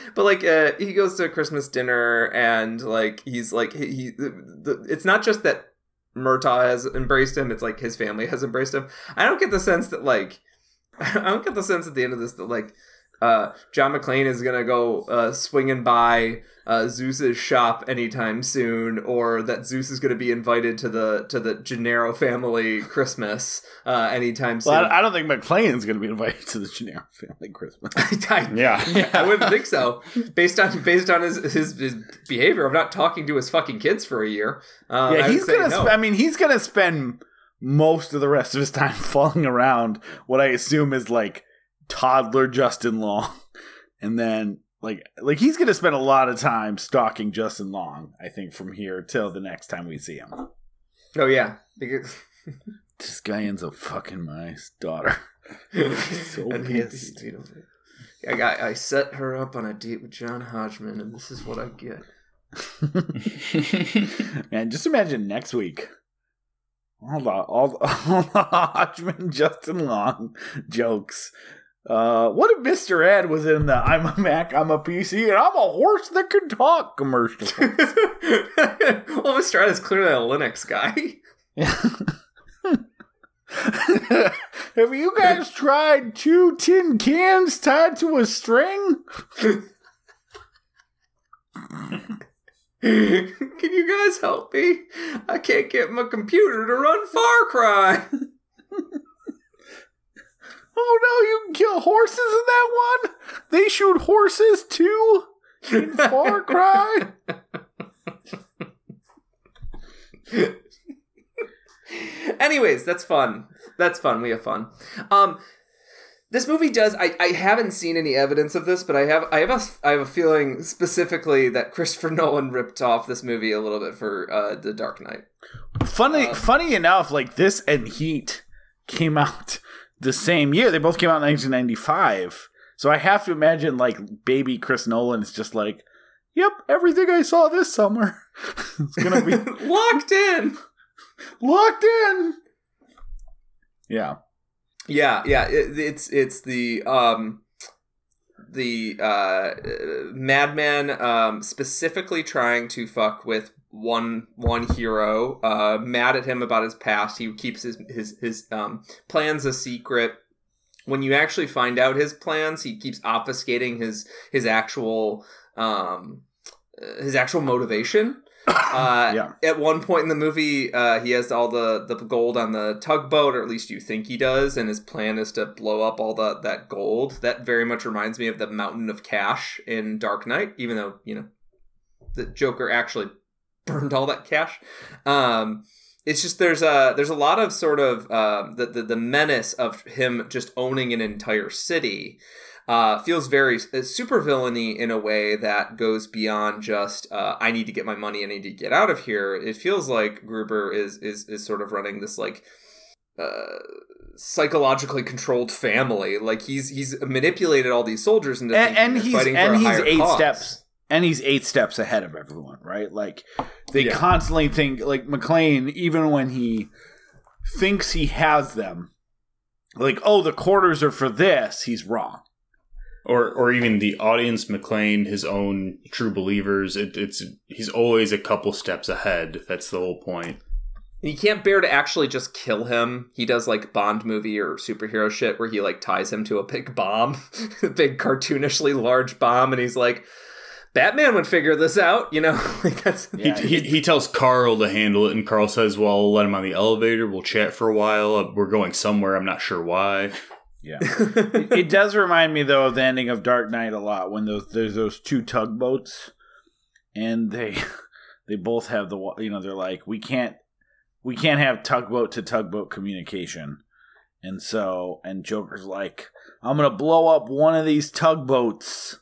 *laughs* but like, uh, he goes to a Christmas dinner and like he's like he, he the, the, it's not just that Murtaugh has embraced him; it's like his family has embraced him. I don't get the sense that like, I don't get the sense at the end of this that like. Uh, John McClane is gonna go uh, swinging by uh, Zeus's shop anytime soon, or that Zeus is gonna be invited to the to the Gennero family Christmas uh, anytime soon. Well, I, I don't think McClane's going to be invited to the Gennero family Christmas. *laughs* I, Yeah. I wouldn't think so. Based on based on his, his his behavior of not talking to his fucking kids for a year. I yeah, would he's gonna. no. Sp- I mean, he's gonna spend most of the rest of his time *laughs* falling around what I assume is like toddler Justin Long, *laughs* and then like like he's gonna spend a lot of time stalking Justin Long. I think from here till the next time we see him. oh yeah. Because- *laughs* This guy ends up fucking my daughter. *laughs* So And pissed. he- he- I got I set her up on a date with John Hodgman, and this is what I get. Man, just imagine next week. All the all, the- all the Hodgman Justin Long jokes. Uh, what if Mr. Ed was in the I'm a Mac, I'm a PC, and I'm a horse that can talk commercial? *laughs* well, Mr. Ed is clearly a Linux guy. *laughs* Have you guys tried two tin cans tied to a string? Can you guys help me? I can't get my computer to run Far Cry. *laughs* Oh no, you can kill horses in that one? They shoot horses too? In Far Cry? *laughs* Anyways, that's fun. That's fun. We have fun. Um, this movie does. I, I haven't seen any evidence of this, but I have. I have a. I have a feeling specifically that Christopher *laughs* Nolan ripped off this movie a little bit for uh, the Dark Knight. Funny, Uh, funny enough, like this and Heat came out the same year. They both came out in 1995. So I have to imagine, like, baby Chris Nolan is just like, "Yep, everything I saw this summer *laughs* is gonna be *laughs* Locked in. locked in." Yeah, Yeah, yeah. It, it's it's the um the uh madman um specifically trying to fuck with one one hero uh mad at him about his past he keeps his his his um plans a secret when you actually find out his plans he keeps obfuscating his his actual um his actual motivation *coughs* uh, Yeah. At one point in the movie, uh, he has all the, the gold on the tugboat, or at least you think he does, and his plan is to blow up all the, that gold. That very much reminds me of the Mountain of Cash in Dark Knight, even though, you know, the Joker actually burned all that cash. Um, it's just there's a there's a lot of sort of uh, the, the the menace of him just owning an entire city. Uh, feels very uh, super villainy in a way that goes beyond just uh, I need to get my money, I need to get out of here. It feels like Gruber is is is sort of running this like uh, psychologically controlled family. Like he's he's manipulated all these soldiers into and, and he's fighting and he's eight cause. steps and he's eight steps ahead of everyone right like they Yeah. constantly think like mcclane even when he thinks he has them like oh the quarters are for this he's wrong or or even the audience McClane, his own true believers. It, it's he's always a couple steps ahead. That's the whole point. And you can't bear to actually just kill him. He does like Bond movie or superhero shit where he like ties him to a big bomb, a *laughs* big cartoonishly large bomb, and he's like, Batman would figure this out, you know? *laughs* like that's Yeah, he, he, he tells Carl to handle it, and Carl says, "Well, I'll let him on the elevator. We'll chat for a while. Uh, We're going somewhere. I'm not sure why." yeah *laughs* it, it does remind me though of the ending of dark knight a lot when those there's those two tugboats and they *laughs* they both have the you know they're like we can't we can't have tugboat to tugboat communication and so and joker's like i'm gonna blow up one of these tugboats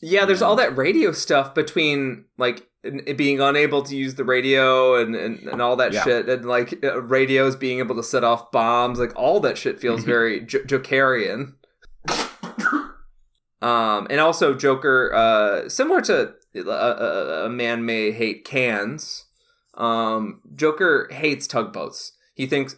Yeah, there's all that radio stuff between like being unable to use the radio and, and, and all that Yeah. shit, and like uh, radios being able to set off bombs, like all that shit feels very J- Jokerian. um, and also Joker, uh, similar to a, a, a man may hate cans. Um, Joker hates tugboats. He thinks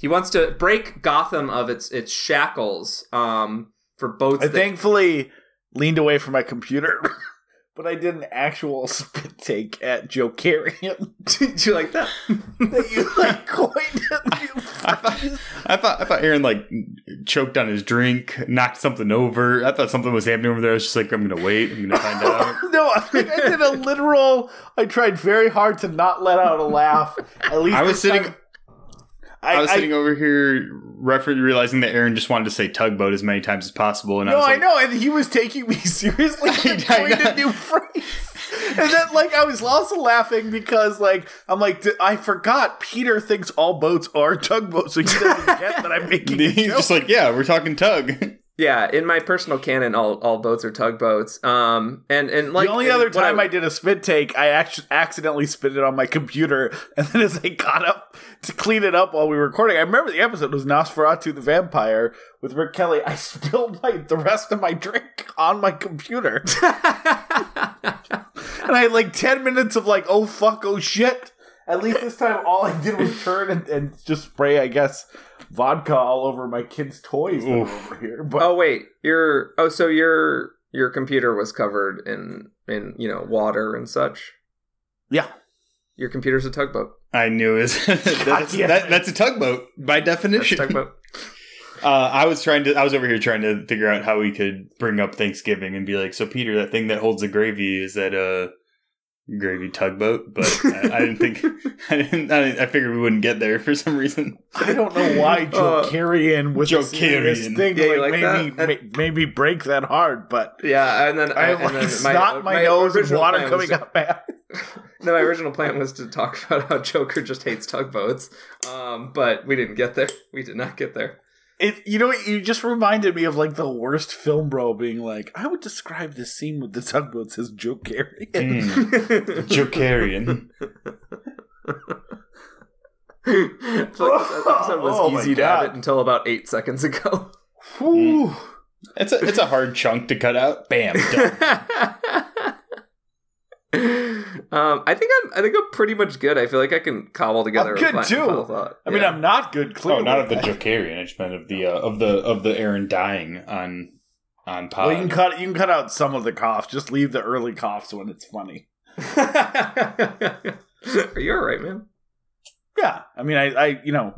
he wants to break Gotham of its its shackles. Um, for boats. that- thankfully leaned away from my computer *laughs* but i did an actual *laughs* spit take at jokerian *laughs* Did you like that? that you like coined it, you I thought, I thought I thought Aaron like choked on his drink, knocked something over. I thought something was happening over there. I was just like, I'm gonna wait. I'm gonna find out. no, I, I did a literal. I tried very hard to not let out a laugh. At least I was sitting. time- I, I, was I- sitting over here, refer- realizing that Aaron just wanted to say tugboat as many times as possible, and I No, I like, know, and he was taking me *laughs* seriously *laughs* I coined know. a new phrase. And then, like, I was also laughing because, like, I'm like, "D- I forgot Peter thinks all boats are tugboats, so he doesn't get that I'm making *laughs* He's just like, yeah, we're talking tug. Yeah, in my personal canon, all, all boats are tugboats. Um, and and like the only other time I, did a spit take, I actually accidentally spit it on my computer, *laughs* and then as I got up to clean it up while we were recording, I remember the episode was Nosferatu the Vampire with Rick Kelly. I *laughs* spilled my the rest of my drink on my computer, *laughs* and I had like ten minutes of like, oh fuck, oh shit. At least this time, all I did was turn and, and just spray, I guess, vodka all over my kids' toys that were Oof. over here. But oh wait, your oh so your your computer was covered in in you know water and such. yeah, Your computer's a tugboat. I knew it. was- *laughs* that's, yeah. that, that's a tugboat by That's a definition. tugboat. *laughs* Uh, I was trying to. I was over here trying to figure out how we could bring up Thanksgiving and be like, so Peter, that thing that holds the gravy is that a gravy tugboat? But I, I didn't think. *laughs* I didn't. I, didn't- I figured we wouldn't get there for some reason. I don't know why *laughs* Uh, Jokerian was a serious thing Yeah, you like, like maybe that? ma- maybe break that hard, but Yeah, and then I have and like then *laughs* snot in my, nose and original water coming to- out my No, my original plan was to talk about how Joker just hates tugboats, um, but we didn't get there. We did not get there. It, you know, you just reminded me of like the worst film bro being like, I would describe this scene with the tugboats as Jokerian. Mm. *laughs* Jokerian. I feel like this episode was *laughs* Oh my easy to God. edit until about eight seconds ago. Whew. It's a it's a hard chunk to cut out. Bam. *laughs* Done. um, I think I'm. I think I'm pretty much good. I feel like I can cobble together. I'm a good, fi- too. thought. I mean, I'm not good. Clearly, oh, not of the Jokerian. I just meant of the uh, of the of the Aaron dying on on pod. Well, you can cut. You can cut out some of the coughs. Just leave the early coughs when it's funny. *laughs* Are you all right, man? Yeah, I mean, I, I you know,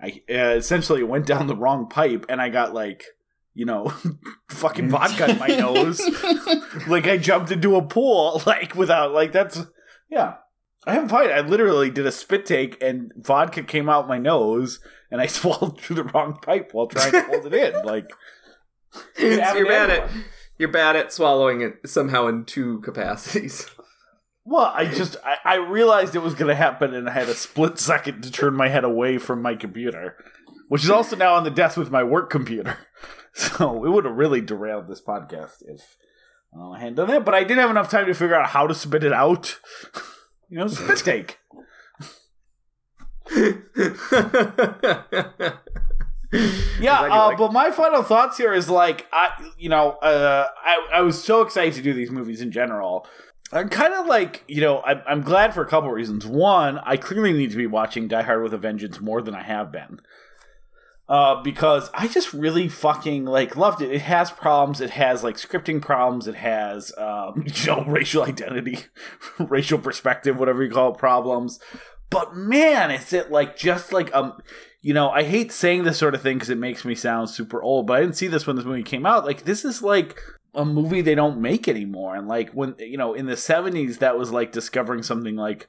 I uh, essentially went down the wrong pipe, and I got like, you know, *laughs* fucking vodka in my *laughs* nose. like I jumped into a pool, *laughs* like without, like that's, yeah. I haven't fine. I literally did a spit take, and vodka came out my nose, and I swallowed through the wrong pipe while trying to hold it in. Like, So you're bad at you're bad at swallowing it somehow in two capacities. Well, I just I, I realized it was going to happen, and I had a split second to turn my head away from my computer, which is also now on the desk with my work computer. So *laughs* it would have really derailed this podcast if uh, I hadn't done that. But I didn't have enough time to figure out how to spit it out. *laughs* you know, spit take. *laughs* Yeah, uh, but my final thoughts here is like I, you know, uh, I I was so excited to do these movies in general. I'm kind of like, you know, I'm, I'm glad for a couple reasons. One, I clearly need to be watching Die Hard with a Vengeance more than I have been. Uh, because I just really fucking like loved it. It has problems. It has like scripting problems. It has, um, *laughs* you know, racial identity, *laughs* racial perspective, whatever you call it, problems. But man, is it like just like um, you know, I hate saying this sort of thing because it makes me sound super old. But I didn't see this when this movie came out. Like this is like a movie they don't make anymore. And like when you know in the seventies, that was like discovering something like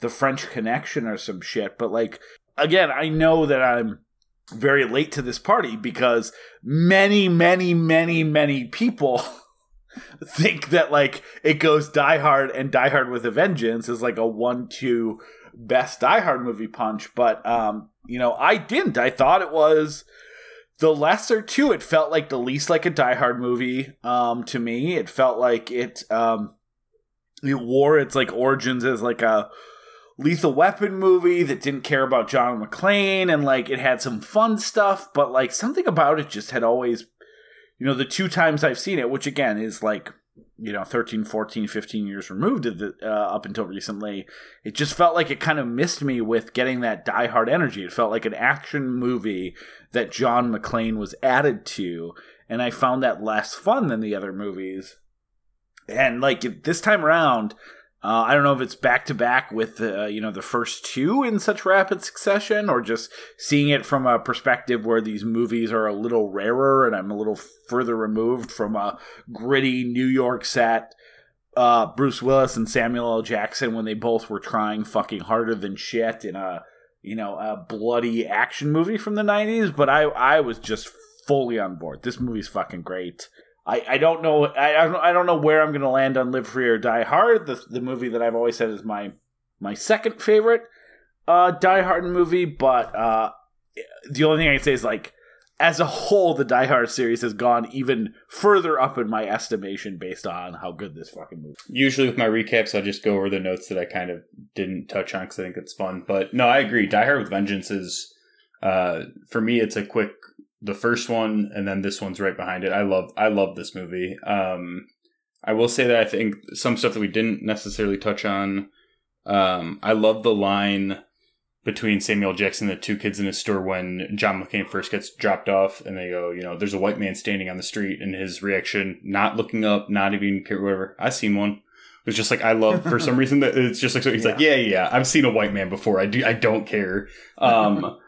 the French Connection or some shit. But like again, I know that I'm very late to this party because many, many, many, many people *laughs* think that like it goes Die Hard and Die Hard with a Vengeance is like a one-two best Die Hard movie punch. But um, you know, I didn't. I thought it was the lesser two. It felt like the least like a Die Hard movie um, to me. It felt like it um, it wore its like origins as like a lethal weapon movie that didn't care about John McClane and like it had some fun stuff, but like something about it just had always you know, the two times I've seen it, which again is like you know 13 14 15 years removed the, uh, up until recently it just felt like it kind of missed me with getting that die hard energy. It felt like an action movie that john mcclane was added to and i found that less fun than the other movies. And like this time around uh, I don't know if it's back to back with uh, you know the first two in such rapid succession, or just seeing it from a perspective where these movies are a little rarer, and I'm a little further removed from a gritty New York set. Uh, Bruce Willis and Samuel L. Jackson when they both were trying fucking harder than shit in a you know a bloody action movie from the '90s. But I I was just fully on board. This movie's fucking great. I, I don't know I, I don't I don't know where I'm gonna land on Live Free or Die Hard, the the movie that I've always said is my my second favorite uh Die Hard movie, but uh the only thing I can say is like as a whole the Die Hard series has gone even further up in my estimation based on how good this fucking movie. Is. Usually with my recaps, I'll just go over the notes that I kind of didn't touch on because I think it's fun. But no, I agree. Die Hard with Vengeance is, uh, for me, it's a quick. The first one, and then this one's right behind it. I love, I love this movie. Um, I will say that I think some stuff that we didn't necessarily touch on. Um, I love the line between Samuel Jackson and the two kids in his store when John McClane first gets dropped off, and they go, you know, there's a white man standing on the street, and his reaction, not looking up, not even care, whatever. I seen one. It's just like I love for some *laughs* reason that it's just like so he's like yeah yeah I've seen a white man before I do I don't care um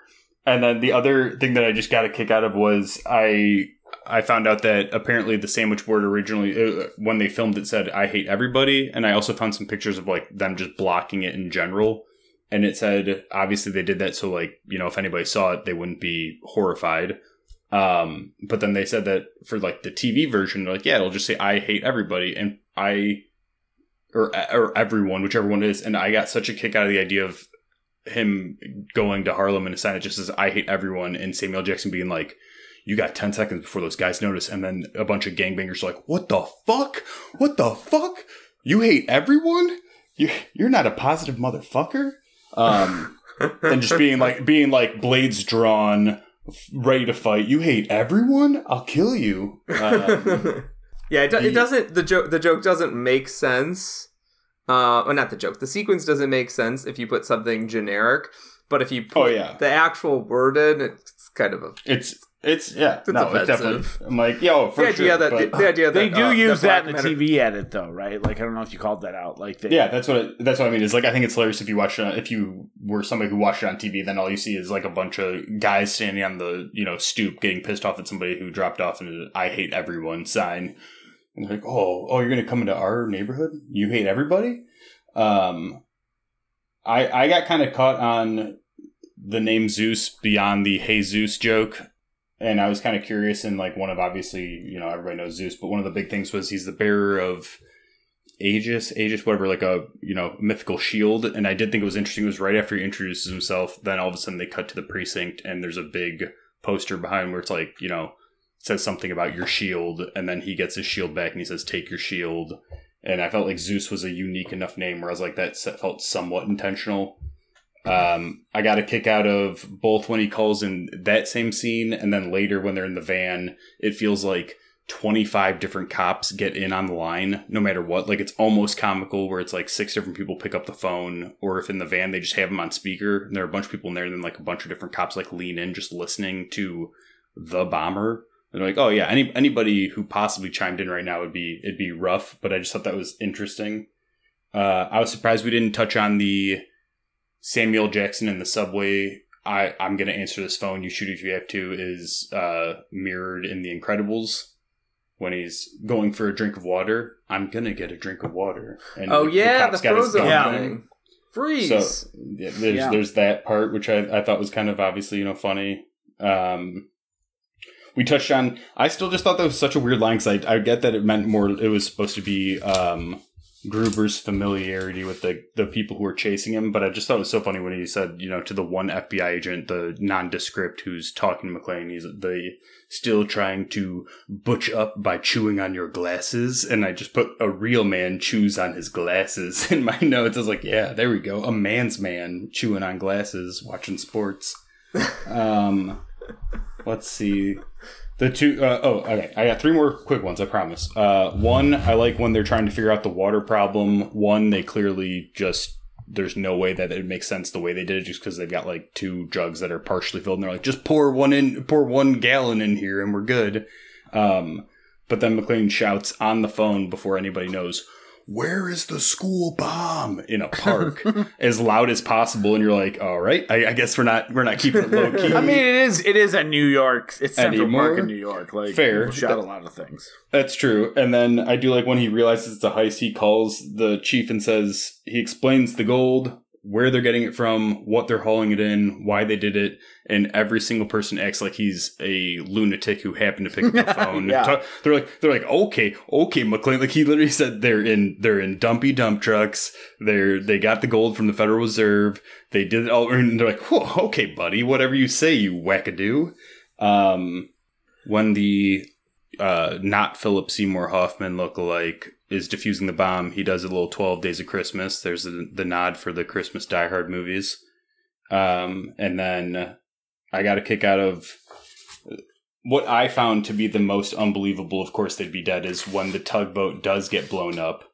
and then the other thing that I just got a kick out of was I I found out that apparently the sandwich board originally uh, when they filmed it said I hate everybody. And I also found some pictures of like them just blocking it in general. And it said obviously they did that so like you know if anybody saw it they wouldn't be horrified. Um but then they said that for like the tv version like yeah it'll just say i hate everybody and i or or everyone whichever one it is and i got such a kick out of the idea of him going to harlem and a sign that just says i hate everyone and samuel jackson being like you got 10 seconds before those guys notice and then a bunch of gangbangers are like what the fuck what the fuck you hate everyone you, you're not a positive motherfucker um *laughs* and just being like being like blades drawn ready to fight you hate everyone i'll kill you *laughs* um, yeah, it, do- it doesn't. The joke. The joke doesn't make sense. Uh, well, not the joke. The sequence doesn't make sense if you put something generic. But if you put Oh, yeah. the actual word in, it's kind of a it's it's yeah It's no it's offensive. definitely i'm like yo for the idea sure, that but- the, the idea that They do uh, use that in the men are- TV edit though, right? Like I don't know if you called that out. Like they, yeah that's what it, that's what i mean is like i think it's hilarious if you watch it if you were somebody who watched it on tv then all you see is like a bunch of guys standing on the you know stoop getting pissed off at somebody who dropped off an i hate everyone sign and they're like oh oh you're gonna come into our neighborhood you hate everybody um i i got kind of caught on the name zeus beyond the hey zeus joke and I was kind of curious. And like one of obviously, you know, everybody knows Zeus, but one of the big things was he's the bearer of Aegis, Aegis, whatever, like a you know mythical shield. And I did think it was interesting. It was right after he introduces himself. Then all of a sudden they cut to the precinct, and there's a big poster behind where it's like you know says something about your shield, and then he gets his shield back and he says, "Take your shield." And I felt like Zeus was a unique enough name where I was like, that felt somewhat intentional. Um, I got a kick out of both when he calls in that same scene, and then later when they're in the van, it feels like 25 different cops get in on the line no matter what. Like it's almost comical where it's like six different people pick up the phone, or if in the van they just have them on speaker and there are a bunch of people in there, and then like a bunch of different cops like lean in just listening to the bomber. They're like, oh yeah, any anybody who possibly chimed in right now would be it'd be rough, but I just thought that was interesting. Uh, I was surprised we didn't touch on the Samuel Jackson in the subway. I I'm gonna answer this phone. You shoot if you have to. Is uh, mirrored in The Incredibles when he's going for a drink of water. I'm gonna get a drink of water. And oh the, yeah, the, the frozen yeah. thing. Freeze. So yeah, there's yeah. there's that part which I, I thought was kind of obviously you know funny. Um, we touched on. I still just thought that was such a weird line because I, I get that it meant more. It was supposed to be um, Gruber's familiarity with the the people who were chasing him, but I just thought it was so funny when he said, you know, to the one FBI agent, the nondescript who's talking to McClane, he's the still trying to butch up by chewing on your glasses, and I just put a real man chews on his glasses *laughs* in my notes. I was like, yeah, there we go, a man's man chewing on glasses, watching sports. *laughs* um, let's see. The two, uh, oh, okay. I got three more quick ones. I promise. Uh, one, I like when they're trying to figure out the water problem. One, they clearly just there's no way that it makes sense the way they did it, just because they've got like two jugs that are partially filled, and they're like, just pour one in, pour one gallon in here, and we're good. Um, but then McClane shouts on the phone before anybody knows, where is the school bomb in a park *laughs* as loud as possible? And you're like all right I, I, guess we're not we're not keeping it low *laughs* key. I mean it is it is a new york. It's central Anymore? park in new york. Like fair. shot a lot of things. That's true. And then i do like when he realizes it's a heist he calls the chief and says he explains the gold where they're getting it from, what they're hauling it in, why they did it, and every single person acts like he's a lunatic who happened to pick up the *laughs* phone. yeah. They're like, they're like, okay, okay, McClane. Like he literally said, they're in, they're in dumpy dump trucks. They're, they got the gold from the Federal Reserve. They did it all, and they're like, okay, buddy, whatever you say, you wackadoo. Um, when the uh, not Philip Seymour Hoffman look-alike is defusing the bomb. He does a little Twelve Days of Christmas. There's the, the nod for the Christmas Die Hard movies, um, and then I got a kick out of what I found to be the most unbelievable. Of course, they'd be dead. Is when the tugboat does get blown up,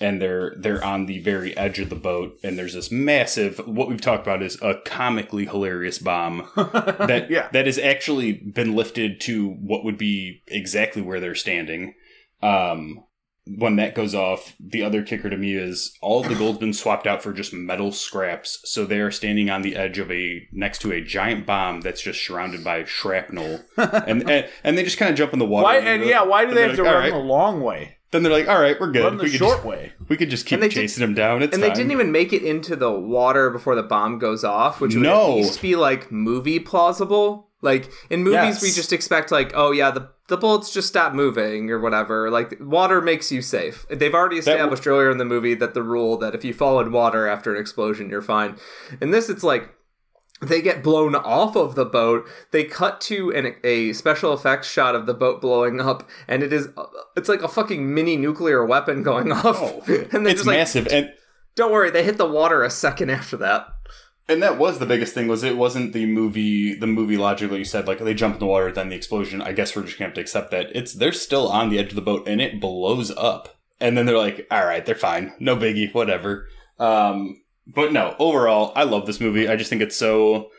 and they're they're on the very edge of the boat, and there's this massive. What we've talked about is a comically hilarious bomb *laughs* that yeah. that has actually been lifted to what would be exactly where they're standing. Um, when that goes off, the other kicker to me is all the gold's been swapped out for just metal scraps. So they are standing on the edge of a next to a giant bomb that's just surrounded by shrapnel, *laughs* and, and, and they just kind of jump in the water. Why and, and yeah, why do they have like, to run right. the long way? Then they're like, "All right, we're good. Run the we short just, way. We could just keep chasing did, them down." It's and fine. they didn't even make it into the water before the bomb goes off, which would no. at least be like movie plausible. Like in movies, yes. we just expect like, oh yeah, the the bullets just stop moving or whatever. Like water makes you safe. They've already established w- earlier in the movie that the rule that if you fall in water after an explosion, you're fine. In this, it's like they get blown off of the boat. They cut to an, a special effects shot of the boat blowing up, and it is uh, it's like a fucking mini nuclear weapon going *laughs* off. Oh, and it's just massive. Like, and don't worry, they hit the water a second after that. And that was the biggest thing was it wasn't the movie the movie logic that you said like they jump in the water then the explosion. I guess we're just gonna have to accept that it's they're still on the edge of the boat and it blows up. And then they're like, all right, they're fine, no biggie, whatever. Um, but no, overall, I love this movie. I just think it's so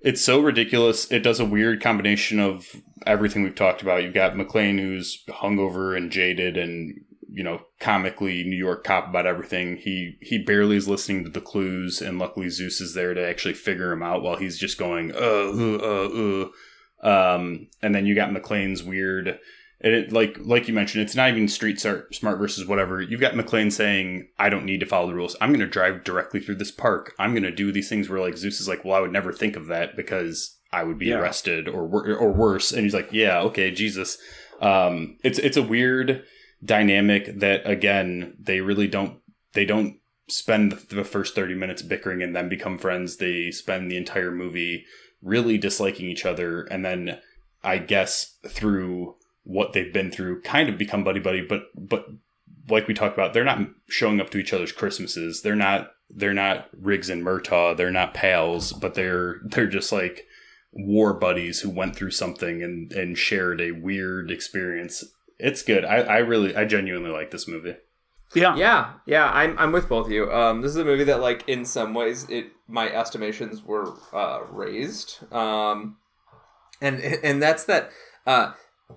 it's so ridiculous. It does a weird combination of everything we've talked about. You've got McClane who's hungover and jaded and you know, comically New York cop about everything. He he barely is listening to the clues, and luckily Zeus is there to actually figure him out while he's just going uh uh uh. uh. Um, and then you got McClane's weird. And It like like you mentioned, it's not even street smart versus whatever. You've got McClane saying, "I don't need to follow the rules. I'm going to drive directly through this park. I'm going to do these things." Where like Zeus is like, "Well, I would never think of that because I would be yeah. arrested or or worse." And he's like, "Yeah, okay, Jesus." Um, it's it's a weird dynamic that again they really don't they don't spend the first 30 minutes bickering and then become friends. They spend the entire movie really disliking each other and then i guess through what they've been through kind of become buddy buddy but but like we talked about they're not showing up to each other's christmases. They're not they're not riggs and murtaugh. They're not pals but they're they're just like war buddies who went through something and and shared a weird experience it's good i i really i genuinely like this movie Yeah. Yeah, yeah, I'm I'm with both of you. Um, this is a movie that, like, in some ways, it my estimations were uh, raised. Um, and and that's that. Uh,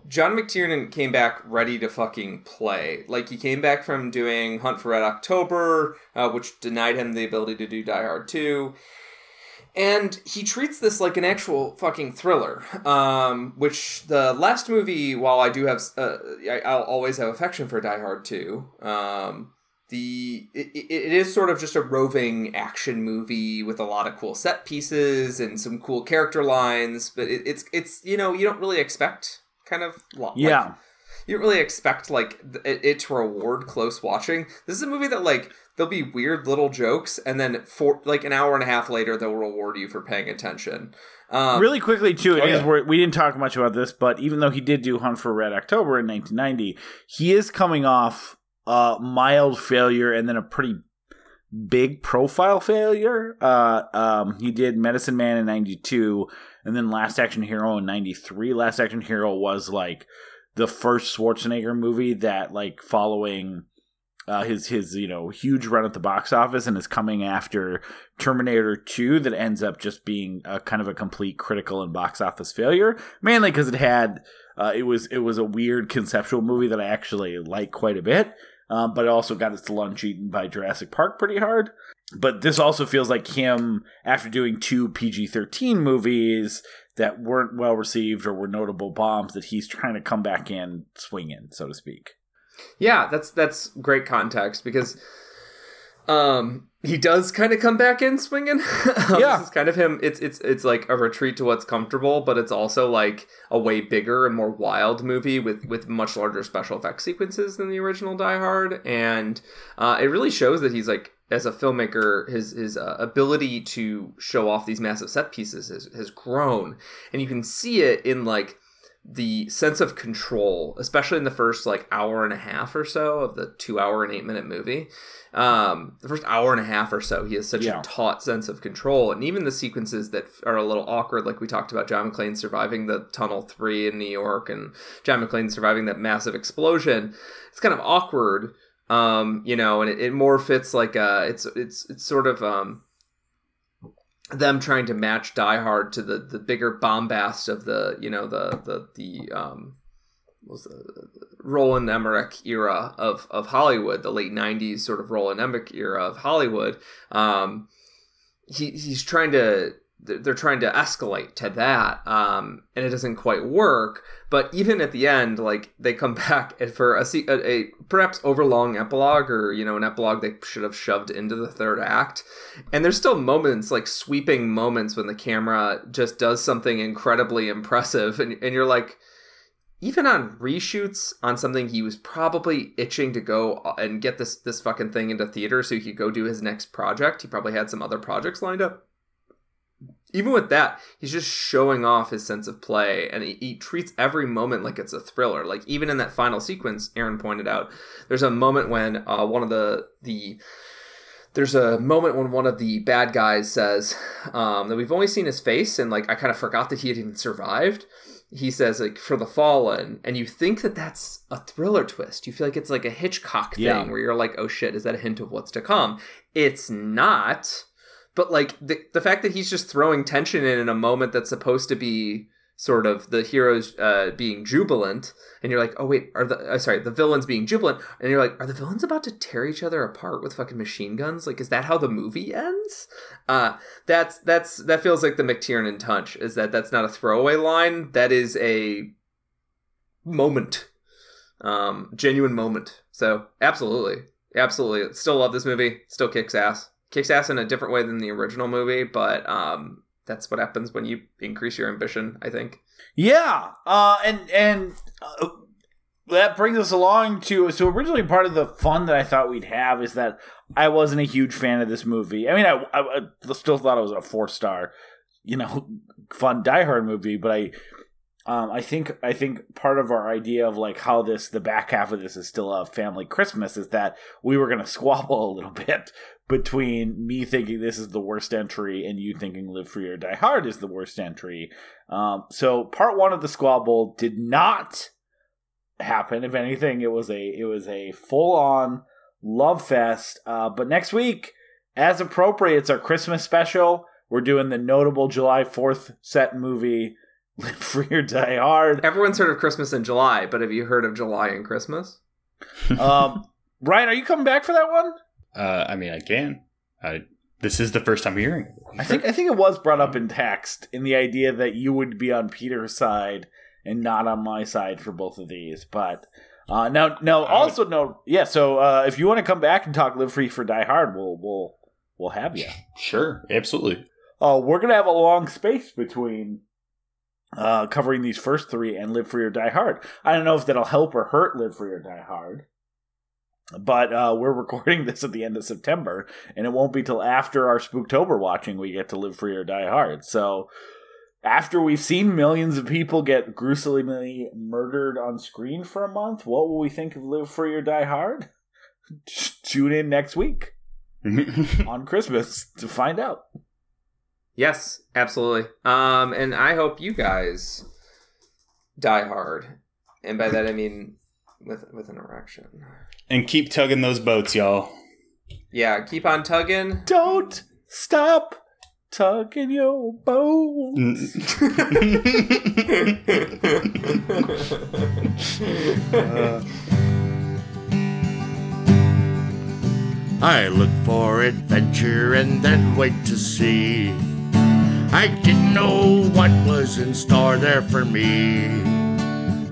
John McTiernan came back ready to fucking play. Like he came back from doing Hunt for Red October, uh, which denied him the ability to do Die Hard two. And he treats this like an actual fucking thriller, um, which the last movie, while I do have, uh, I, I'll always have affection for Die Hard 2, um, the it, it is sort of just a roving action movie with a lot of cool set pieces and some cool character lines, but it, it's it's you know you don't really expect kind of lo- like, Yeah. You don't really expect like th- it, it to reward close watching. This is a movie that like there'll be weird little jokes, and then for like an hour and a half later, they'll reward you for paying attention. Um, really quickly too, it Oh, is yeah. we didn't talk much about this, but even though he did do Hunt for Red October in 1990, he is coming off a mild failure and then a pretty big profile failure. Uh, um, he did Medicine Man in 92 and then Last Action Hero in 93. Last Action Hero was like the first Schwarzenegger movie that like following uh, his his you know huge run at the box office and is coming after Terminator 2 that ends up just being a kind of a complete critical and box office failure mainly because it had uh, it was it was a weird conceptual movie that I actually like quite a bit um, but it also got its lunch eaten by Jurassic Park pretty hard. But this also feels like him after doing two PG-13 movies that weren't well received or were notable bombs that he's trying to come back in swinging so to speak. Yeah, that's that's great context because um he does kind of come back in swinging. *laughs* Um, Yeah. this is kind of him. It's it's it's like a retreat to what's comfortable, but it's also like a way bigger and more wild movie with with much larger special effects sequences than the original Die Hard, and uh, it really shows that he's like as a filmmaker, his his uh, ability to show off these massive set pieces has, has grown, and you can see it in like the sense of control, especially in the first like hour and a half or so of the two hour and eight minute movie. Um, the first hour and a half or so, he has such Yeah. a taut sense of control, and even the sequences that are a little awkward, like we talked about, John McClane surviving the Tunnel Three in New York, and John McClane surviving that massive explosion. It's kind of awkward, um, you know, and it, it more fits like uh, it's it's it's sort of um, them trying to match Die Hard to the the bigger bombast of the you know the the the um was the Roland Emmerich era of of Hollywood, the late '90s sort of Roland Emmerich era of Hollywood. Um, he he's trying to they're trying to escalate to that, um, and it doesn't quite work. But even at the end, like they come *laughs* back for a, a, a perhaps overlong epilogue, or you know, an epilogue they should have shoved into the third act. And there's still moments, like sweeping moments, when the camera just does something incredibly impressive, and and you're like, even on reshoots on something he was probably itching to go and get this this fucking thing into theater so he could go do his next project. He probably had some other projects lined up. Even with that, he's just showing off his sense of play, and he, he treats every moment like it's a thriller. Like even in that final sequence, Aaron pointed out, there's a moment when uh, one of the the there's a moment when one of the bad guys says um, that we've only seen his face, and like I kind of forgot that he had even survived. He says like for the fallen, and you think that that's a thriller twist. You feel like it's like a Hitchcock thing Yeah. where you're like, oh shit, is that a hint of what's to come? It's not. But like the the fact that he's just throwing tension in in a moment that's supposed to be sort of the heroes uh, being jubilant, and you're like, oh wait, are the uh, sorry the villains being jubilant, and you're like, are the villains about to tear each other apart with fucking machine guns? Like, is that how the movie ends? Uh, that's that's that feels like the McTiernan touch. Is that that's not a throwaway line? That is a moment, um, genuine moment. So absolutely, absolutely, still love this movie. Still kicks ass. Kicks ass in a different way than the original movie, but um, that's what happens when you increase your ambition. I think. Yeah, uh, and and uh, that brings us along to so originally part of the fun that I thought we'd have is that I wasn't a huge fan of this movie. I mean, I, I, I still thought it was a four star, you know, *laughs* fun Die Hard movie, but I. Um, I think I think part of our idea of like how this the back half of this is still a family Christmas is that we were going *laughs* to squabble a little bit between me thinking this is the worst entry and you thinking Live Free or Die Hard is the worst entry. Um, so part one of the squabble did not happen. If anything, it was a it was a full on love fest. Uh, but next week, as appropriate, it's our Christmas special. We're doing the notable July Fourth set movie, Live Free or Die Hard. Everyone's heard of Christmas in July, but have you heard of July and Christmas? *laughs* um, Ryan, are you coming back for that one? Uh, I mean, I can. I, this is the first time hearing. it. I think I think it was brought up in text in the idea that you would be on Peter's side and not on my side for both of these. But uh, now, now, I would- also no, yeah. So uh, if you want to come back and talk Live Free or Die Hard, we'll we'll we'll have you. Sure, absolutely. Uh, we're gonna have a long space between uh, covering these first three and Live Free or Die Hard. I don't know if that'll help or hurt Live Free or Die Hard. But uh, we're *laughs* recording this at the end of September, and it won't be till after our Spooktober watching we get to Live Free or Die Hard. So, after we've seen millions of people get gruesomely murdered on screen for a month, what will we think of Live Free or Die Hard? *laughs* Tune in next week *laughs* on Christmas to find out. Yes, absolutely. Um, and I hope you guys die hard, and by that I mean with with an erection. and keep tugging those boats, y'all. Yeah, keep on tugging. Don't stop tugging your boat. *laughs* I look for adventure and then wait to see. I didn't know what was in store there for me.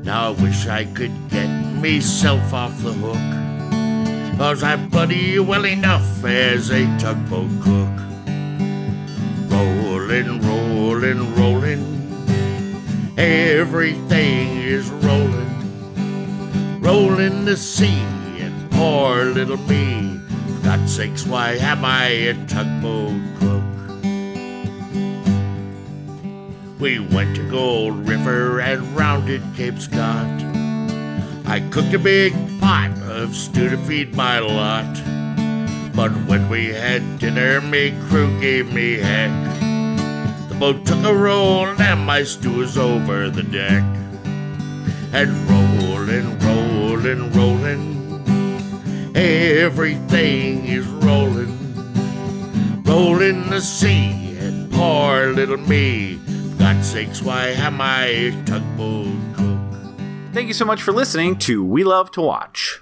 Now I wish I could get myself off the hook. Cause I'm bloody well enough as a tugboat cook. Rolling, rolling, rolling. Everything is rolling. Rolling the sea and poor little me. For God's sakes, why am I a tugboat cook? We went to Gold River and rounded Cape Scott. I cooked a big pot of stew to feed my lot. But when we had dinner, me crew gave me heck. The boat took a roll and my stew was over the deck. And rolling, rolling, rolling. Everything is rolling. Rolling the sea and poor little me. God's sakes, why am I a tugboat cook? Thank you so much for listening to We Love to Watch.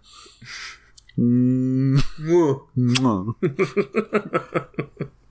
Mm. *laughs* *laughs*